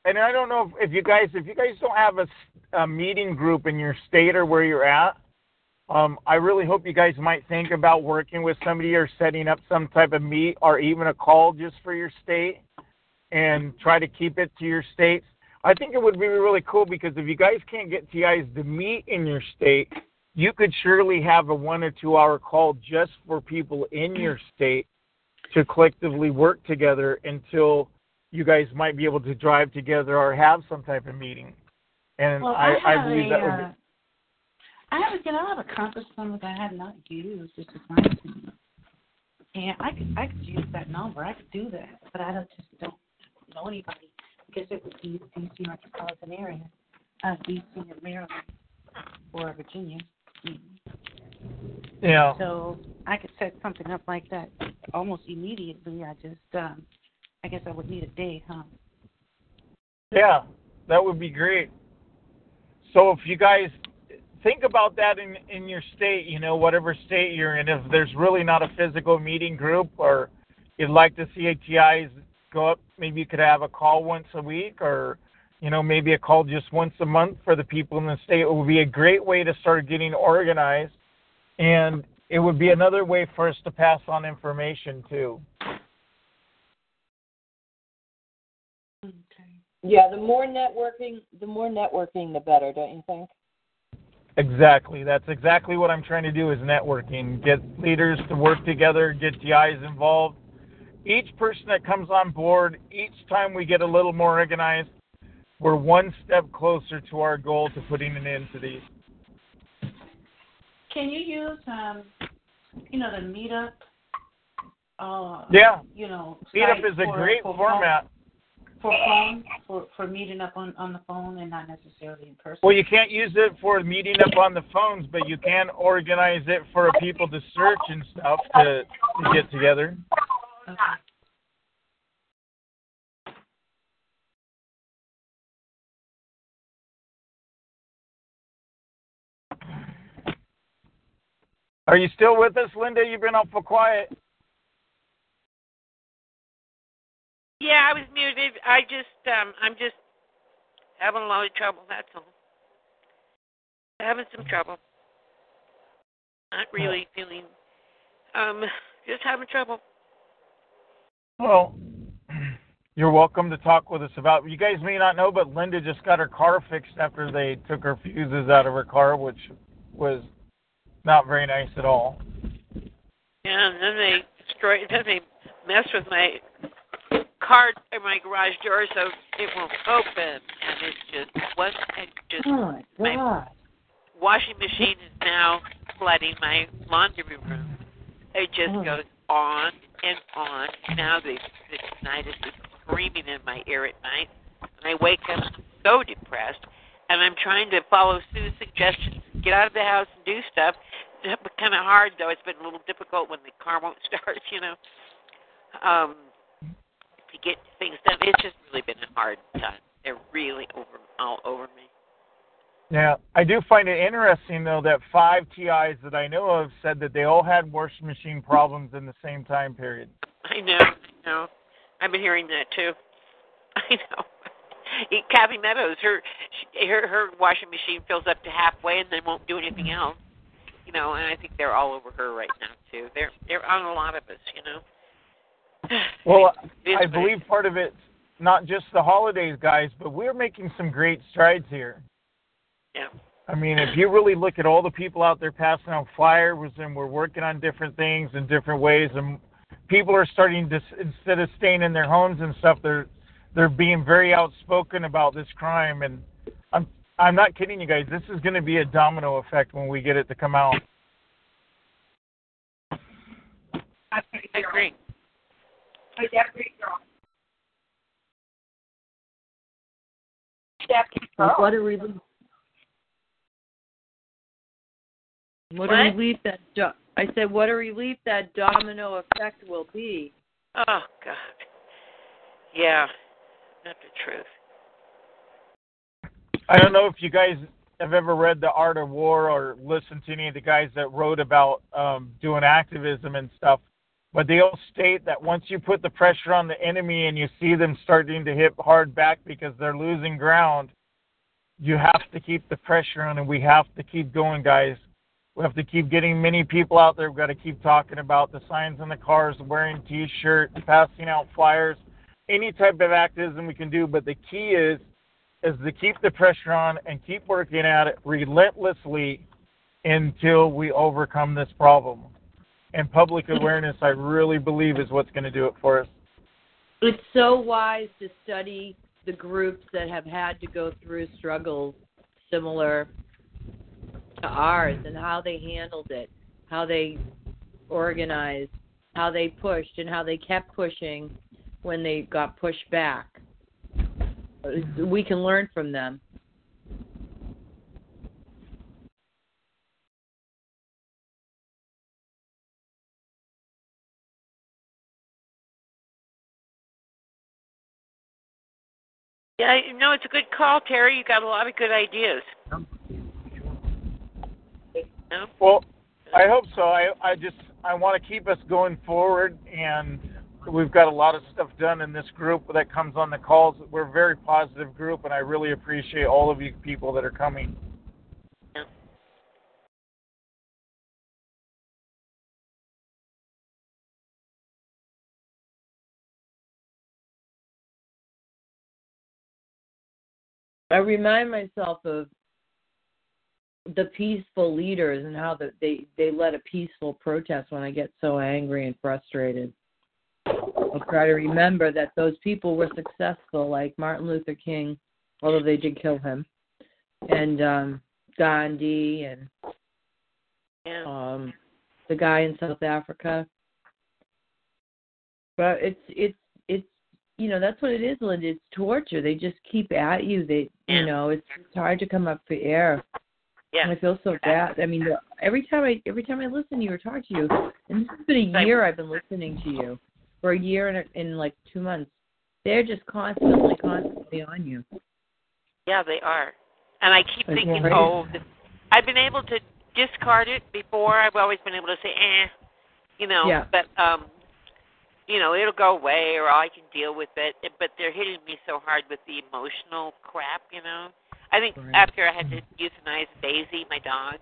and I don't know if, if you guys if you guys don't have a, a meeting group in your state or where you're at, um, I really hope you guys might think about working with somebody or setting up some type of meet or even a call just for your state and try to keep it to your states. I think it would be really cool because if you guys can't get TIs to meet in your state, you could surely have a one or two hour call just for people in your state to collectively work together until you guys might be able to drive together or have some type of meeting. And Well, I, I, I, believe a, that would uh, I have a, you know, I have a compass number that I have not used. It's just my opinion. And I could, I could use that number. I could do that, but I don't just don't know anybody because it would be DC metropolitan area, uh, DC and Maryland or Virginia. Yeah. So I could set something up like that almost immediately. I just, um, I guess I would need a day, huh? Yeah, that would be great. So if you guys think about that in in your state, you know, whatever state you're in, if there's really not a physical meeting group or you'd like to see ATIs go up, maybe you could have a call once a week or you know, maybe a call just once a month for the people in the state. It would be a great way to start getting organized and it would be another way for us to pass on information too. Yeah, the more networking, the more networking, the better, don't you think? Exactly. That's exactly what I'm trying to do is networking. Get leaders to work together, get TIs involved. Each person that comes on board, each time we get a little more organized, we're one step closer to our goal to putting an end to these. Can you use, um, you know, the meetup? Uh, Yeah. You know, Meetup site is a for- great for format. For phone, for for meeting up on on the phone and not necessarily in person. Well, you can't use it for meeting up on the phones, but you can organize it for people to search and stuff to, to get together. Okay. Are you still with us, Linda? You've been awful quiet. Yeah, I was muted. I just um I'm just having a lot of trouble, that's all. Having some trouble. Not really feeling um just having trouble. Well, you're welcome to talk with us about. You guys may not know, but Linda just got her car fixed after they took her fuses out of her car, which was not very nice at all. Yeah, and then they destroy. Then they messed with my car in my garage door, so it won't open, and it's just what and just Oh my god. washing machine is now flooding my laundry room. It just Oh. goes on and on. Now the the night is screaming in my ear at night, and I wake up so depressed. And I'm trying to follow Sue's suggestions, get out of the house and do stuff. It's kind of hard though. It's been a little difficult when the car won't start. You know, um, to get things done. It's just really been a hard time. They're really over all over me. Yeah, I do find it interesting though that five TIs that I know of said that they all had washing machine problems in the same time period. I know, I know. I've been hearing that too. I know. Kathy Meadows, her she, her her washing machine fills up to halfway and then won't do anything else. You know, and I think they're all over her right now too. They're they're on a lot of us. You know. Well, I believe part of it's not just the holidays, guys, but we're making some great strides here. Yeah. I mean, if you really look at all the people out there passing out flyers and we're working on different things in different ways, and people are starting to instead of staying in their homes and stuff, they're they're being very outspoken about this crime. And I'm I'm not kidding you guys. This is going to be a domino effect when we get it to come out. I agree. What a relief. What, a relief that do- I said what a relief that domino effect will be. Oh God. Yeah. Not the truth. I don't know if you guys have ever read The Art of War or listened to any of the guys that wrote about um, doing activism and stuff, but they all state that once you put the pressure on the enemy and you see them starting to hit hard back because they're losing ground, you have to keep the pressure on and we have to keep going, guys. We have to keep getting many people out there. We've got to keep talking about the signs in the cars, wearing T-shirts, passing out flyers, any type of activism we can do. But the key is is to keep the pressure on and keep working at it relentlessly until we overcome this problem. And public awareness, I really believe, is what's going to do it for us. It's so wise to study the groups that have had to go through struggles similar to ours and how they handled it, how they organized, how they pushed, and how they kept pushing when they got pushed back. We can learn from them. Yeah, no, it's a good call, Terry. You got a lot of good ideas. Well, I hope so. I I just I want to keep us going forward, and we've got a lot of stuff done in this group that comes on the calls. We're a very positive group, and I really appreciate all of you people that are coming. I remind myself of the peaceful leaders and how the, they they led a peaceful protest when I get so angry and frustrated. I'll try to remember that those people were successful, like Martin Luther King, although they did kill him, and um, Gandhi and um, the guy in South Africa. But it's it's you know that's what it is, Linda. It's torture. They just keep at you. They Yeah. you know it's, it's hard to come up for air. Yeah. And I feel so bad. I mean, every time I every time I listen to you or talk to you, and this has been a year I've been listening to you for a year and in like two months. They're just constantly, constantly on you. Yeah, they are. And I keep thinking, oh, th- I've been able to discard it before. I've always been able to say, eh, you know. Yeah. But um, you know, it'll go away, or I can deal with it. But they're hitting me so hard with the emotional crap, you know. I think Right. after I had to euthanize Daisy, my dog,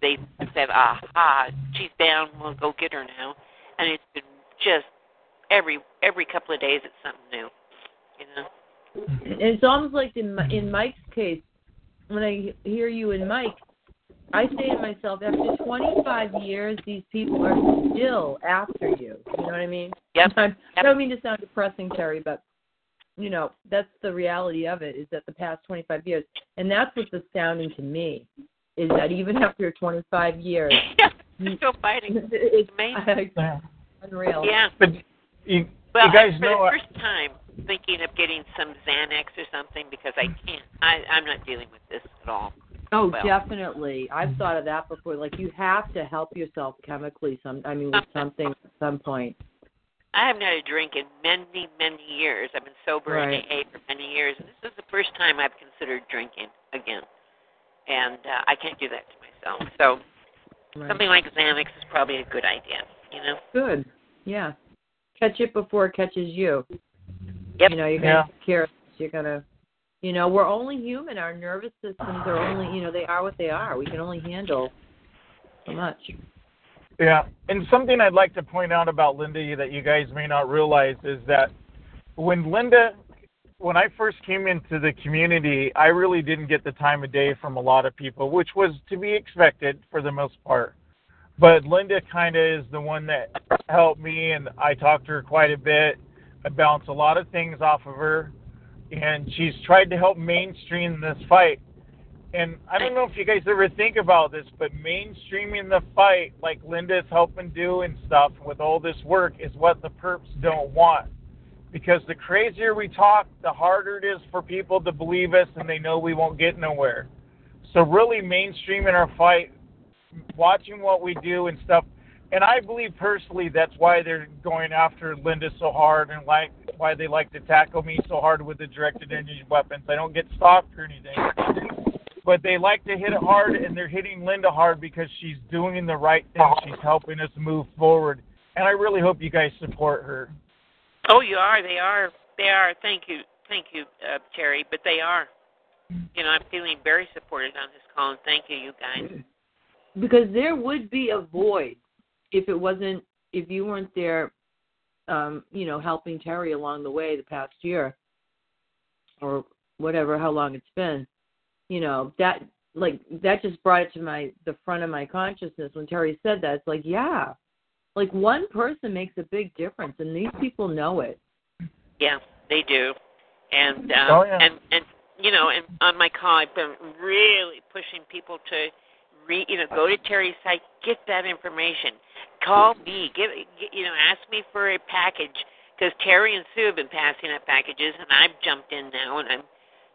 they said, "Aha, she's down. We'll go get her now." And it's been just every every couple of days, it's something new, you know. It's almost like in in Mike's case, when I hear you and Mike, I say to myself, after 25 years, these people are still after you. You know what I mean? Yep. I Yep. don't mean to sound depressing, Terry, but you know that's the reality of it. Is that the past 25 years, and that's what's astounding to me, is that even after 25 years, They're still fighting. it's amazing. Yeah. unreal. Yeah. But you, Well, you guys I, for know. the first time, thinking of getting some Xanax or something because I can't. I, I'm not dealing with this at all. Oh, Well. definitely. I've thought of that before. Like you have to help yourself chemically. Some, I mean, with something at some point. I haven't had a drink in many, many years. I've been sober Right. in AA for many years, and this is the first time I've considered drinking again. And uh, I can't do that to myself. So Right. something like Xanax is probably a good idea. You know? Good. Yeah. Catch it before it catches you. Yep. You know, you're Yeah. gonna care. You're gonna. You know, we're only human. Our nervous systems are only. You know, they are what they are. We can only handle so much. Yeah, and something I'd like to point out about Linda that you guys may not realize is that when Linda, when I first came into the community, I really didn't get the time of day from a lot of people, which was to be expected for the most part. But Linda kind of is the one that helped me, and I talked to her quite a bit. I bounce a lot of things off of her, and she's tried to help mainstream this fight. And I don't know if you guys ever think about this, but mainstreaming the fight, like Linda's helping do and stuff with all this work, is what the perps don't want. Because the crazier we talk, the harder it is for people to believe us, and they know we won't get nowhere. So really mainstreaming our fight, watching what we do and stuff. And I believe personally that's why they're going after Linda so hard, and like why they like to tackle me so hard with the directed energy weapons. I don't get stalked or anything but they like to hit it hard, and they're hitting Linda hard because she's doing the right thing. She's helping us move forward, and I really hope you guys support her. Oh, you are. They are. They are. Thank you. Thank you, uh, Terry. But they are. You know, I'm feeling very supported on this call, and thank you, you guys. because there would be a void if it wasn't if you weren't there um you know helping terry along the way the past year or whatever how long it's been you know that like that just brought it to my the front of my consciousness when terry said that it's like yeah like one person makes a big difference and these people know it Yeah, they do. And um, Oh, yeah. and and you know, and on my call, I've been really pushing people to re, you know, go to Terry's site, get that information, call me, give, you know, ask me for a package because Terry and Sue have been passing out packages, and I've jumped in now, and I'm,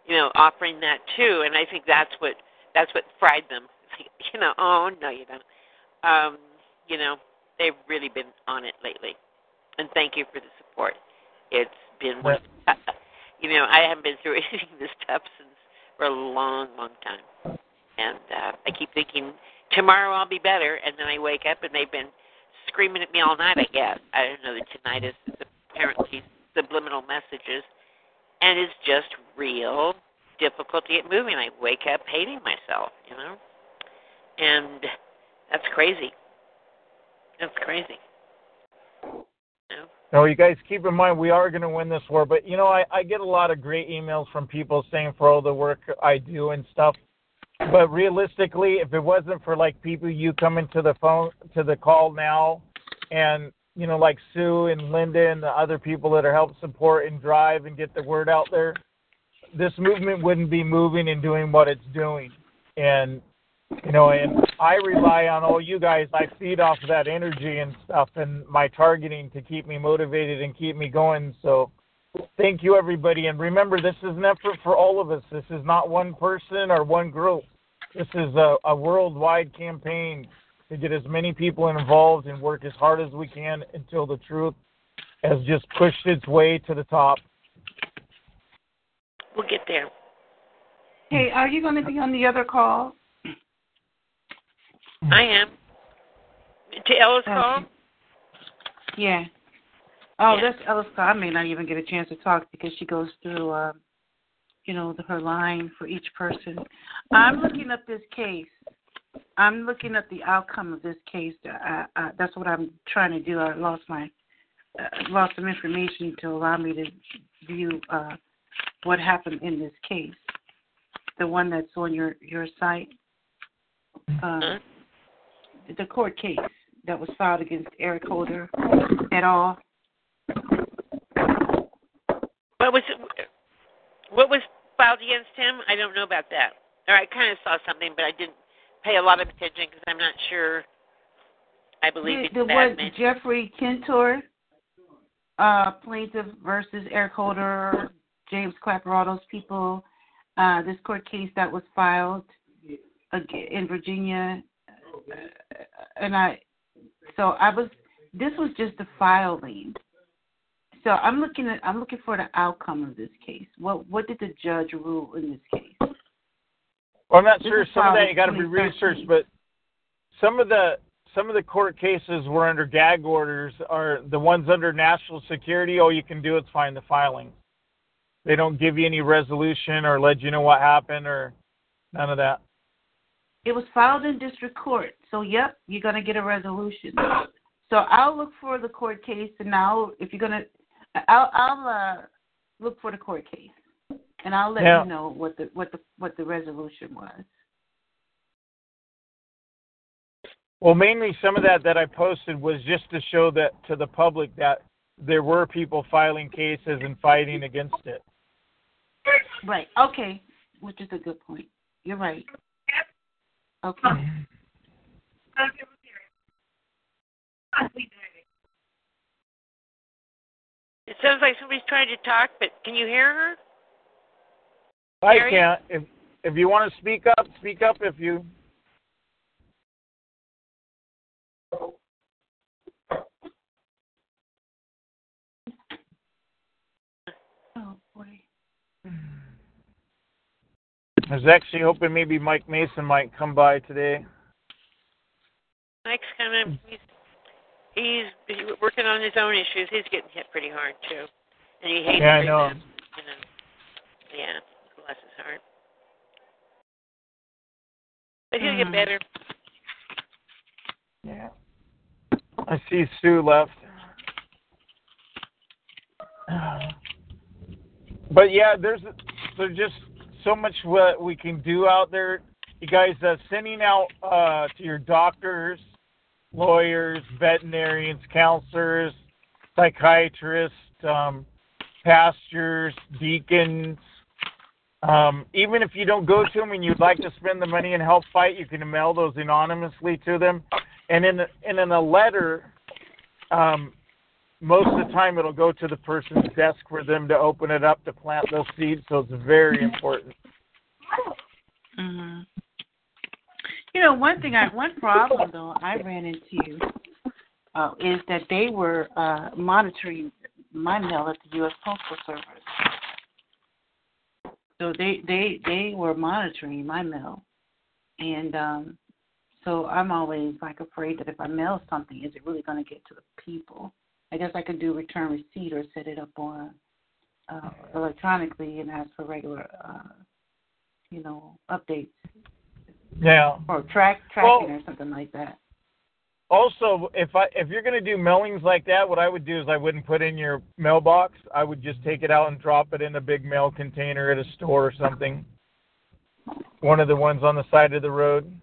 you know, offering that too. And I think that's what that's what fried them. Like, you know, oh no, you don't. Um, you know, they've really been on it lately, and thank you for the support. It's been, of- you know, I haven't been through anything this tough since for a long, long time, and uh, I keep thinking tomorrow I'll be better, and then I wake up and they've been screaming at me all night. I guess I don't know. The tinnitus is apparently subliminal messages, and it's just real difficulty at moving. I wake up hating myself, you know, and that's crazy. That's crazy. No, you guys keep in mind we are going to win this war. But you know, I, I get a lot of great emails from people saying for all the work I do and stuff. But realistically, if it wasn't for like people you coming to the phone to the call now, and you know like Sue and Linda and the other people that are help support and drive and get the word out there, this movement wouldn't be moving and doing what it's doing. And you know, and I rely on all you guys. I feed off of that energy and stuff, and my targeting to keep me motivated and keep me going. So, thank you, everybody. And remember, this is an effort for all of us. This is not one person or one group. This is a, a worldwide campaign to get as many people involved and work as hard as we can until the truth has just pushed its way to the top. We'll get there. Hey, are you going to be on the other call? I am. To Ella's Okay. call? Yeah. Oh, Yeah. that's Ellis. I may not even get a chance to talk because she goes through, um, you know, the, her line for each person. I'm looking up this case. I'm looking at the outcome of this case. Uh, uh, that's what I'm trying to do. I lost my uh, lost some information to allow me to view uh, what happened in this case. The one that's on your your site. uh, the court case that was filed against Eric Holder at all? What was what was filed against him? I don't know about that. Or I kind of saw something, but I didn't pay a lot of attention because I'm not sure. I believe the, it's the one. Jeffrey Kentor, uh, plaintiff versus Eric Holder, James Clapper, all those people. Uh, this court case that was filed in Virginia, uh, and I, so I was. This was just the filing. So I'm looking at. I'm looking for the outcome of this case. What What did the judge rule in this case? Well, I'm not This sure. Some of that you got to be researched, but some of the some of the court cases were under gag orders. Are the ones under national security? All you can do is find the filing. They don't give you any resolution or let you know what happened or none of that. It was filed in district court. So yep, you're gonna get a resolution. So I'll look for the court case, and now if you're gonna, I'll I'll uh, look for the court case, and I'll let Yeah. you know what the what the what the resolution was. Well, mainly some of that that I posted was just to show that to the public that there were people filing cases and fighting against it. Right. Okay. Which is a good point. You're right. Okay. It sounds like somebody's trying to talk, but can you hear her? I can't. If if you want to speak up, speak up. If you Oh boy. I was actually hoping maybe Mike Mason might come by today. Mike's of he's, he's working on his own issues. He's getting hit pretty hard too, and he hates Yeah, I know. You know. Yeah, bless his heart. But he'll Mm. get better. Yeah. I see Sue left. But yeah, there's there's just so much what we can do out there. You guys uh, sending out uh, to your doctors, lawyers, veterinarians, counselors, psychiatrists, um, pastors, deacons. Um, even if you don't go to them and you'd like to spend the money and help fight, you can mail those anonymously to them. And in and in a letter, um, most of the time it'll go to the person's desk for them to open it up to plant those seeds. So it's very important. hmm You know, one thing I one problem though I ran into uh, is that they were uh, monitoring my mail at the U.S. Postal Service. So they they they were monitoring my mail, and um, so I'm always like afraid that if I mail something, is it really going to get to the people? I guess I could do return receipt or set it up on uh, electronically and ask for regular, uh, you know, updates Yeah. or track tracking Well- or something like that. Also, if I if you're going to do mailings like that, what I would do is I wouldn't put in your mailbox. I would just take it out and drop it in a big mail container at a store or something. One of the ones on the side of the road.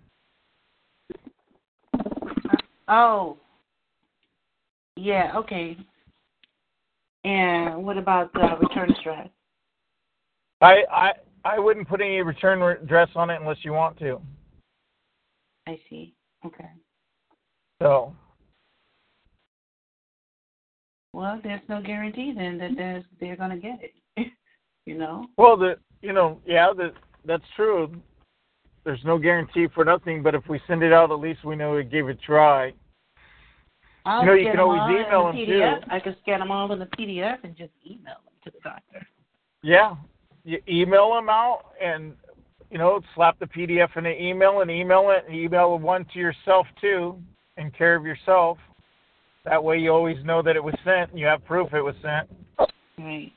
Oh, yeah, okay. And what about the return address? I I I wouldn't put any return address on it unless you want to. I see. Okay. So Well, there's no guarantee then that there's, they're going to get it. you know? Well, the you know, yeah, that that's true. There's no guarantee for nothing, but if we send it out, at least we know we gave it a try. I'll know, you can always email the them, PDF. too. I can scan them all in the PDF and just email them to the doctor. Yeah, you email them out, and you know, slap the PDF in an email and email it, and email one to yourself too, in care of yourself. That way, you always know that it was sent, and you have proof it was sent. Right.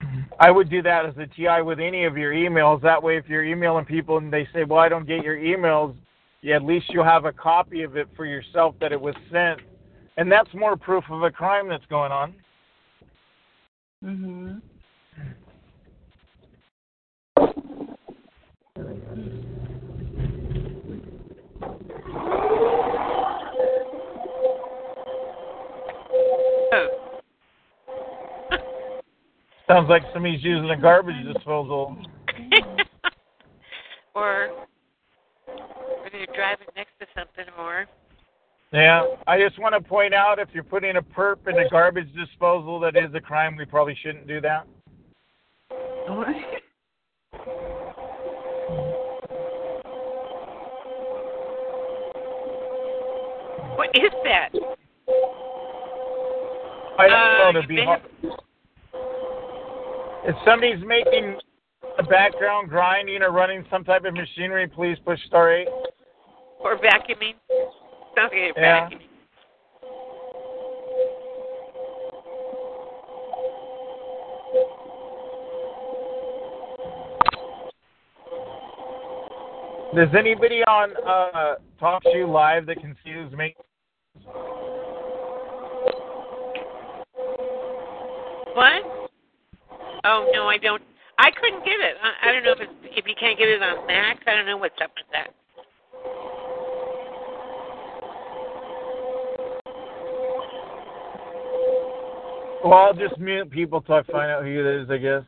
I would do that as a TI with any of your emails. That way, if you're emailing people and they say, "Well, I don't get your emails," yeah, at least you'll have a copy of it for yourself that it was sent, and that's more proof of a crime that's going on. Mhm. Sounds like somebody's using a garbage disposal. or when you're driving next to something, or. Yeah, I just want to point out if you're putting a perp in a garbage disposal, that is a crime. We probably shouldn't do that. What is that? I don't Uh, know to be hard. If somebody's making a background grinding or running some type of machinery, please push star eight. Or vacuuming? Sounds like Yeah. vacuuming. Does anybody on uh, Talk Shoe Live that can see who's making? What? Oh no, I don't. I couldn't get it. I, I don't know if it's, if you can't get it on Max. I don't know what's up with that. Well, I'll just mute people till I find out who it is. I guess.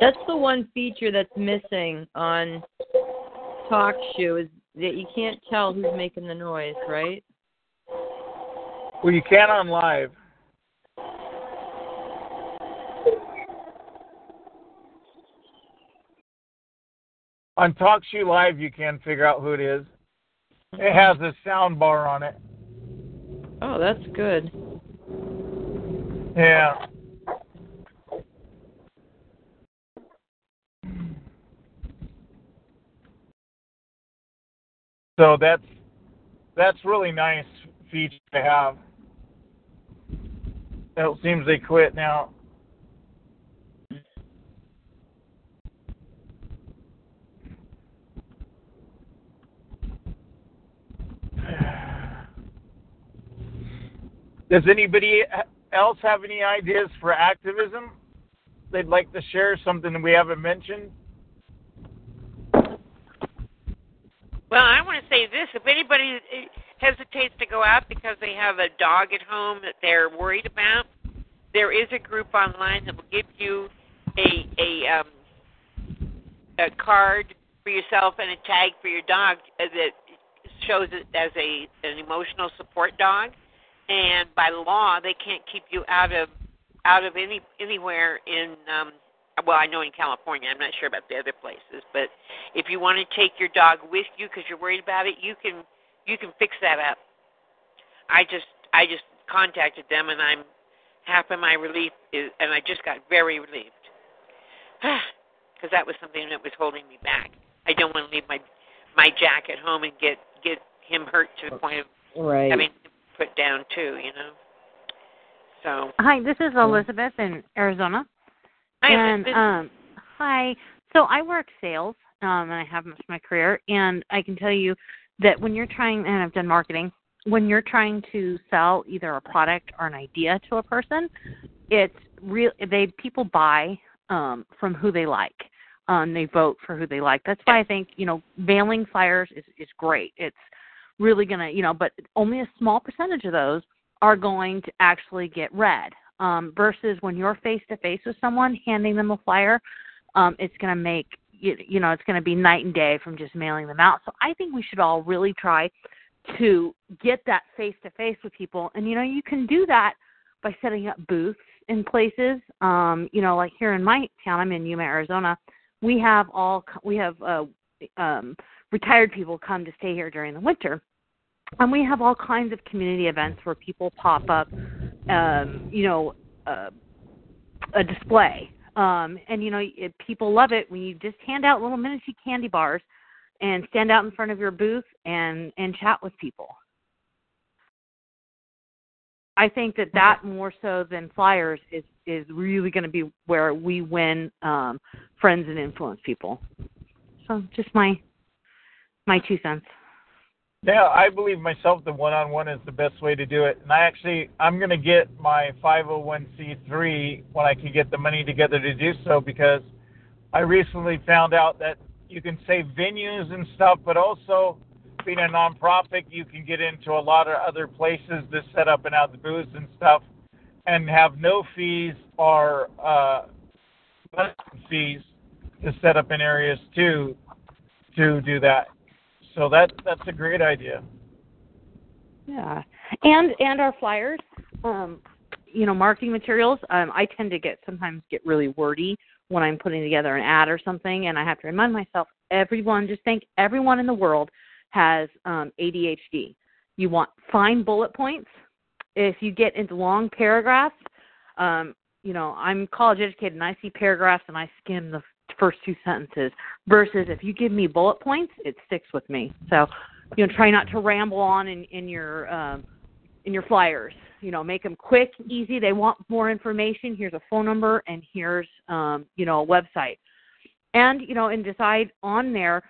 That's the one feature that's missing on Talk Shoe is that you can't tell who's making the noise, right? Well, you can on live. On TalkShoe Live, you can figure out who it is. It has a sound bar on it. Oh, that's good. Yeah. So that's that's really nice feature to have. It seems they quit now. Does anybody else have any ideas for activism they'd like to share? Something we haven't mentioned? Well, I want to say this: if anybody hesitates to go out because they have a dog at home that they're worried about, there is a group online that will give you a a um, a card for yourself and a tag for your dog uh, that shows it as a an emotional support dog. And by law, they can't keep you out of out of any anywhere in um, well, I know in California. I'm not sure about the other places, but if you want to take your dog with you because you're worried about it, you can you can fix that up. I just I just contacted them and I'm half of my relief is and I just got very relieved because that was something that was holding me back. I don't want to leave my my Jack at home and get get him hurt to the point of Right. having him put down too. You know. So Hi, this is Elizabeth in Arizona. I and um hi. So I work sales, um and I have most of my career and I can tell you that when you're trying and I've done marketing, when you're trying to sell either a product or an idea to a person, it's real they people buy um from who they like. Um they vote for who they like. That's why I think, you know, mailing flyers is is great. It's really going to, you know, but only a small percentage of those are going to actually get read um, versus when you're face to face with someone handing them a flyer um, it's going to make you, you know it's going to be night and day from just mailing them out. So i think we should all really try to get that face to face with people. And you know you can do that by setting up booths in places. Um you know like here in my town i'm in yuma arizona we have all we have uh um retired people come to stay here during the winter. And we have all kinds of community events where people pop up um you know uh, a display um and you know it, people love it when you just hand out little miniature candy bars and stand out in front of your booth and and chat with people. I think that that more so than flyers is is really going to be where we win um friends and influence people. So just my my two cents Yeah, I believe myself the one on one is the best way to do it. And I actually I'm gonna get my five oh one C three when I can get the money together to do so because I recently found out that you can save venues and stuff, but also being a nonprofit, you can get into a lot of other places to set up and have the booths and stuff, and have no fees or uh, fees to set up in areas too to do that. So that that's a great idea. Yeah, and and our flyers, um, you know, marketing materials. Um, I tend to get sometimes get really wordy when I'm putting together an ad or something, and I have to remind myself, everyone, just think, everyone in the world has um, ADHD. You want fine bullet points. If you get into long paragraphs, um, you know, I'm college educated and I see paragraphs and I skim the first two sentences. Versus if you give me bullet points, it sticks with me. So, you know, try not to ramble on in in your um, in your flyers. You know, make them quick, easy. They want more information. Here's a phone number and here's um, you know a website. And you know, and decide on there.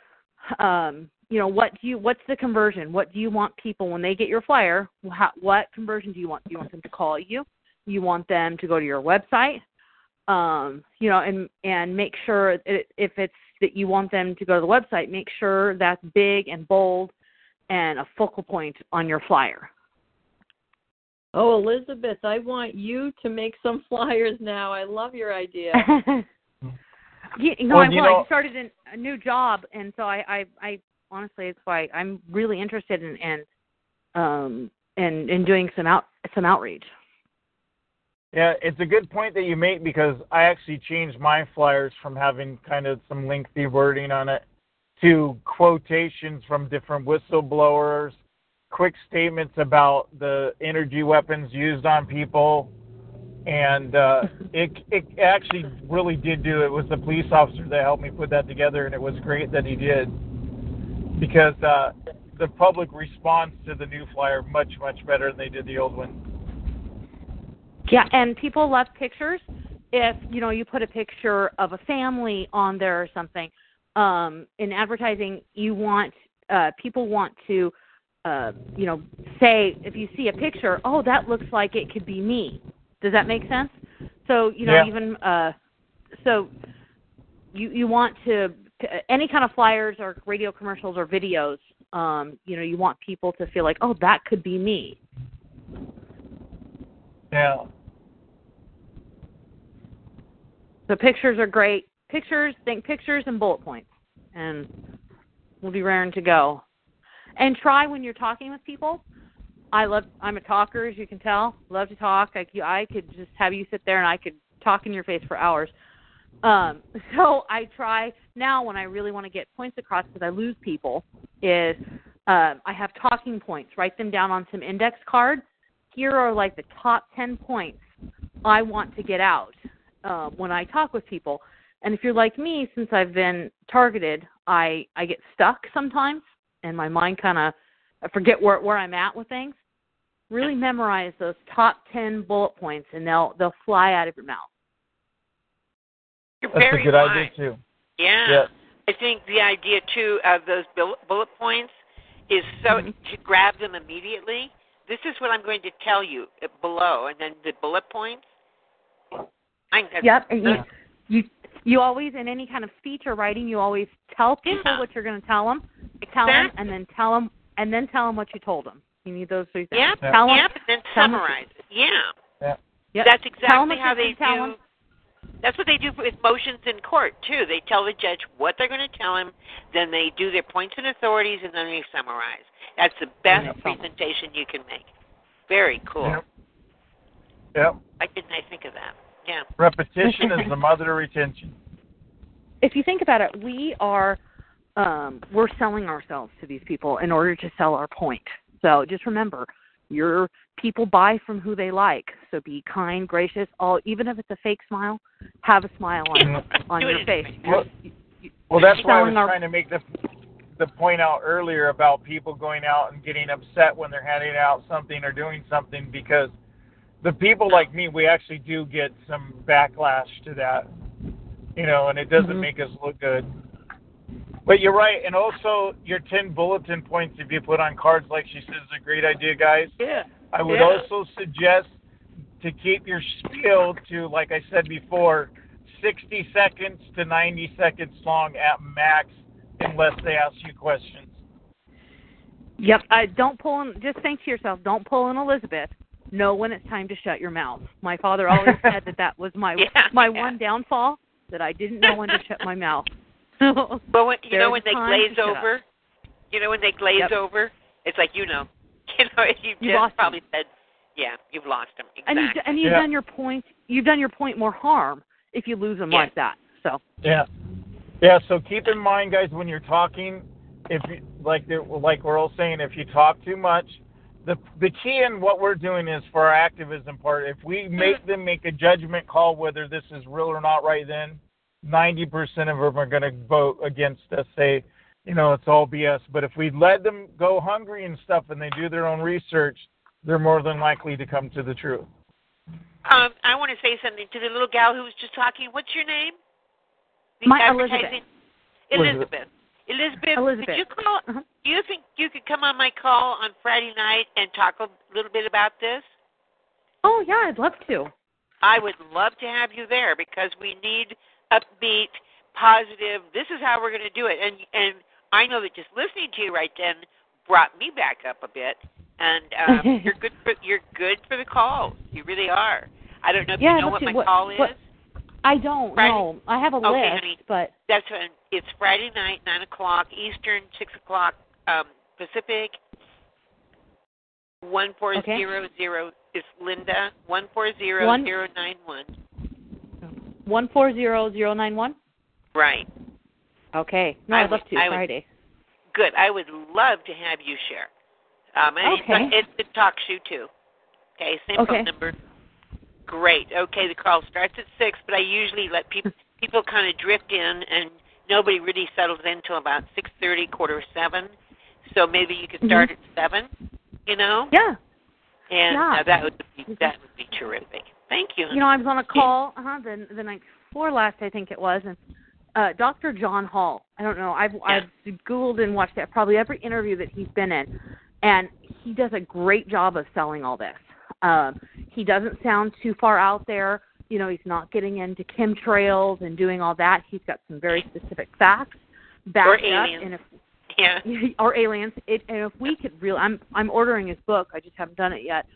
Um, you know what do you what's the conversion what do you want people when they get your flyer how, what conversion do you want do you want them to call you you want them to go to your website um you know and and make sure it, if it's that you want them to go to the website make sure that's big and bold and a focal point on your flyer. Oh elizabeth i want you to make some flyers now. I love your idea. You, you know, Well, I, you well, know- I started in a new job, and so I, I, I honestly, it's why I'm really interested in, in, um, in, in doing some out, some outreach. Yeah, it's a good point that you make because I actually changed my flyers from having kind of some lengthy wording on it to quotations from different whistleblowers, quick statements about the energy weapons used on people, and uh, it it actually really did do it. Was the police officer that helped me put that together, and it was great that he did because uh, the public responds to the new flyer much much better than they did the old one. Yeah, and people love pictures. If you know, you put a picture of a family on there or something. Um, in advertising, you want uh, people want to, uh, you know, say if you see a picture, oh, that looks like it could be me. Does that make sense? So you know, Yeah. even uh, so, you you want to any kind of flyers or radio commercials or videos. Um, you know, you want people to feel like, oh, that could be me. Yeah. So pictures are great. Pictures, think pictures and bullet points, and we'll be raring to go. And try when you're talking with people. I love. I'm a talker, as you can tell. Love to talk. I, I could just have you sit there and I could talk in your face for hours. Um, so I try now when I really want to get points across because I lose people. Is uh, I have talking points. Write them down on some index cards. Here are like the top ten points I want to get out uh, when I talk with people. And if you're like me, since I've been targeted, I I get stuck sometimes, and my mind kind of I forget where where I'm at with things. Really memorize those top ten bullet points, and they'll they'll fly out of your mouth. You're That's very a good wise. idea too. Yeah. Yeah. I think the idea too of those bullet bullet points is so Mhm. to grab them immediately. This is what I'm going to tell you uh, below, and then the bullet points. I, think that's- Yep. And you, you you always in any kind of speech or writing, you always tell people Yeah. what you're going to tell them, tell them, Exactly. and then tell them, and then tell them what you told them. You need those three things. Yeah. Tell them. yeah, but then summarize. it. Yeah. Yep. That's exactly how they gonna tell 'em. do. That's what they do with motions in court too. They tell the judge what they're going to tell him, then they do their points and authorities, and then they summarize. That's the best they presentation you can make. Very cool. Yep. Yep. Why didn't I think of that? Yeah. Repetition is the mother of retention. if you think about it, we are um, we're selling ourselves to these people in order to sell our point. So just remember, your people buy from who they like. So be kind, gracious. All even if it's a fake smile, have a smile on on Do your in- face. Well, You- you- well, that's why I was our- trying to make the the point out earlier about people going out and getting upset when they're handing out something or doing something because the people like me, we actually do get some backlash to that, you know, and it doesn't Mhm. make us look good. But you're right, and also your ten bulletin points if you put on cards, like she says, is a great idea, guys. Yeah. I would Yeah. also suggest to keep your spiel to, like I said before, 60 seconds to 90 seconds long at max, unless they ask you questions. Yep. I don't pull in. Just think to yourself. Don't pull in Elizabeth. Know when it's time to shut your mouth. My father always said that that was my Yeah, my yeah. one downfall that I didn't know when to shut my mouth. Well, when, you know when they glaze shut up. over, you know when they glaze Yep. over, it's like you know, you know, you You just lost 'em. probably said, yeah, you've lost them. and you Exactly. and you've Yeah. done your point. You've done your point more harm if you lose them Yeah. like that. So Yeah. Yeah, so keep in mind guys when you're talking if you like like we're all saying if you talk too much the the key in what we're doing is for our activism part if we make mm-hmm. them make a judgment call whether this is real or not right then 90% of them are going to vote against us say you know it's all BS but if we let them go hungry and stuff and they do their own research they're more than likely to come to the truth Um, I want to say something to the little gal who was just talking. What's your name? The My advertising- Elizabeth. Elizabeth. Elizabeth. Elizabeth. Could you call? Uh-huh. Do you think you could come on my call on Friday night and talk a little bit about this? oh yeah, I'd love to. I would love to have you there because we need upbeat, positive. This is how we're going to do it. And and I know that just listening to you right then brought me back up a bit. And um, you're good for you're good for the calls. You really are. I don't know if Yeah, you know what see, my what- call is. what- I don't Friday- know. I have a Okay, list, honey. but That's when it's Friday night, nine o'clock Eastern, six o'clock um, Pacific. One four zero zero is Linda. One four zero One- zero nine one. One four zero zero nine one. Right. Okay. No, I I'd love to I would- Friday. Good. I would love to have you share. Um, and Okay. it's, it's a talk show too. Okay, same Okay. phone number. Great. Okay, the call starts at six, but I usually let people people kind of drift in, and nobody really settles in until about six thirty, quarter seven. So maybe you could start at seven. You know, Mm-hmm. Yeah. and Yeah. uh, that would be that would be terrific. Thank you. You know, I was on a call uh-huh, the the night before last, I think it was, and uh Dr. John Hall. I don't know. I've I've googled and watched that probably every interview that he's been in, and he does a great job of selling all this. Um, he doesn't sound too far out there. You know, he's not getting into chemtrails and doing all that. He's got some very specific facts backed Or up, aliens. and if yeah. or aliens. It, and if we could really, I'm I'm ordering his book. I just haven't done it yet.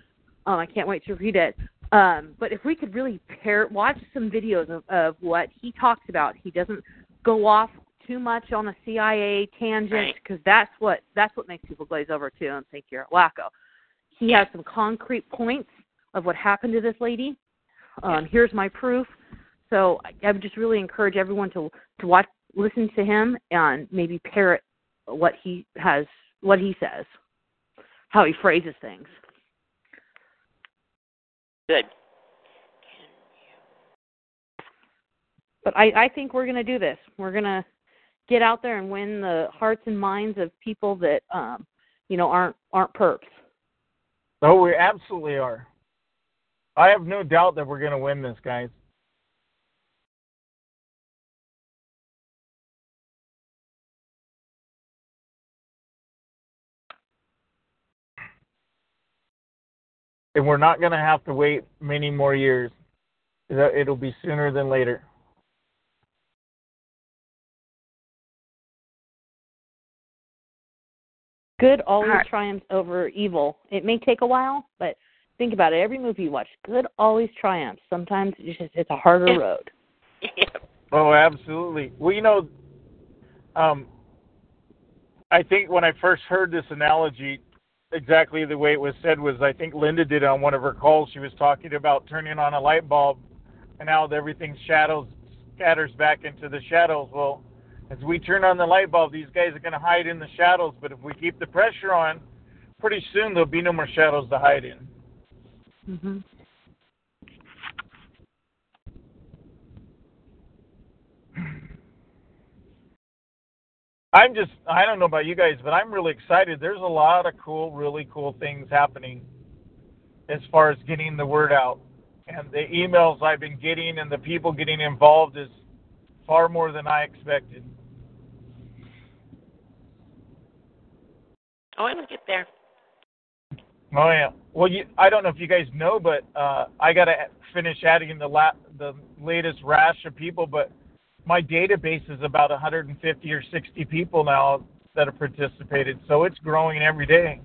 Um, I can't wait to read it. Um, but if we could really pair, watch some videos of, of what he talks about. He doesn't go off too much on a CIA tangent Right. because that's what that's what makes people glaze over too and think you're a wacko. He has some concrete points of what happened to this lady. Um, here's my proof. So I, I would just really encourage everyone to to watch, listen to him, and maybe parrot what he has, what he says, how he phrases things. Good. But I, I think we're going to do this. We're going to get out there and win the hearts and minds of people that, um, you know, aren't aren't perps. Oh, we absolutely are. I have no doubt that we're going to win this, guys. And we're not going to have to wait many more years. It'll it'll be sooner than later. Good always Alright. triumphs over evil. It may take a while, but think about it. Every movie you watch, good always triumphs. Sometimes it's just it's a harder Yeah. road. Yeah. Oh, absolutely. Well, you know, um, I think when I first heard this analogy, exactly the way it was said was I think Linda did on one of her calls. She was talking about turning on a light bulb and how everything shadows scatters back into the shadows. Well, as we turn on the light bulb, these guys are going to hide in the shadows. But if we keep the pressure on, pretty soon there'll be no more shadows to hide in. hmm I'm just, I don't know about you guys, but I'm really excited. There's a lot of cool, really cool things happening as far as getting the word out. And the emails I've been getting and the people getting involved is far more than I expected. Oh, it'll get there. Oh yeah. Well, you, I don't know if you guys know, but uh, I got to finish adding the la- the latest rash of people. But my database is about 150 or 60 people now that have participated. So it's growing every day.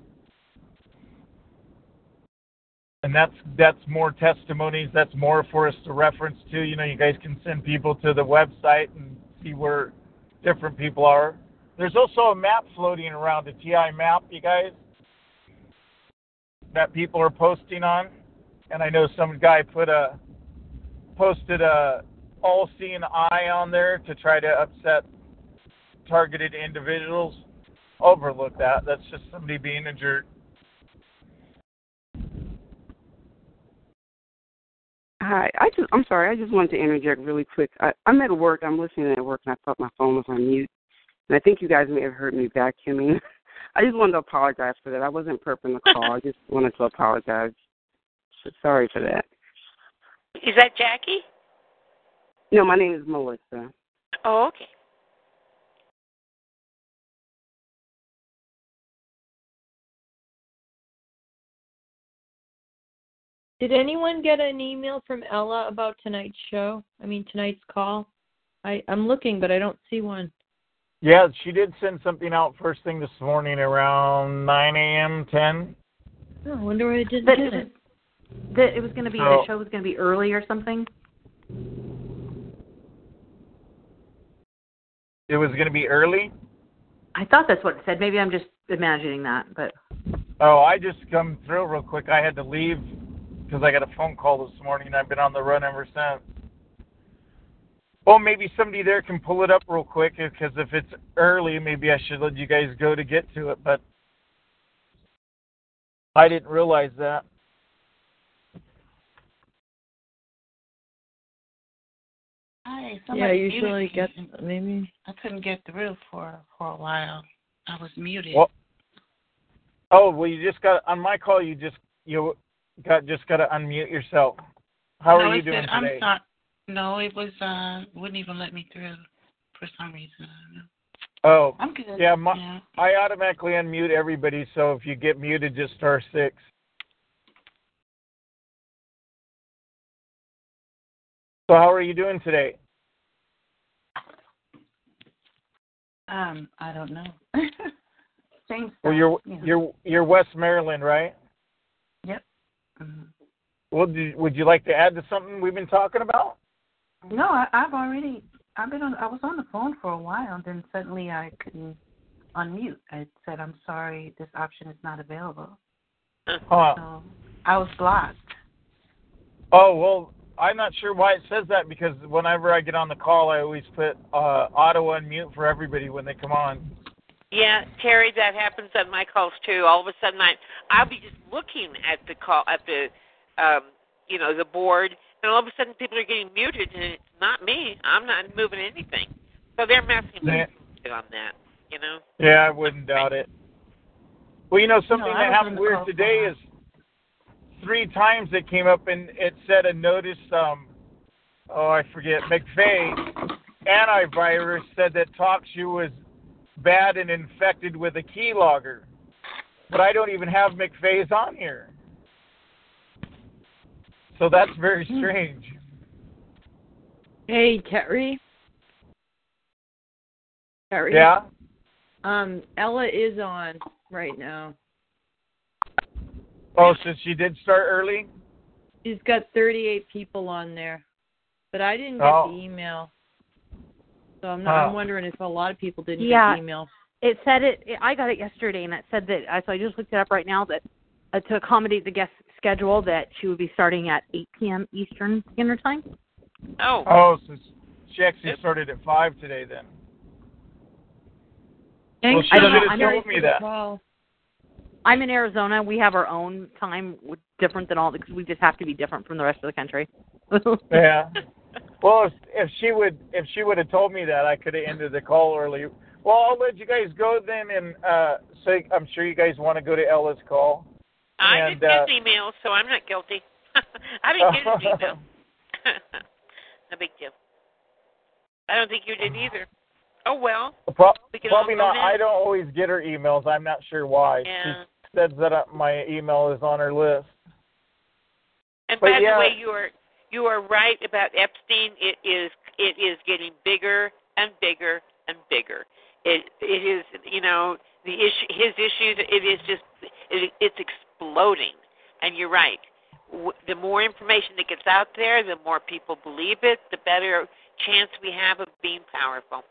And that's that's more testimonies. That's more for us to reference to. You know, you guys can send people to the website and see where different people are. There's also a map floating around, a TI map, you guys, that people are posting on. And I know some guy put a posted a all-seeing eye on there to try to upset targeted individuals. Overlook that. That's just somebody being a jerk. Hi, I just I'm sorry, I just wanted to interject really quick. I, I'm at work, I'm listening at work and I thought my phone was on mute. And I think you guys may have heard me vacuuming. I just wanted to apologize for that. I wasn't prepping the call. I just wanted to apologize. So sorry for that. Is that Jackie? No, my name is Melissa. Oh, okay. Did anyone get an email from Ella about tonight's show? I mean tonight's call? I I'm looking but I don't see one. Yeah, she did send something out first thing this morning around 9 a.m. 10. Oh, I wonder why I didn't That get it was, it. that it was going to be Oh. the show was going to be early or something. It was going to be early. I thought that's what it said. Maybe I'm just imagining that, but Oh, I just come through real quick. I had to leave because I got a phone call this morning. And I've been on the run ever since. Well, maybe somebody there can pull it up real quick because if it's early, maybe I should let you guys go to get to it. But I didn't realize that. Hi, Yeah, usually get maybe. I couldn't get through for for a while. I was muted. Well, oh, well, you just got on my call. You just you got just got to unmute yourself. How no, are you doing said, I'm today? sorry. No, it was uh wouldn't even let me through for some reason. I don't know. Oh, I'm good. yeah, my, yeah. I automatically unmute everybody. So if you get muted, just star six. So how are you doing today? Um, I don't know. Same. Well, you're you know. you're you're West Maryland, right? Yep. Mhm. Well, do, would you like to add to something we've been talking about? No, I, I've already. I've been on. I was on the phone for a while, and then suddenly I couldn't unmute. I said, "I'm sorry, this option is not available." Huh. So I was blocked. Oh well, I'm not sure why it says that because whenever I get on the call, I always put uh, auto unmute for everybody when they come on. Yeah, Terry, that happens on my calls too. All of a sudden, I I'll be just looking at the call at the, um, you know, the board, and all of a sudden people are getting muted, and it's not me. I'm not moving anything. So they're messing Yeah. with on that, you know. Yeah, I wouldn't doubt it. Well, you know something No, that was happened weird today a while. is three times it came up and it said a notice. Um, oh, I forget. McAfee antivirus said that TalkShoe was bad and infected with a keylogger, but I don't even have McAfee's on here. So that's very Hmm. strange. Hey, Kerry. Kerry. Yeah. Um, Ella is on right now. Oh, since she did start early. She's got 38 people on there, but I didn't get Oh. the email. So I'm not. I'm wondering if a lot of people didn't Yeah. get the email. it said it, it. I got it yesterday, and it said that. I So I just looked it up right now. That uh, to accommodate the guest schedule, that she would be starting at 8 p.m. Eastern Standard Time. Oh, Oh, so she actually started at five today then. Thanks she I don't for- should have told me that. Well, I'm in Arizona. We have our own time, with- different than all because we just have to be different from the rest of the country. Yeah. Well, if, if she would if she would have told me that, I could have ended the call early. Well, I'll let you guys go then, and uh, say I'm sure you guys want to go to Ella's call. I and, didn't uh, get an email, so I'm not guilty. I didn't get an email. no big deal. I don't think you did either. Oh well. Pro- We probably not. I don't always get her emails. I'm not sure why. Yeah. Says that uh, my email is on her list. And But by yeah. the way, you are you are right about Epstein. It is it is getting bigger and bigger and bigger. It it is you know the issue his issues. It is just it, it's exploding, and you're right. W- The more information that gets out there, the more people believe it, the better chance we have of being powerful.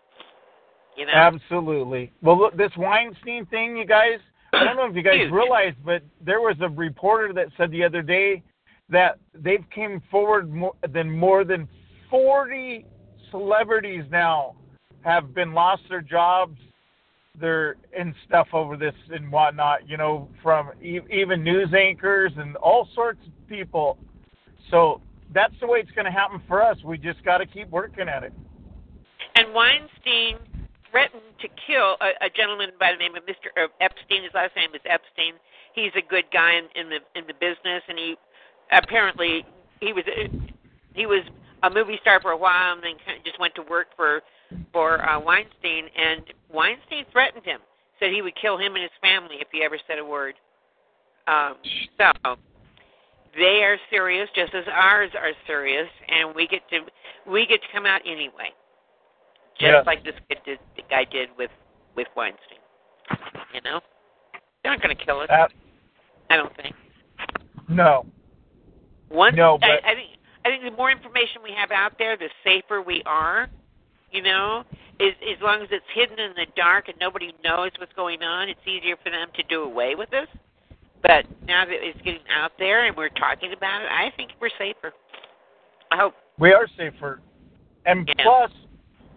You know. Absolutely. Well, look, this Weinstein thing, you guys. I don't know if you guys Huge. realize, but there was a reporter that said the other day that they've came forward more than more than 40 celebrities now have been lost their jobs, their and stuff over this and whatnot. You know, from e- even news anchors and all sorts of people. So that's the way it's going to happen for us. We just got to keep working at it. And Weinstein threatened to kill a, a gentleman by the name of Mr. uh, Epstein. His last name is Epstein. He's a good guy in, in the in the business, and he apparently he was a, he was a movie star for a while, and then kind of just went to work for for uh, Weinstein. And Weinstein threatened him, said he would kill him and his family if he ever said a word. Um, so they are serious, just as ours are serious, and we get to we get to come out anyway just Yes. like this kid did, the guy did with with Weinstein. You know, they're not going to kill us. That, I don't think. no. Once No, but- I, I think I think the more information we have out there, the safer we are. You know, as as long as it's hidden in the dark and nobody knows what's going on, it's easier for them to do away with us. But now that it's getting out there and we're talking about it, I think we're safer. I hope. We are safer. And Yeah. plus,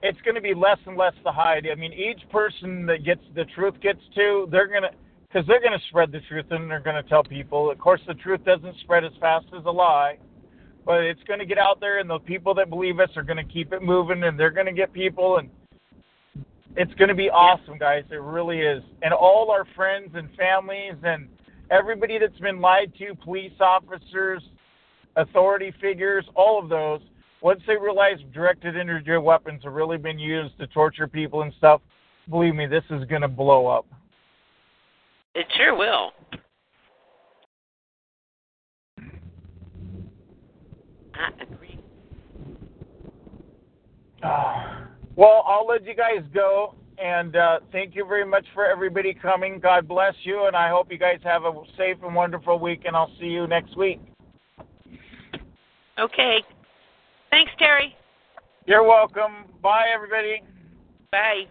it's going to be less and less to hide. I mean, each person that gets the truth gets to, they're going to, because they're going to spread the truth and they're going to tell people. Of course, the truth doesn't spread as fast as a lie, but it's going to get out there, and the people that believe us are going to keep it moving, and they're going to get people, and it's going to be awesome, guys. It really is. And all our friends and families and everybody that's been lied to, police officers, authority figures, all of those, once they realize directed energy weapons have really been used to torture people and stuff, believe me, this is going to blow up. It sure will. I agree. Ah. Well, I'll let you guys go. And uh, thank you very much for everybody coming. God bless you. And I hope you guys have a safe and wonderful week. And I'll see you next week. Okay. Thanks, Terry. You're welcome. Bye, everybody. Bye.